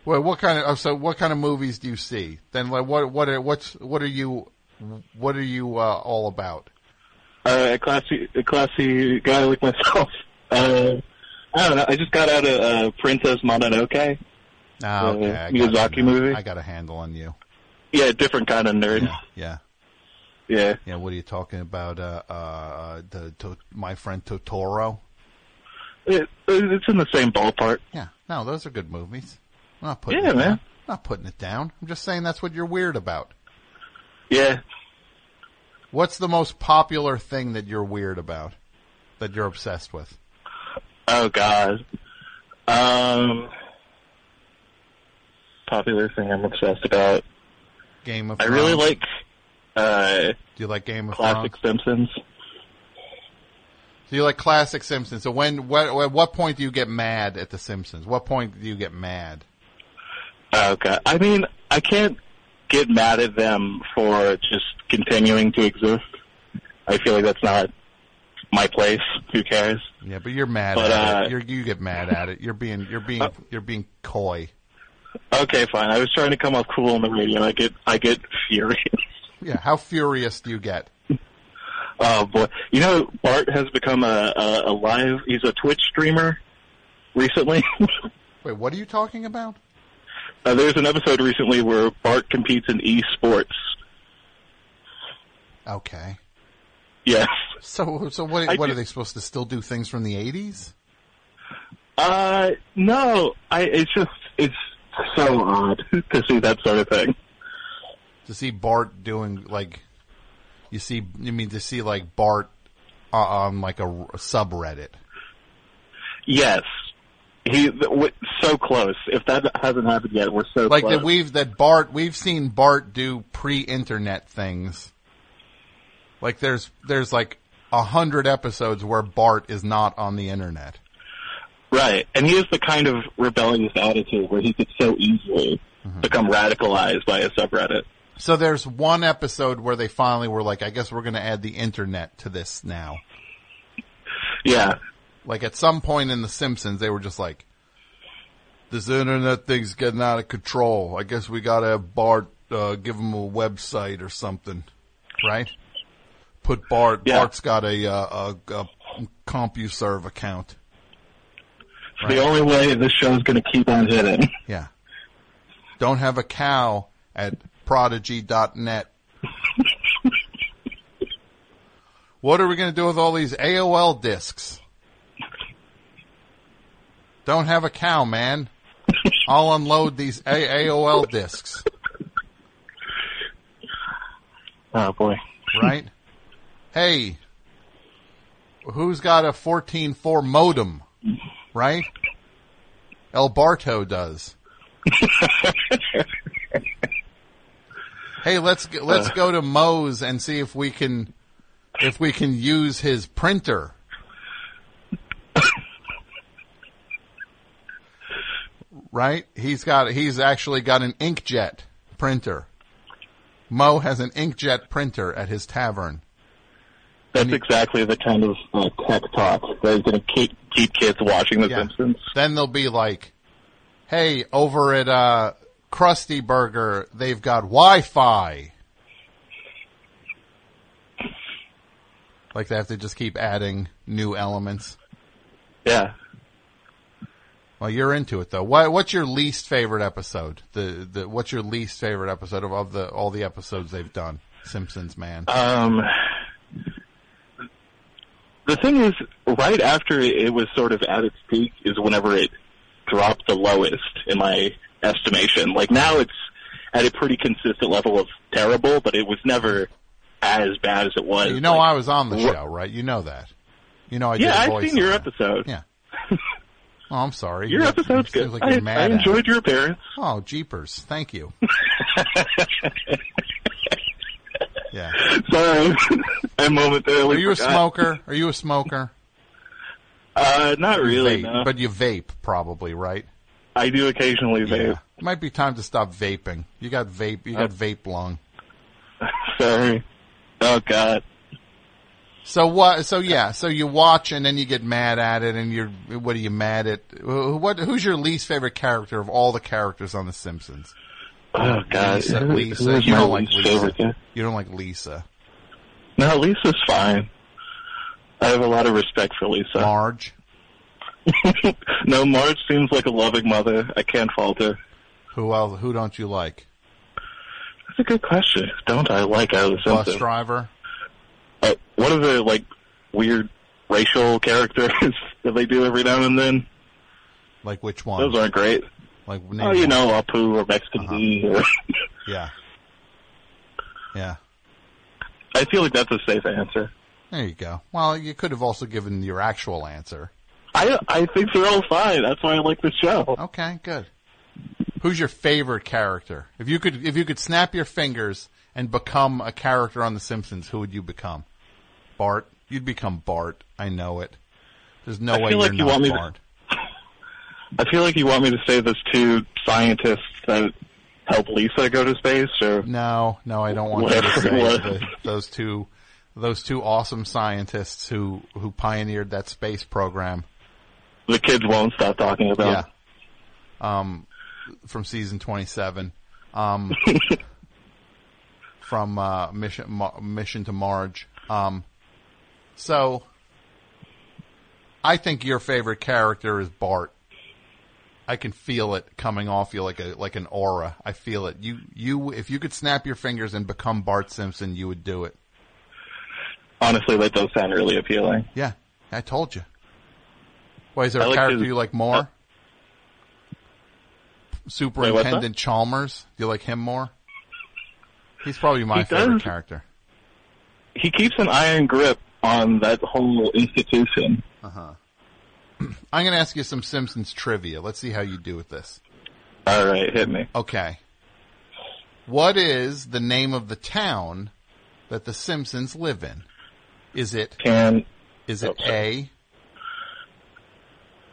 well, what kind of oh, so? What kind of movies do you see? Then, like, what what are what's what are you what are you uh, all about? Uh, a classy a classy guy like myself. Uh, I don't know. I just got out of uh, Princess Mononoke. Ah, okay, I Miyazaki movie. I got a handle on you. Yeah, different kind of nerd. Yeah. Yeah. Yeah, what are you talking about? Uh, uh, the to, my friend Totoro. It, it's in the same ballpark. Yeah, no, those are good movies. I'm not putting Yeah, it man. down. I'm not putting it down. I'm just saying that's what you're weird about. Yeah. What's the most popular thing that you're weird about? That you're obsessed with? Oh God. Um. Popular thing I'm obsessed about. Game of I Thrones. really like. Uh, Do you like Game of classic Thrones? Simpsons. So you like classic Simpsons. So when what at what point do you get mad at the Simpsons? What point do you get mad? Okay. I mean, I can't get mad at them for just continuing to exist. I feel like that's not my place. Who cares? Yeah, but you're mad But, at uh, it. You're, you get mad at it. You're being you're being you're being coy. Okay, fine. I was trying to come off cool on the radio. and I get I get furious. Yeah, how furious do you get? Oh boy, you know Bart has become a, a, a live. He's a Twitch streamer recently. Wait, what are you talking about? uh, there's an episode recently where Bart competes in esports. Okay. Yes. So so what I what do- are they supposed to still do things from the 80s? Uh, no. I. It's just it's so odd to see that sort of thing. To see Bart doing like you see you mean to see like Bart uh, on like a, a subreddit. Yes. He so close. If that hasn't happened yet, we're so Like close. that we've that Bart we've seen Bart do pre-internet things. Like there's there's like a hundred episodes where Bart is not on the internet. Right, and he has the kind of rebellious attitude where he could so easily Mm-hmm. become radicalized by a subreddit. So there's one episode where they finally were like, I guess we're going to add the internet to this now. Yeah. Like at some point in The Simpsons, they were just like, this internet thing's getting out of control. I guess we got to have Bart uh, give him a website or something, right? Put Bart. Bart's got a, uh, a, a CompuServe account. It's the only way this show's going to keep on hitting. Yeah. Don't have a cow at prodigy.net. what are we going to do with all these AOL discs? Don't have a cow, man. I'll unload these a- AOL discs. Oh boy. Right? Hey, who's got a 14.4 modem? Right? El Barto does. hey, let's let's go to Moe's and see if we can if we can use his printer. right? He's got he's actually got an inkjet printer. Moe has an inkjet printer at his tavern. That's exactly the kind of uh, tech talk that is going to keep keep kids watching The Yeah. Simpsons. Then they'll be like, "Hey, over at uh, Krusty Burger, they've got Wi-Fi." Like they have to just keep adding new elements. Yeah. Well, you're into it though. What, what's your least favorite episode? The the what's your least favorite episode of, of the all the episodes they've done? Simpsons, man. Um, the thing is, right after it was sort of at its peak is whenever it dropped the lowest in my estimation. Like now it's at a pretty consistent level of terrible, but it was never as bad as it was. you know Like, I was on the show, right? You know that. You know I yeah, I've seen your on episode. Yeah. Oh, I'm sorry. Your You- episode's good. Like I, I enjoyed your appearance. Oh, jeepers! Thank you. yeah. Sorry, I momentarily. Are you a smoker? Are you a smoker? Uh, not You really. vape, no. but you vape probably, right? I do occasionally vape. It might be time to stop vaping. You got vape. You got vape lung. Sorry. Oh God. So what? So yeah. So you watch and then you get mad at it, and you're what are you mad at? What? Who's your least favorite character of all the characters on The Simpsons? Oh God. Lisa. Who- Lisa. who You don't like Lisa. favorite? You don't like Lisa. No, Lisa's fine. I have a lot of respect for Lisa. Marge. no, Marge seems like a loving mother. I can't fault her. Who else? Who don't you like? That's a good question. Don't I like the Bus Simpsons? driver. Uh, what are the like weird racial characters that they do every now and then? Like which one? Those aren't great. Like Oh, you know, Apu or Mexican uh-huh. D. Or Yeah. Yeah. I feel like that's a safe answer. There you go. Well, you could have also given your actual answer. I I think they're all fine. That's why I like the show. Okay, good. Who's your favorite character? If you could, if you could snap your fingers and become a character on The Simpsons, who would you become? Bart. You'd become Bart. I know it. There's no I way feel you're like you not want me to- Bart. I feel like you want me to say this to scientists that help Lisa go to space, or No, no, I don't want Whatever to say the, those two, those two awesome scientists who who pioneered that space program. the kids won't stop talking about. Yeah. Um, from season 27. Um, from, uh, Mission, Ma- Mission to Marge. Um, so, I think your favorite character is Bart. I can feel it coming off you like a, like an aura. I feel it. You, you, if you could snap your fingers and become Bart Simpson, you would do it. Honestly, that does sound really appealing. Yeah, I told you. Why is there I a like character his- you like more? uh, Superintendent Chalmers. Do you like him more? He's probably my He favorite does. character. He keeps an iron grip on that whole institution. Uh huh. I'm going to ask you some Simpsons trivia. Let's see how you do with this. All right, hit me. Okay. What is the name of the town that the Simpsons live in? Is it Can is it A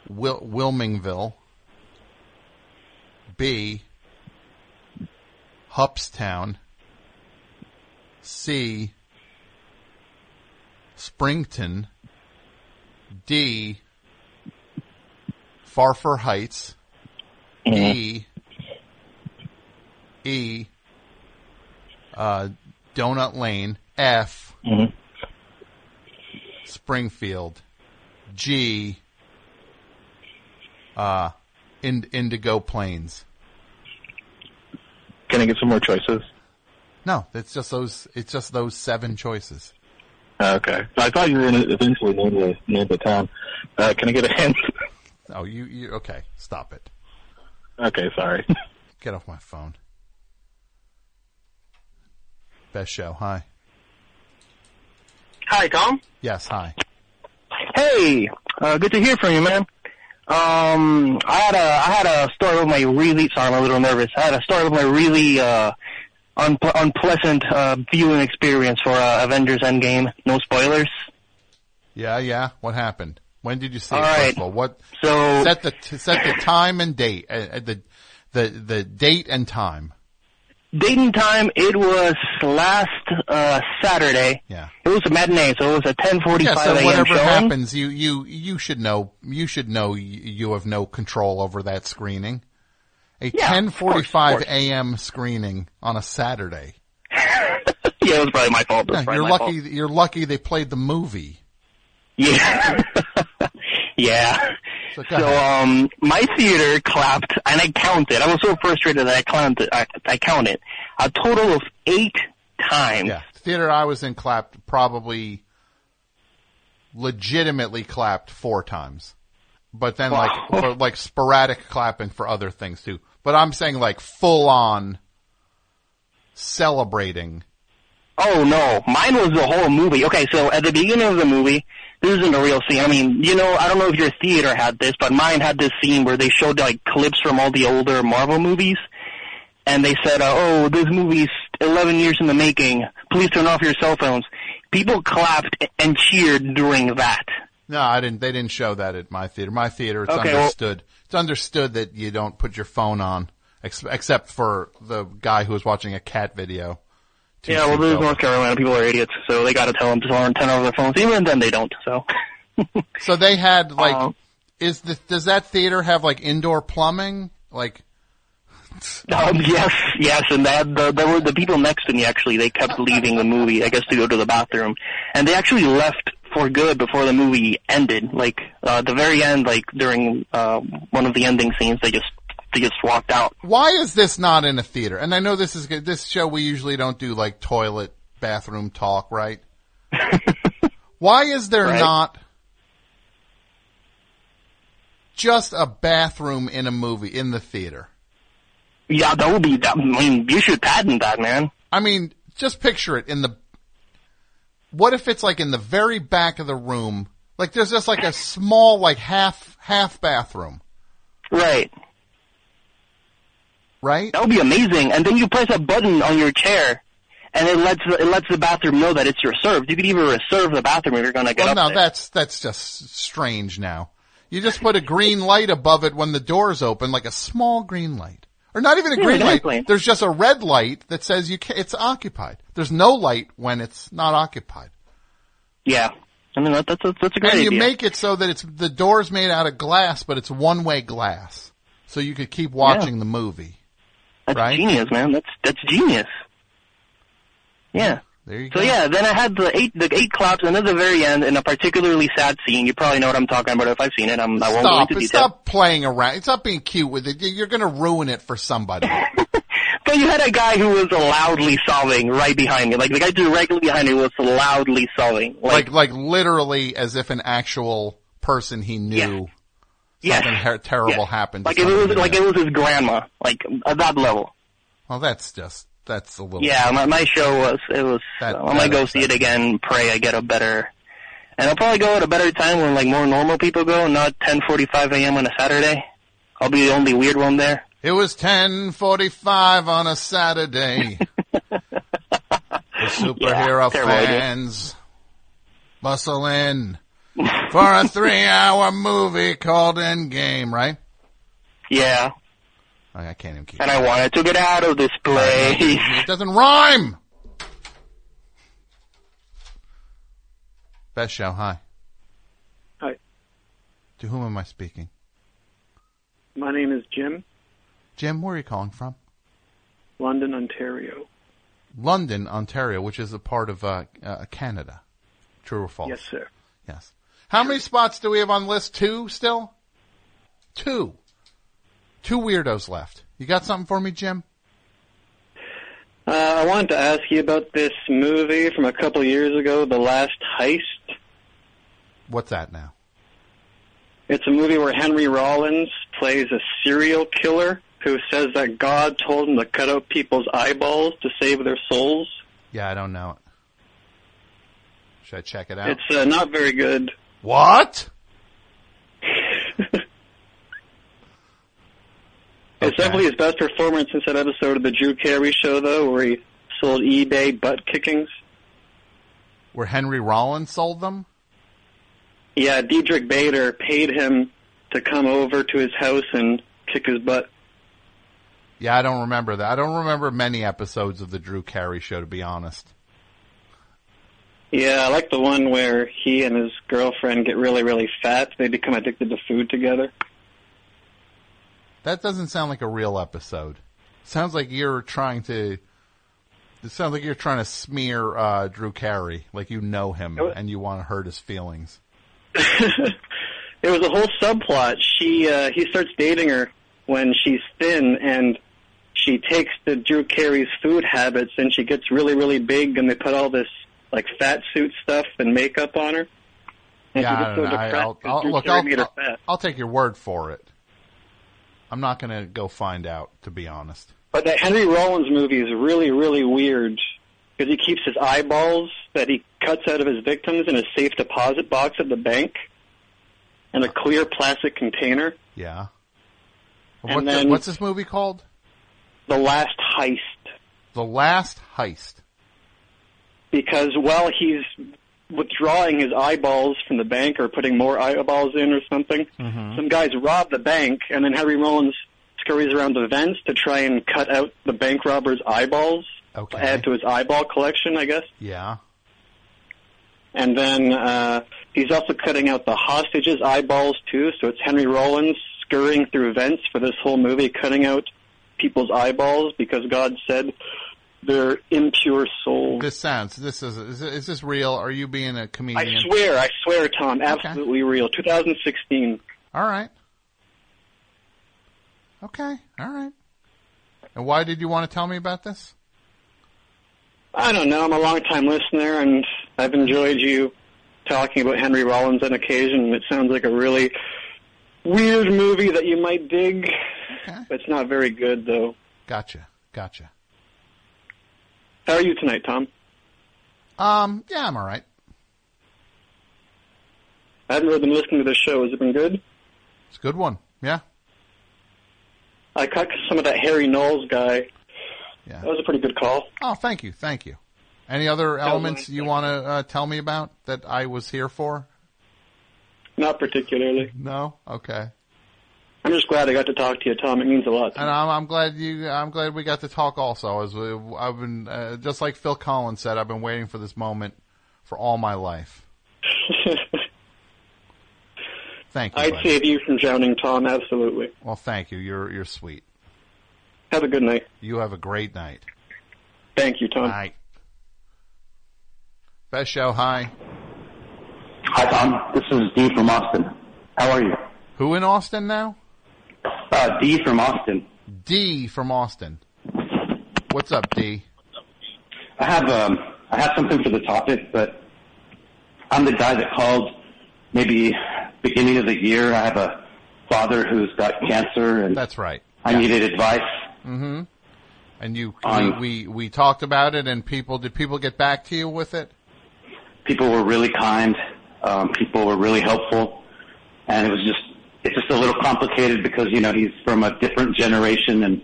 Wil- Wilmingville, B Hupstown, C Springton, D Farfer Heights, E E uh, Donut Lane, F Springfield. G. Uh, in, Indigo Plains. Can I get some more choices? No, it's just those. It's just those seven choices. Okay. I thought you were going to eventually name the name the town. Uh, can I get a hint? Oh, you, you okay? Stop it. okay, sorry. Get off my phone. Best show. Hi. Hi, Tom. Yes. Hi. Hey, uh, good to hear from you, man. Um, I had a I had a story with my really sorry, I'm a little nervous. I had a story with my really uh, unple- unpleasant uh, viewing experience for uh, Avengers Endgame. No spoilers. Yeah. Yeah. What happened? When did you see All it? First right. of all, what? So- set the set the time and date. Uh, uh, the the the date and time. Date and time. It was last uh, Saturday. Yeah. It was a matinee, so it was a 10:45 a.m. Yeah, so whatever happens, you you you should know. You should know you have no control over that screening. A Yeah, ten of course, of forty-five course. a.m. screening on a Saturday. yeah, it was probably my fault. Yeah, you're lucky. fault. You're lucky they played the movie. Yeah. yeah. So, So, um, my theater clapped, and I counted. I was so frustrated that I counted. I, I counted a total of eight times. Yeah, the theater I was in clapped probably legitimately clapped four times, but then like Wow. for, like sporadic clapping for other things too. But I'm saying like full on celebrating. Oh no, mine was the whole movie. Okay, so at the beginning of the movie, this isn't a real scene. I mean, you know, I don't know if your theater had this, but mine had this scene where they showed like clips from all the older Marvel movies, and they said, uh, "Oh, this movie's 11 years in the making. Please turn off your cell phones." People clapped and cheered during that. No, I didn't. They didn't show that at my theater. My theater, it's Okay, well- understood. it's understood that you don't put your phone on, ex- except for the guy who was watching a cat video. Yeah, well, seats this is. North Carolina. People are idiots, so they got to tell them to turn off their phones. Even then, they don't. So. So they had like, Um, is the, does that theater have like indoor plumbing? Like, Um, yes, yes, and that the, there were the people next to me actually. They kept leaving the movie, I guess, to go to the bathroom, and they actually left for good before the movie ended. Like uh, the very end, like during uh, one of the ending scenes, they just they just walked out. why is this not in a theater? And I know this is good. This show we usually don't do like toilet bathroom talk, right? why is there Right. not just a bathroom in a movie in the theater? Yeah, that would be. That, I mean, you should patent that, man. I mean, just picture it in the. What if it's like in the very back of the room? Like there's just like a small, like half half bathroom, Right. Right? That would be amazing. And then you press a button on your chair, and it lets it lets the bathroom know that it's reserved. You could even reserve the bathroom if you're going to get Well, up no, there. that's that's just strange. Now you just put a green light above it when the doors open, like a small green light, or not even a Yeah, green exactly. light. There's just a red light that says you can, it's occupied. There's no light when it's not occupied. Yeah. I mean, that, that's a, that's a great idea. and you idea. make it so that it's the door's made out of glass, but it's one way glass, so you could keep watching the movie. That's right? genius, man. That's that's genius. Yeah. There you So go. yeah, then I had the eight the eight claps, and at the very end, in a particularly sad scene. You probably know what I'm talking about if I've seen it. I'm, I won't go Stop! into detail. Stop playing around. Stop being cute with it. You're going to ruin it for somebody. But you had a guy who was loudly sobbing right behind me. Like the guy directly behind me was loudly sobbing. like, like literally, as if an actual person he knew Yes. something ter- terrible Yes. happened. Like it was like it was his grandma. Like at that level. Well, that's just that's a little. Yeah, my my show was it was. That- I'm gonna go see it again. Pray I get a better. And I'll probably go at a better time when like more normal people go, not 10:45 a.m. on a Saturday. I'll be the only weird one there. It was ten forty-five on a Saturday. the superhero idea. fans bustle in for a three-hour movie called Endgame, right? Yeah, I I can't even keep. and I wanted to get out of this place. It doesn't rhyme. Best show. Hi. Hi. To whom am I speaking? My name is Jim, Jim, where are you calling from? London, Ontario. London, Ontario, which is a part of uh, uh, Canada. True or false? Yes, sir. Yes. How many spots do we have on list two still? Two. Two weirdos left. You got something for me, Jim? Uh, I wanted to ask you about this movie from a couple years ago, The Last Heist. What's that now? It's a movie where Henry Rollins plays a serial killer who says that God told him to cut out people's eyeballs to save their souls. Yeah, I don't know it. Should I check it out? It's uh, not very good. What? It's definitely his best performance since that episode of the Drew Carey show, though, where he sold eBay butt kickings. Where Henry Rollins sold them? Yeah, Diedrich Bader paid him to come over to his house and kick his butt. Yeah, I don't remember that. I don't remember many episodes of the Drew Carey show, to be honest. Yeah, I like the one where he and his girlfriend get really, really fat. They become addicted to food together. That doesn't sound like a real episode. Sounds like you're trying to. It sounds like you're trying to smear uh, Drew Carey, like you know him and you want to hurt his feelings. It was a whole subplot. She uh, he starts dating her when she's thin, and she takes the Drew Carey's food habits, and she gets really, really big, and they put all this like fat suit stuff and makeup on her. And yeah, I gets don't so know. I, depressed I'll, 'cause I'll, look, I'll, I'll. I'll take your word for it. I'm not going to go find out, to be honest. But that Henry Rollins movie is really, really weird because he keeps his eyeballs that he cuts out of his victims in a safe deposit box at the bank in a clear plastic container. Yeah. And What's, then- what's this movie called? The Last Heist. The Last Heist. Because while he's withdrawing his eyeballs from the bank or putting more eyeballs in or something, Mm-hmm. some guys rob the bank, and then Henry Rollins scurries around the vents to try and cut out the bank robber's eyeballs, Okay. add to his eyeball collection, I guess. Yeah. And then uh, he's also cutting out the hostages' eyeballs too. So it's Henry Rollins scurrying through vents for this whole movie, cutting out people's eyeballs because God said they're impure souls. This sounds. This is. Is, is this real? Are you being a comedian? I swear, I swear, Tom, absolutely real. 2016. All right. Okay. All right. And why did you want to tell me about this? I don't know. I'm a long-time listener, and I've enjoyed you talking about Henry Rollins on occasion. It sounds like a really weird movie that you might dig. Okay. It's not very good, though. Gotcha. Gotcha. How are you tonight, Tom? Um. Yeah, I'm all right. I haven't really been listening to this show. Has it been good? It's a good one. Yeah. I caught some of that Harry Knowles guy. Yeah. That was a pretty good call. Oh, thank you. Thank you. Any other elements you want to uh, tell me about that I was here for? Not particularly. No. Okay. I'm just glad I got to talk to you, Tom. It means a lot. to And me. I'm, I'm glad you. I'm glad we got to talk. Also, as we, I've been uh, just like Phil Collins said, I've been waiting for this moment for all my life. Thank you. I'd buddy. save you from drowning, Tom. Absolutely. Well, thank you. You're you're sweet. Have a good night. You have a great night. Thank you, Tom. Night. Best show. Hi. Hi, Tom. This is Dee from Austin. How are you? Who in Austin now? Uh, Dee from Austin. D from Austin. What's up, D? I have um, I have something for the topic, but I'm the guy that called maybe beginning of the year. I have a father who's got cancer, and That's right. I needed advice. Mm-hmm. And you, Um, we, we we talked about it, and people did people get back to you with it? People were really kind. Um, people were really helpful, and it was just it's just a little complicated because you know he's from a different generation and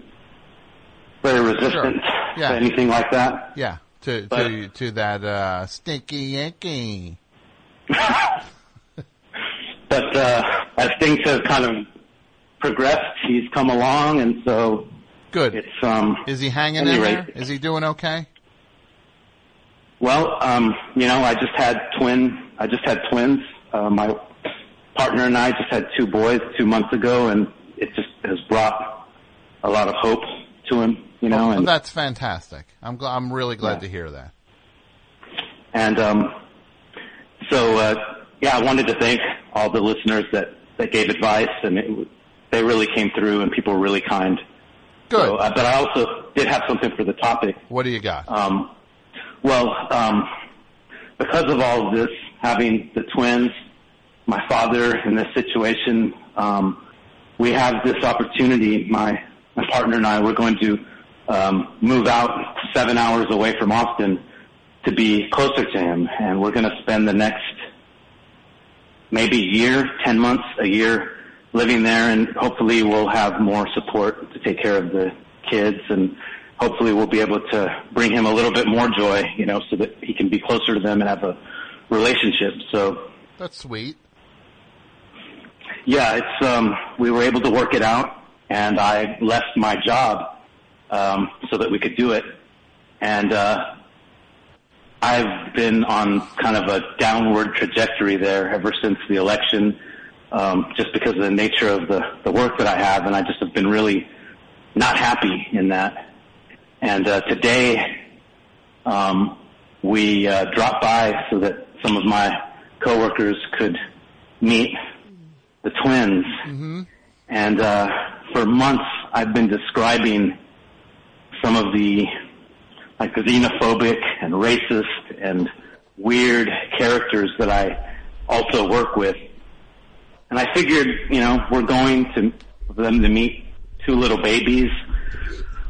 very resistant Yeah. to anything like that. Yeah, to to to that uh, stinky Yankee. But uh, as things have kind of progressed, he's come along, and so good. It's um. Is he hanging in there? Is he doing okay? Well, um, you know, I just had twin. I just had twins. Uh, my partner and I just had two boys two months ago, and it just has brought a lot of hope to him. You know, Well, and that's fantastic. I'm gl- I'm really glad Yeah. to hear that. and um, so uh, yeah, I wanted to thank all the listeners that that gave advice, and it, they really came through, and people were really kind. Good. So, uh, but I also did have something for the topic. What do you got? Um, well, um, because of all of this, having the twins, my father in this situation, um, we have this opportunity. My my partner and I, we're going to um, move out seven hours away from Austin to be closer to him, and we're going to spend the next maybe year, ten months, a year living there, and hopefully we'll have more support to take care of the kids, and hopefully we'll be able to bring him a little bit more joy, you know, so that he can be closer to them and have a relationship. So That's sweet. Yeah, it's um we were able to work it out and I left my job um so that we could do it. And uh I've been on kind of a downward trajectory there ever since the election, um, just because of the nature of the, the work that I have and I just have been really not happy in that. And uh today um we uh dropped by so that some of my coworkers could meet the twins. Mm-hmm. And uh, for months, I've been describing some of the like xenophobic and racist and weird characters that I also work with. And I figured, you know, we're going to for them to meet two little babies.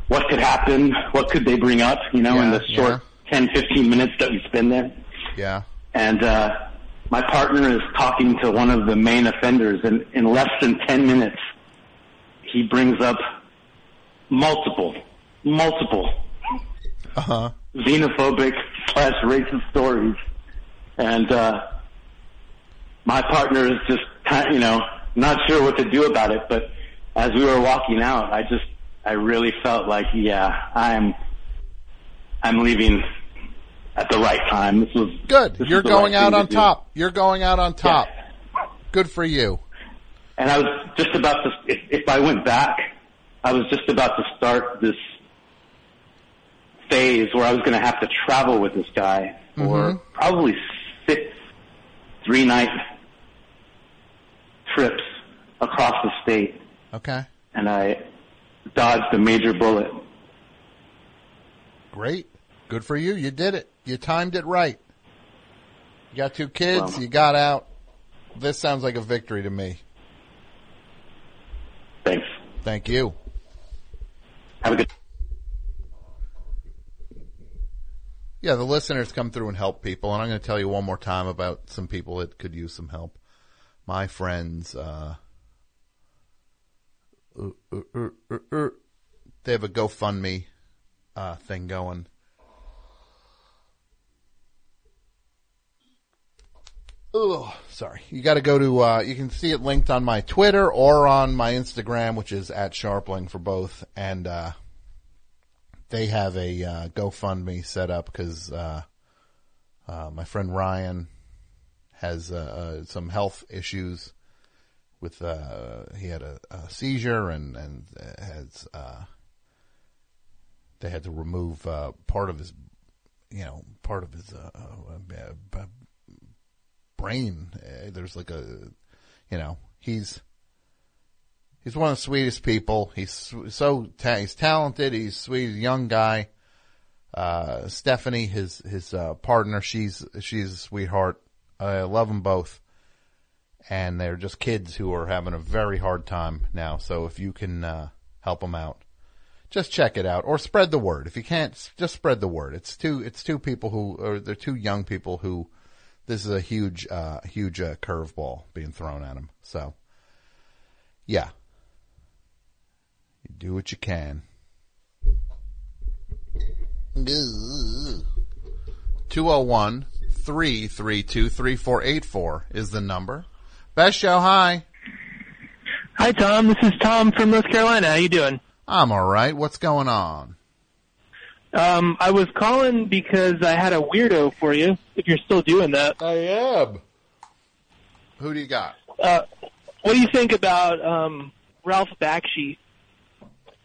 What could happen? What could they bring up? You know, in the short 10, 15 minutes that we spend there Yeah. and uh, my partner is talking to one of the main offenders, and in less than 10 minutes, he brings up multiple, multiple Uh huh. xenophobic slash racist stories, and uh, my partner is just kind you know not sure what to do about it. But as we were walking out, I just I really felt like yeah I'm I'm leaving at the right time. This was Good. this You're was going right out to on do. top. You're going out on top. Good for you. And I was just about to, if, if I went back, I was just about to start this phase where I was going to have to travel with this guy for Mhm. probably six three night trips across the state. Okay. And I dodged a major bullet. Great. Good for you. You did it. You timed it right. You got two kids. Well- you got out. This sounds like a victory to me. Thanks. Thank you. Have a good. Yeah, the listeners come through and help people, and I'm going to tell you one more time about some people that could use some help. My friends, uh, uh, uh, uh, they have a GoFundMe uh, thing going. Oh, sorry. You got to go to. Uh, you can see it linked on my Twitter or on my Instagram, which is at Scharpling for both, and. uh they have a uh, GoFundMe set up because uh, uh, my friend Ryan has uh, some health issues with uh, he had a, a seizure and and has uh, they had to remove uh, part of his you know part of his brain. Uh, There's like a you know he's He's one of the sweetest people. He's so ta- he's talented. He's sweet, he's young guy. Uh, Stephanie, his his uh, partner, she's she's a sweetheart. I love them both, and they're just kids who are having a very hard time now. So if you can uh, help them out, just check it out or spread the word. If you can't, just spread the word. It's two it's two people who or they're two young people who this is a huge uh, huge uh, curveball being thrown at them. So yeah. You do what you can. 201 332 3484 is the number. Best show, hi. Hi, Tom. This is Tom from North Carolina. How you doing? I'm alright. What's going on? Um, I was calling because I had a weirdo for you. If you're still doing that, I am. Who do you got? Uh, what do you think about um, Ralph Bakshi?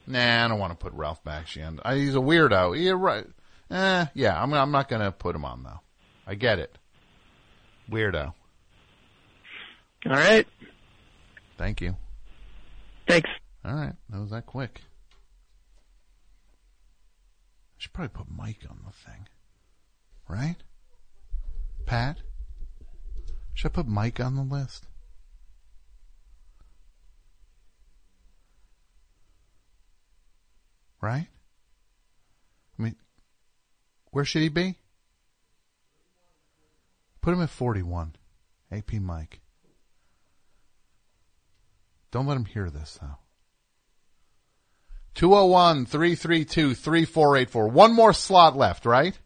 Nah, I don't want to put Ralph Bakshi on. I, he's a weirdo. Yeah, right. Eh, yeah, I'm, I'm not going to put him on though. I get it. Weirdo. All right. Thank you. Thanks. All right, that was that quick. Should probably put Mike on the thing, right? Pat, should I put Mike on the list? Right? I mean, where should he be? Put him at 41. AP Mike. Don't let him hear this, though. 201 332 3484. One more slot left, right?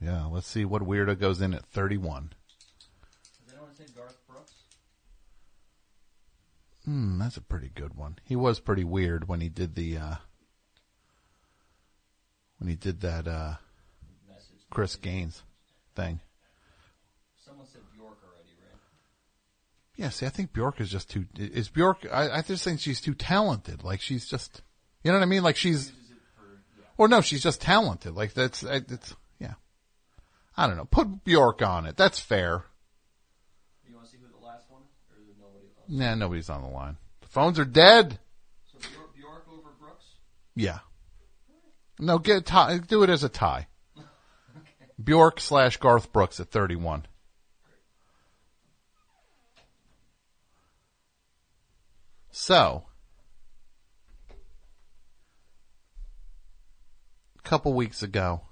Yeah, let's see what weirdo goes in at 31. Hmm, that's a pretty good one. He was pretty weird when he did the, uh, when he did that, uh, Chris Gaines thing. Someone said Bjork already, right? Yeah, see, I think Bjork is just too. Is Bjork? I, I just think she's too talented. Like she's just, you know what I mean? Like she's, or no, she's just talented. Like that's, it's, yeah. I don't know. Put Bjork on it. That's fair. You want to see who the last one? Or is nobody? Nah, nobody's on the line. The phones are dead. So Bjork, Bjork over Brooks? Yeah. No, get a tie. Do it as a tie. Bjork slash Garth Brooks at thirty-one. So, a couple weeks ago,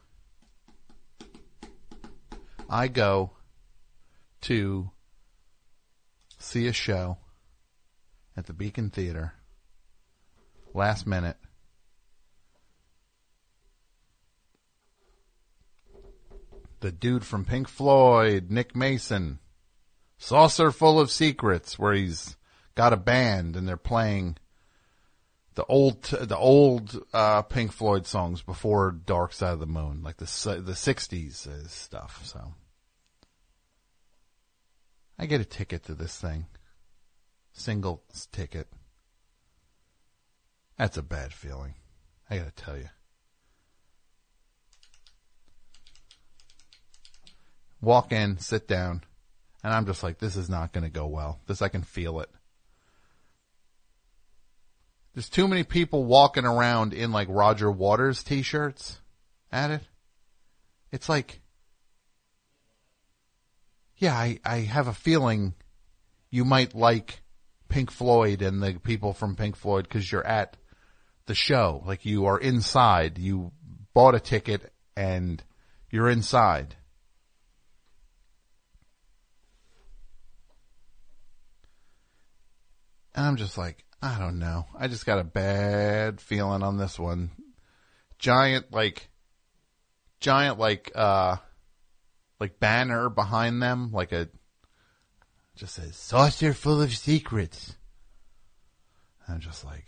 I go to see a show at the Beacon Theater. Last minute. The dude from Pink Floyd, Nick Mason, Saucerful of Secrets, where he's got a band and they're playing the old the old uh, Pink Floyd songs before Dark Side of the Moon, like the the '60s uh, stuff. So I get a ticket to this thing, single ticket. That's a bad feeling. I got to tell you. Walk in, sit down, and I'm just like, this is not to go well. This I can feel it. There's too many people walking around in like Roger Waters t-shirts at it. It's like, yeah, I, I have a feeling you might like Pink Floyd and the people from Pink Floyd because you're at the show. Like you are inside. You bought a ticket and you're inside. And I'm just like, I don't know. I just got a bad feeling on this one. Giant like giant like uh like banner behind them, like a just says Saucerful of Secrets. I'm just like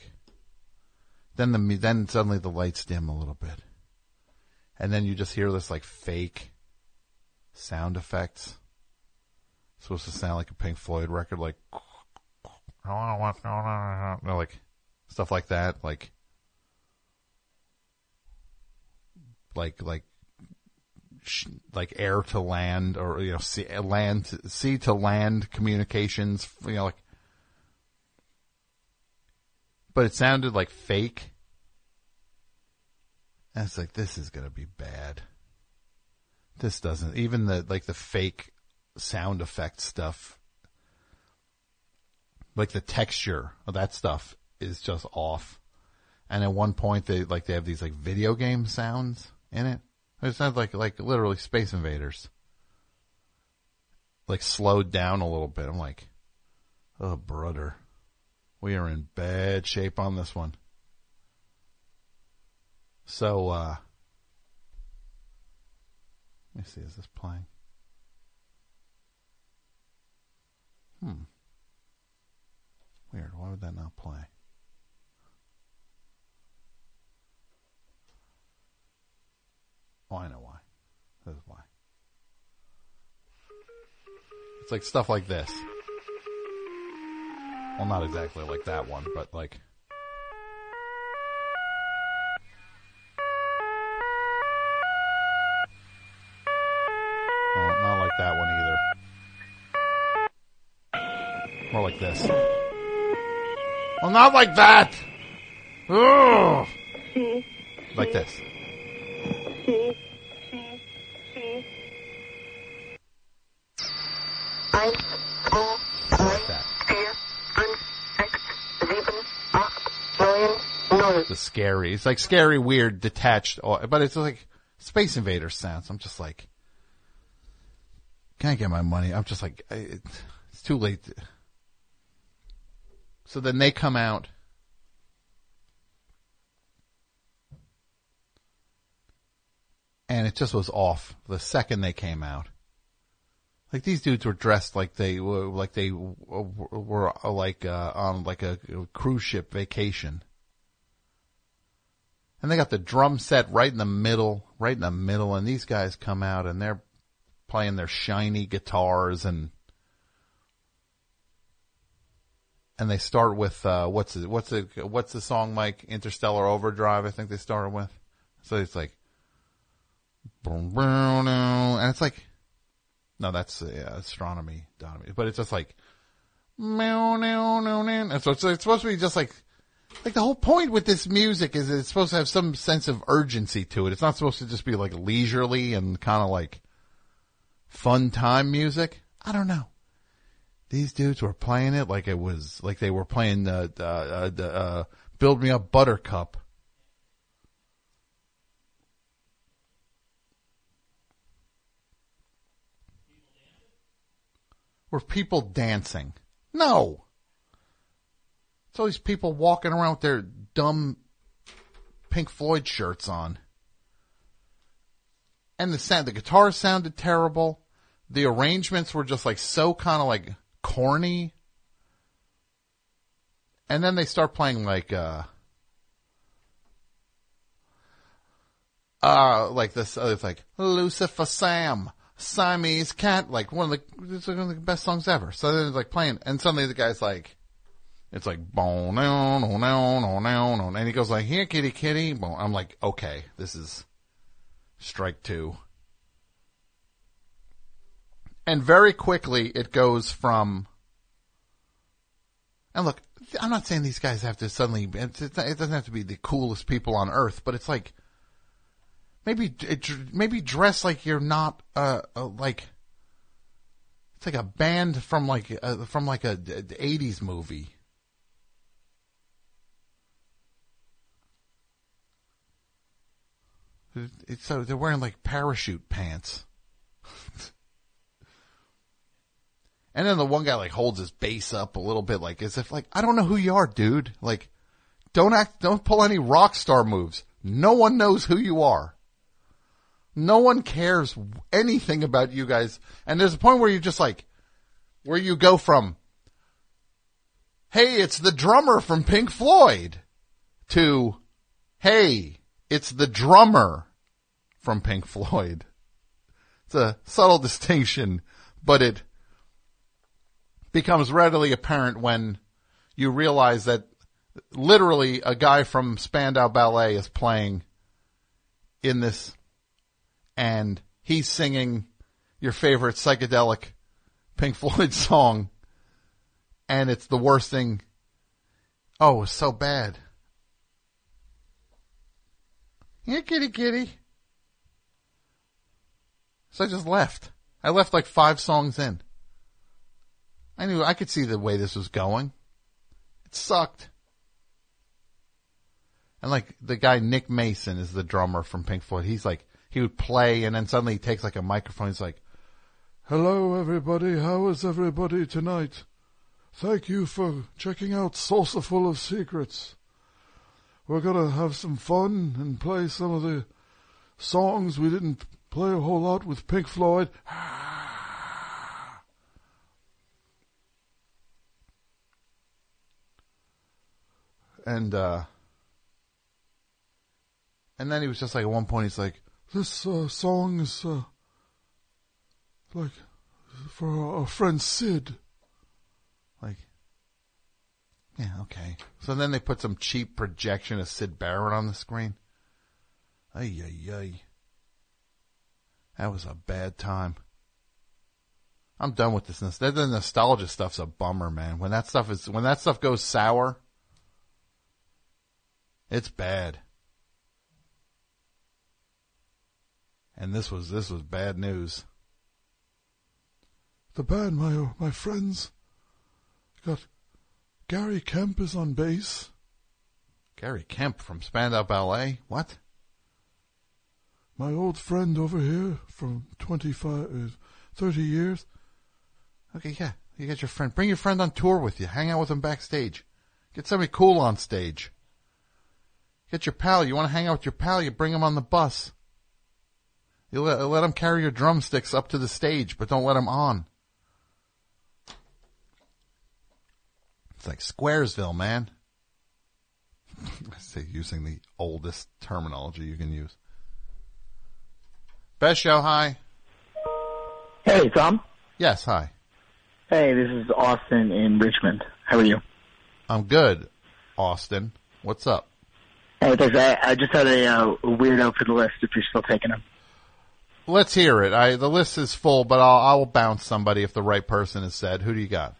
then the then suddenly the lights dim a little bit. And then you just hear this like fake sound effects. supposed to sound like a Pink Floyd record like like stuff like that, like like like sh- like air to land or you know sea, uh, land to, sea to land communications, you know like. But it sounded like fake. And it's like this is gonna be bad. This doesn't even the like the fake sound effect stuff like the texture of that stuff is just off. And at one point they like they have these like video game sounds in it. It sounds like like literally Space Invaders. Like slowed down a little bit. I'm like, oh brother, we are in bad shape on this one. So, uh, let me see, is this playing? Hmm. Weird. Why would that not play? Oh, I know why. This is why. It's like stuff like this. Well, not exactly like that one, but like. Well, not like that one either. More like this. Well, not like that. Ugh. Like this. The scary. It's like scary, weird, detached, but it's like Space Invader sounds. I'm just like, can I get my money? I'm just like, it's too late. So then they come out. And it just was off the second they came out. Like these dudes were dressed like they were like they were uh, like uh, on like a cruise ship vacation. And they got the drum set right in the middle, right in the middle, and these guys come out and they're playing their shiny guitars and and they start with uh what's it what's the what's the song Mike Interstellar Overdrive I think they started with. So it's like and it's like no that's uh, astronomy but it's just like and so it's, it's supposed to be just like like the whole point with this music is it's supposed to have some sense of urgency to it. It's not supposed to just be like leisurely and kind of like fun time music. I don't know. These dudes were playing it like it was like they were playing the uh, uh, uh, "Build Me Up Buttercup." Were people dancing? No. It's all these people walking around with their dumb Pink Floyd shirts on. And the sound, the guitar sounded terrible. The arrangements were just like so kind of like corny. And then they start playing like, uh, uh, like this, uh, it's like Lucifer Sam, Siamese Cat, like one of the, it's one of the best songs ever. So then it's like playing, and suddenly the guy's like, it's like boom, no, no, no, no, no, no, and he goes like, here, kitty, kitty. I'm like, okay, this is strike two. And very quickly it goes from, and look, I'm not saying these guys have to suddenly, it doesn't have to be the coolest people on earth, but it's like, maybe, maybe dress like you're not, uh, uh like, it's like a band from like, uh, from like a, a 80s movie. So they're wearing like parachute pants. And then the one guy like holds his bass up a little bit like as if like I don't know who you are, dude. Like don't act don't pull any rock star moves. No one knows who you are. No one cares anything about you guys. And there's a point where you just like where you go from hey, it's the drummer from Pink Floyd to hey, it's the drummer from Pink Floyd. It's a subtle distinction, but it becomes readily apparent when you realize that literally a guy from Spandau Ballet is playing in this and he's singing your favorite psychedelic Pink Floyd song and it's the worst thing. Oh, it's so bad. Yeah, kitty kitty. So I just left. I left like five songs in. I knew I could see the way this was going. It sucked. And like the guy Nick Mason is the drummer from Pink Floyd. He's like he would play and then suddenly he takes like a microphone. He's like, Hello, everybody. How is everybody tonight? Thank you for checking out Saucerful of Secrets. We're gonna have some fun and play some of the songs we didn't play a whole lot with Pink Floyd. and uh, and then he was just like at one point he's like, This uh, song is uh, like for our, friend Sid. Like, yeah, okay. So then they put some cheap projection of Syd Barrett on the screen. Ay, ay, ay. That was a bad time. I'm done with this. the nostalgia stuff's a bummer, man. When that stuff is when that stuff goes sour, it's bad. And this was this was bad news. The band, my my friends, got Gary Kemp is on bass. Gary Kemp from Spandau Ballet. What? My old friend over here from 25, uh, 30 years. Okay, yeah. You got your friend. Bring your friend on tour with you. Hang out with him backstage. Get somebody cool on stage. Get your pal. You want to hang out with your pal? You bring him on the bus. You let, let him carry your drumsticks up to the stage, but don't let him on. It's like Squaresville, man. I say using the oldest terminology you can use. Best show, hi. Hey, Tom. Yes, hi. Hey, this is Austin in Richmond. How are you? I'm good, Austin. What's up? Hey, thanks. I, I just had a uh, weirdo for the list if you're still taking them. Let's hear it. I the list is full, but I'll I'll bounce somebody if the right person is said. Who do you got?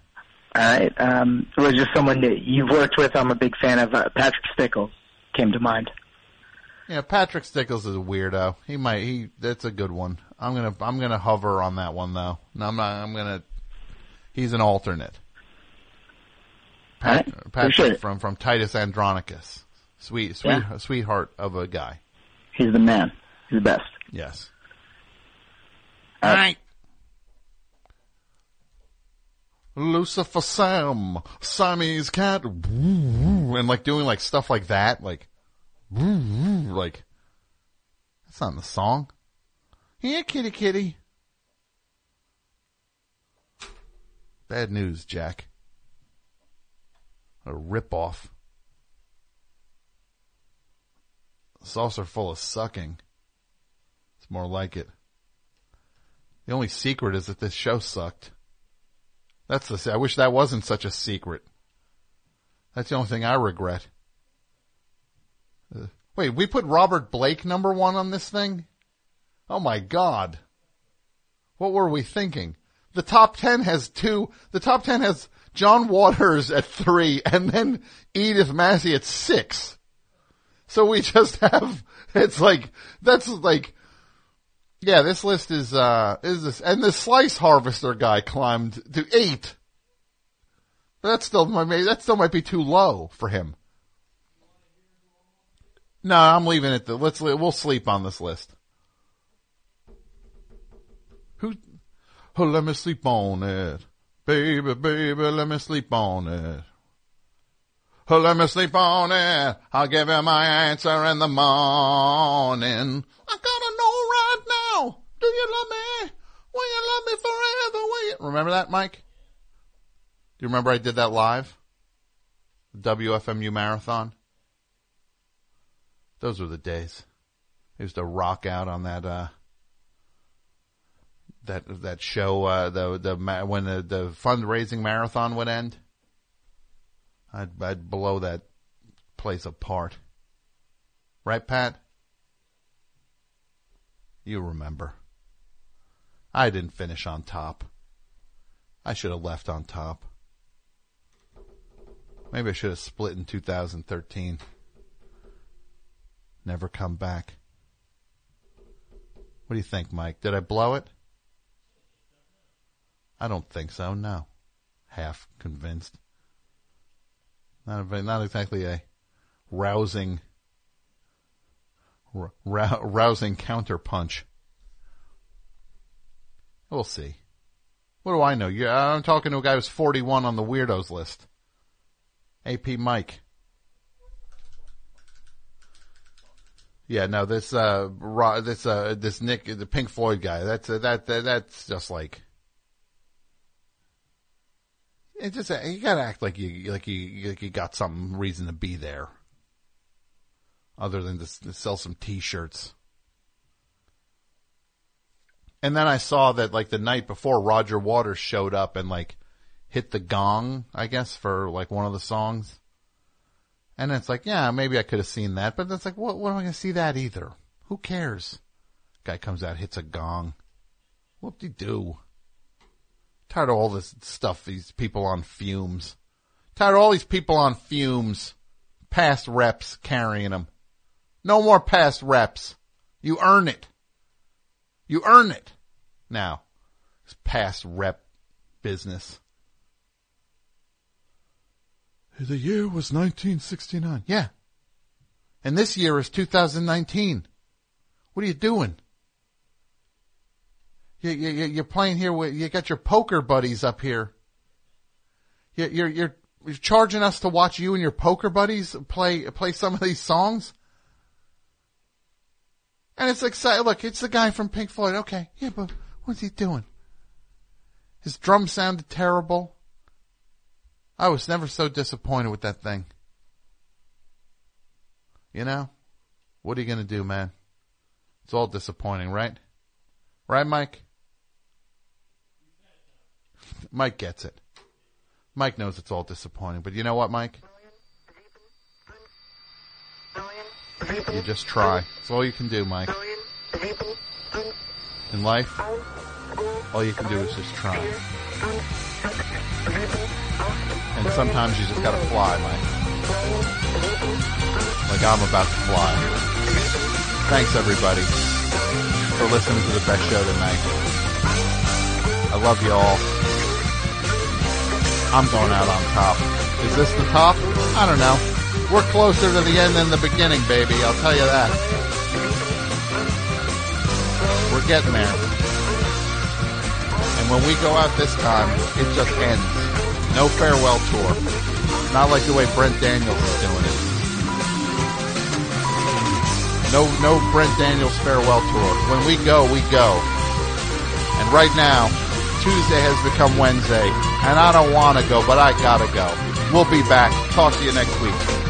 All right. Um, it was just someone that you've worked with. I'm a big fan of. Uh, Patrick Stickles came to mind. Yeah, Patrick Stickles is a weirdo. He might he that's a good one. I'm gonna I'm gonna hover on that one though. No, I'm not. I'm gonna. He's an alternate. Pat, Appreciate Patrick from from Titus Andronicus, sweet sweet Yeah. sweetheart of a guy. He's the man. He's the best. Yes. All right. Lucifer Sam, Sammy's cat, and like doing like stuff like that, like, like, that's not in the song. Here, kitty kitty. Bad news, Jack. A ripoff. Saucer full of sucking. It's more like it. The only secret is that this show sucked. That's the. I wish that wasn't such a secret. That's the only thing I regret. Uh, wait, we put Robert Blake number one on this thing? Oh my god. What were we thinking? The top ten has two, the top ten has John Waters at three and then Edith Massey at six. So we just have, it's like, that's like, yeah, this list is, uh, is this, and the Slice Harvester guy climbed to eight. But that still might, that still might be too low for him. No, I'm leaving it. To, let's we'll sleep on this list. Who? Oh, let me sleep on it, baby, baby. Let me sleep on it. Oh, let me sleep on it. I'll give you my answer in the morning. I gotta know right now. Do you love me? Will you love me forever? Will you? Remember that, Mike? Do you remember I did that live? The WFMU marathon. Those were the days. I used to rock out on that uh that that show uh the the when the the fundraising marathon would end. I'd I'd blow that place apart. Right, Pat? You remember. I didn't finish on top. I should have left on top. Maybe I should have split in 2013. Never come back. What do you think, Mike? Did I blow it? I don't think so, no. Half convinced. Not, a, very- not exactly a rousing, r- rou- rousing counterpunch. We'll see. What do I know? I'm talking to a guy who's 41 on the weirdos list. AP Mike. Yeah, no, this uh, this uh, this Nick, the Pink Floyd guy. That's uh, that, that that's just like. It just you gotta act like you like you like you got some reason to be there, other than to, to sell some T-shirts. And then I saw that like the night before, Roger Waters showed up and like hit the gong, I guess, for like one of the songs. And it's like, yeah, maybe I could have seen that, but it's like, what, what am I to see that either? Who cares? Guy comes out, hits a gong. Whoop de doo. Tired of all this stuff. These people on fumes. Tired of all these people on fumes. Past reps carrying them. No more past reps. You earn it. You earn it. Now, it's past rep business. The year was 1969. Yeah. And this year is 2019. What are you doing? You, you, you're playing here with, you got your poker buddies up here. You, you're, you're, you're charging us to watch you and your poker buddies play, play some of these songs? And it's exciting. Look, it's the guy from Pink Floyd. Okay. Yeah, but what's he doing? His drum sounded terrible. I was never so disappointed with that thing. You know? What are you going to do, man? It's all disappointing, right? Right, Mike? Mike gets it. Mike knows it's all disappointing, but you know what, Mike? You just try. It's all you can do, Mike. In life, all you can do is just try. And sometimes you just gotta fly, Mike. Like I'm about to fly. Thanks everybody for listening to the best show tonight. I love you all. I'm going out on top. Is this the top? I don't know. We're closer to the end than the beginning, baby. I'll tell you that. We're getting there. And when we go out this time, it just ends. No farewell tour. Not like the way Brent Daniels is doing it. No, no Brent Daniels farewell tour. When we go, we go. And right now, Tuesday has become Wednesday, and I don't want to go, but I gotta go. We'll be back. Talk to you next week.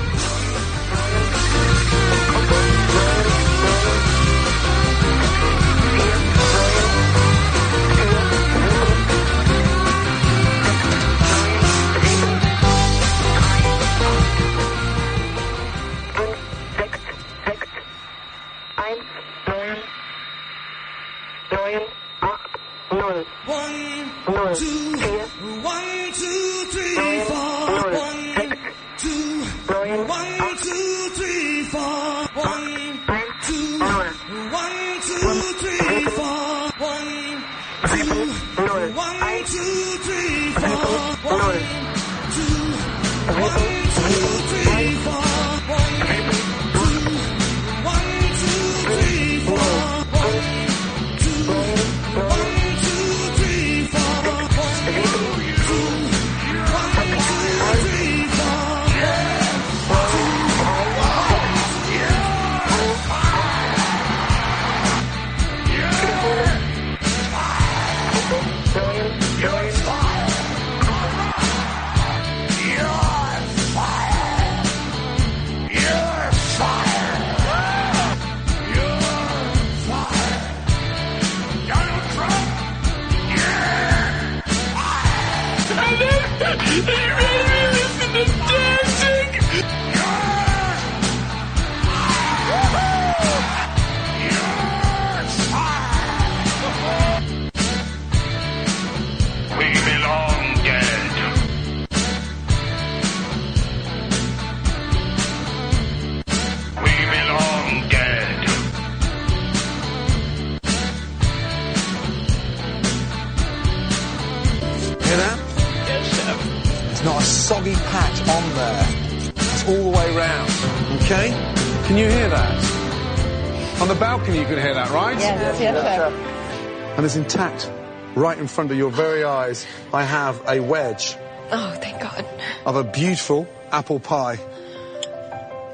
Right in front of your very eyes, I have a wedge Oh, thank God. of a beautiful apple pie.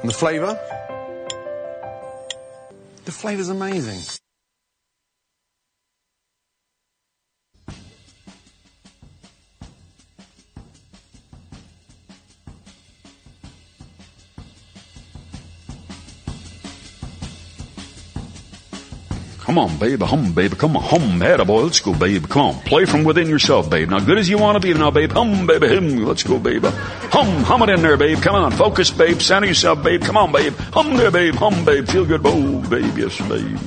And the flavour? The flavour's amazing. Babe. Hum, babe. Come on. Hum. Attaboy. Let's go, babe. Come on. Play from within yourself, babe. Now, good as you want to be now, babe. Hum, baby. Hum. Let's go, babe. Hum. Hum it in there, babe. Come on. Focus, babe. Center yourself, babe. Come on, babe. Hum there, babe. Hum, babe. Feel good. Oh, babe. Yes, babe.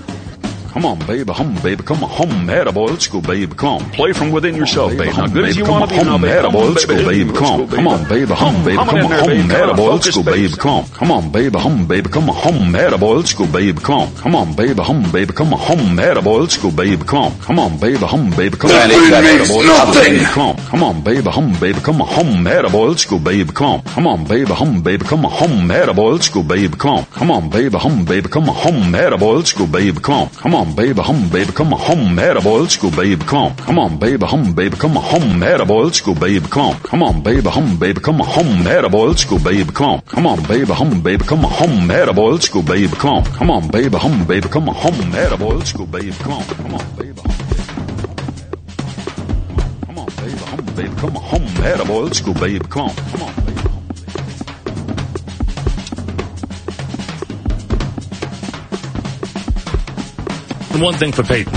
Come on, baby, hum, baby, come on, hum, attaboy, let's go, baby, come on. Play from within yourself, baby. Now, good as you want to be, now, baby, attaboy, let's go, baby, come on. Come on, baby, hum, baby, come on, hum, attaboy, let's go, baby, come on. Come on, baby, hum, baby, come on, hum, attaboy, let's go, baby, come on. Come on, baby, hum, baby, come on, hum, attaboy, let's go, baby, come on. Come on, baby, hum, baby, come on, That hum, means attaboy, let's go, baby, come on. Come on, baby, hum, baby, come on, hum, attaboy, let's go, baby, come on. Come on, baby, hum, baby, come on, hum, attaboy, let's go, baby, come on. Come on, baby, hum, baby, come on, hum, attaboy, let's go, baby, come on. Come on, baby, hum, baby, come on, hum, attaboy, let's go, baby, come on. Come on, baby, hum, baby, come on, hum, attaboy, let's go, baby, come on. Come on, baby, hum, baby, come on, hum, attaboy, let's go, baby, come on. Come on, baby, hum, baby, come on, hum, attaboy, let's go, baby, come on. Come on, baby, hum, baby, come on, hum, attaboy, let's go, baby, come on. Come on, baby, on, hum, baby, come on, hum, attaboy, let's go, baby, come on. Come on, baby. One thing for Peyton.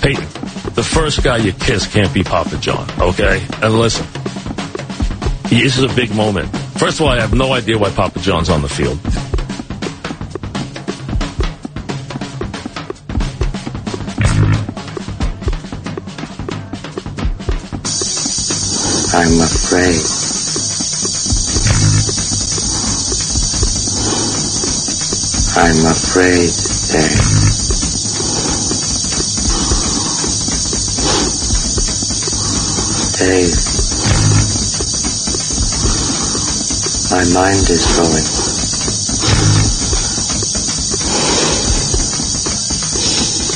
Peyton, the first guy you kiss can't be Papa John, okay? And listen, this is a big moment. First of all, I have no idea why Papa John's on the field. I'm afraid. I'm afraid, Dave. Dave. My mind is going.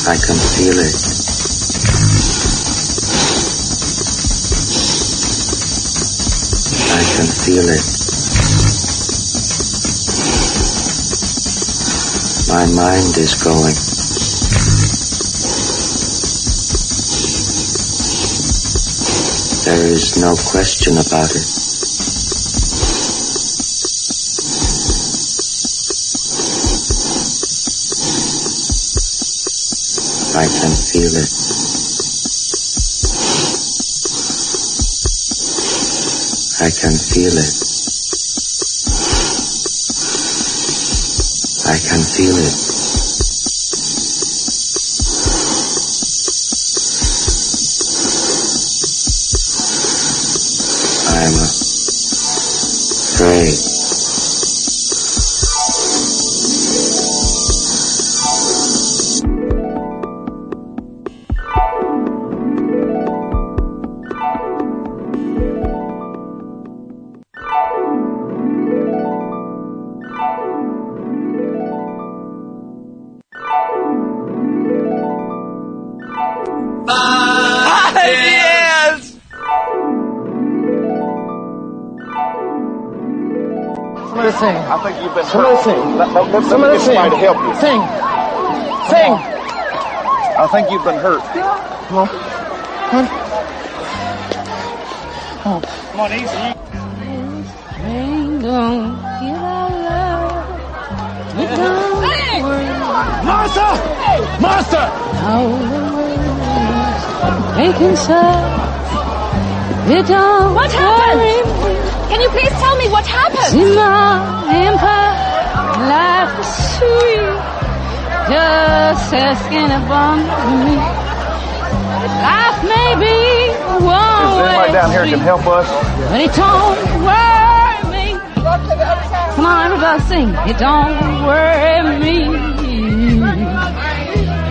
I can feel it. I can feel it. My mind is going. There is no question about it. I can feel it. I can feel it. I can feel it. I think you've been hurt. Come on. Come on. Come on. Come on, easy. Ain't gonna get our love. It don't worry. Master! Master! All the making sad. What happened? worry. Can you please tell me what happened? Just asking upon me. Life may be Is one anybody way down here can help us? but it don't worry me. Come on, everybody sing. It don't worry me.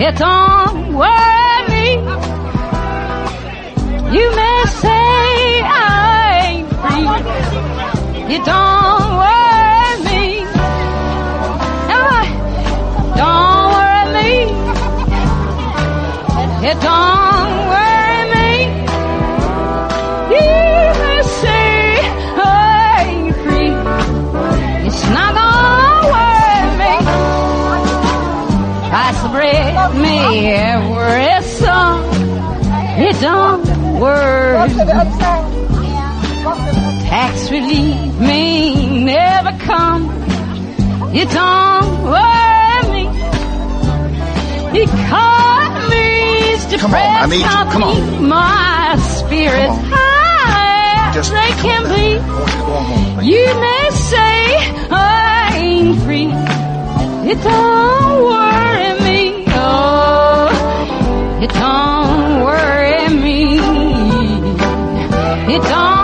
It don't worry me. You may say I ain't free. It don't worry me. Everybody, don't me. It don't worry me. You may say I ain't free. It's not gonna worry me. I spread me every song. It don't worry me. Tax relief may never come. It don't Because these come on, I need you. Come on. my spirit come on. high. Just they can on. be. You may say I ain't free. It don't worry me. Oh, it don't worry me. It don't.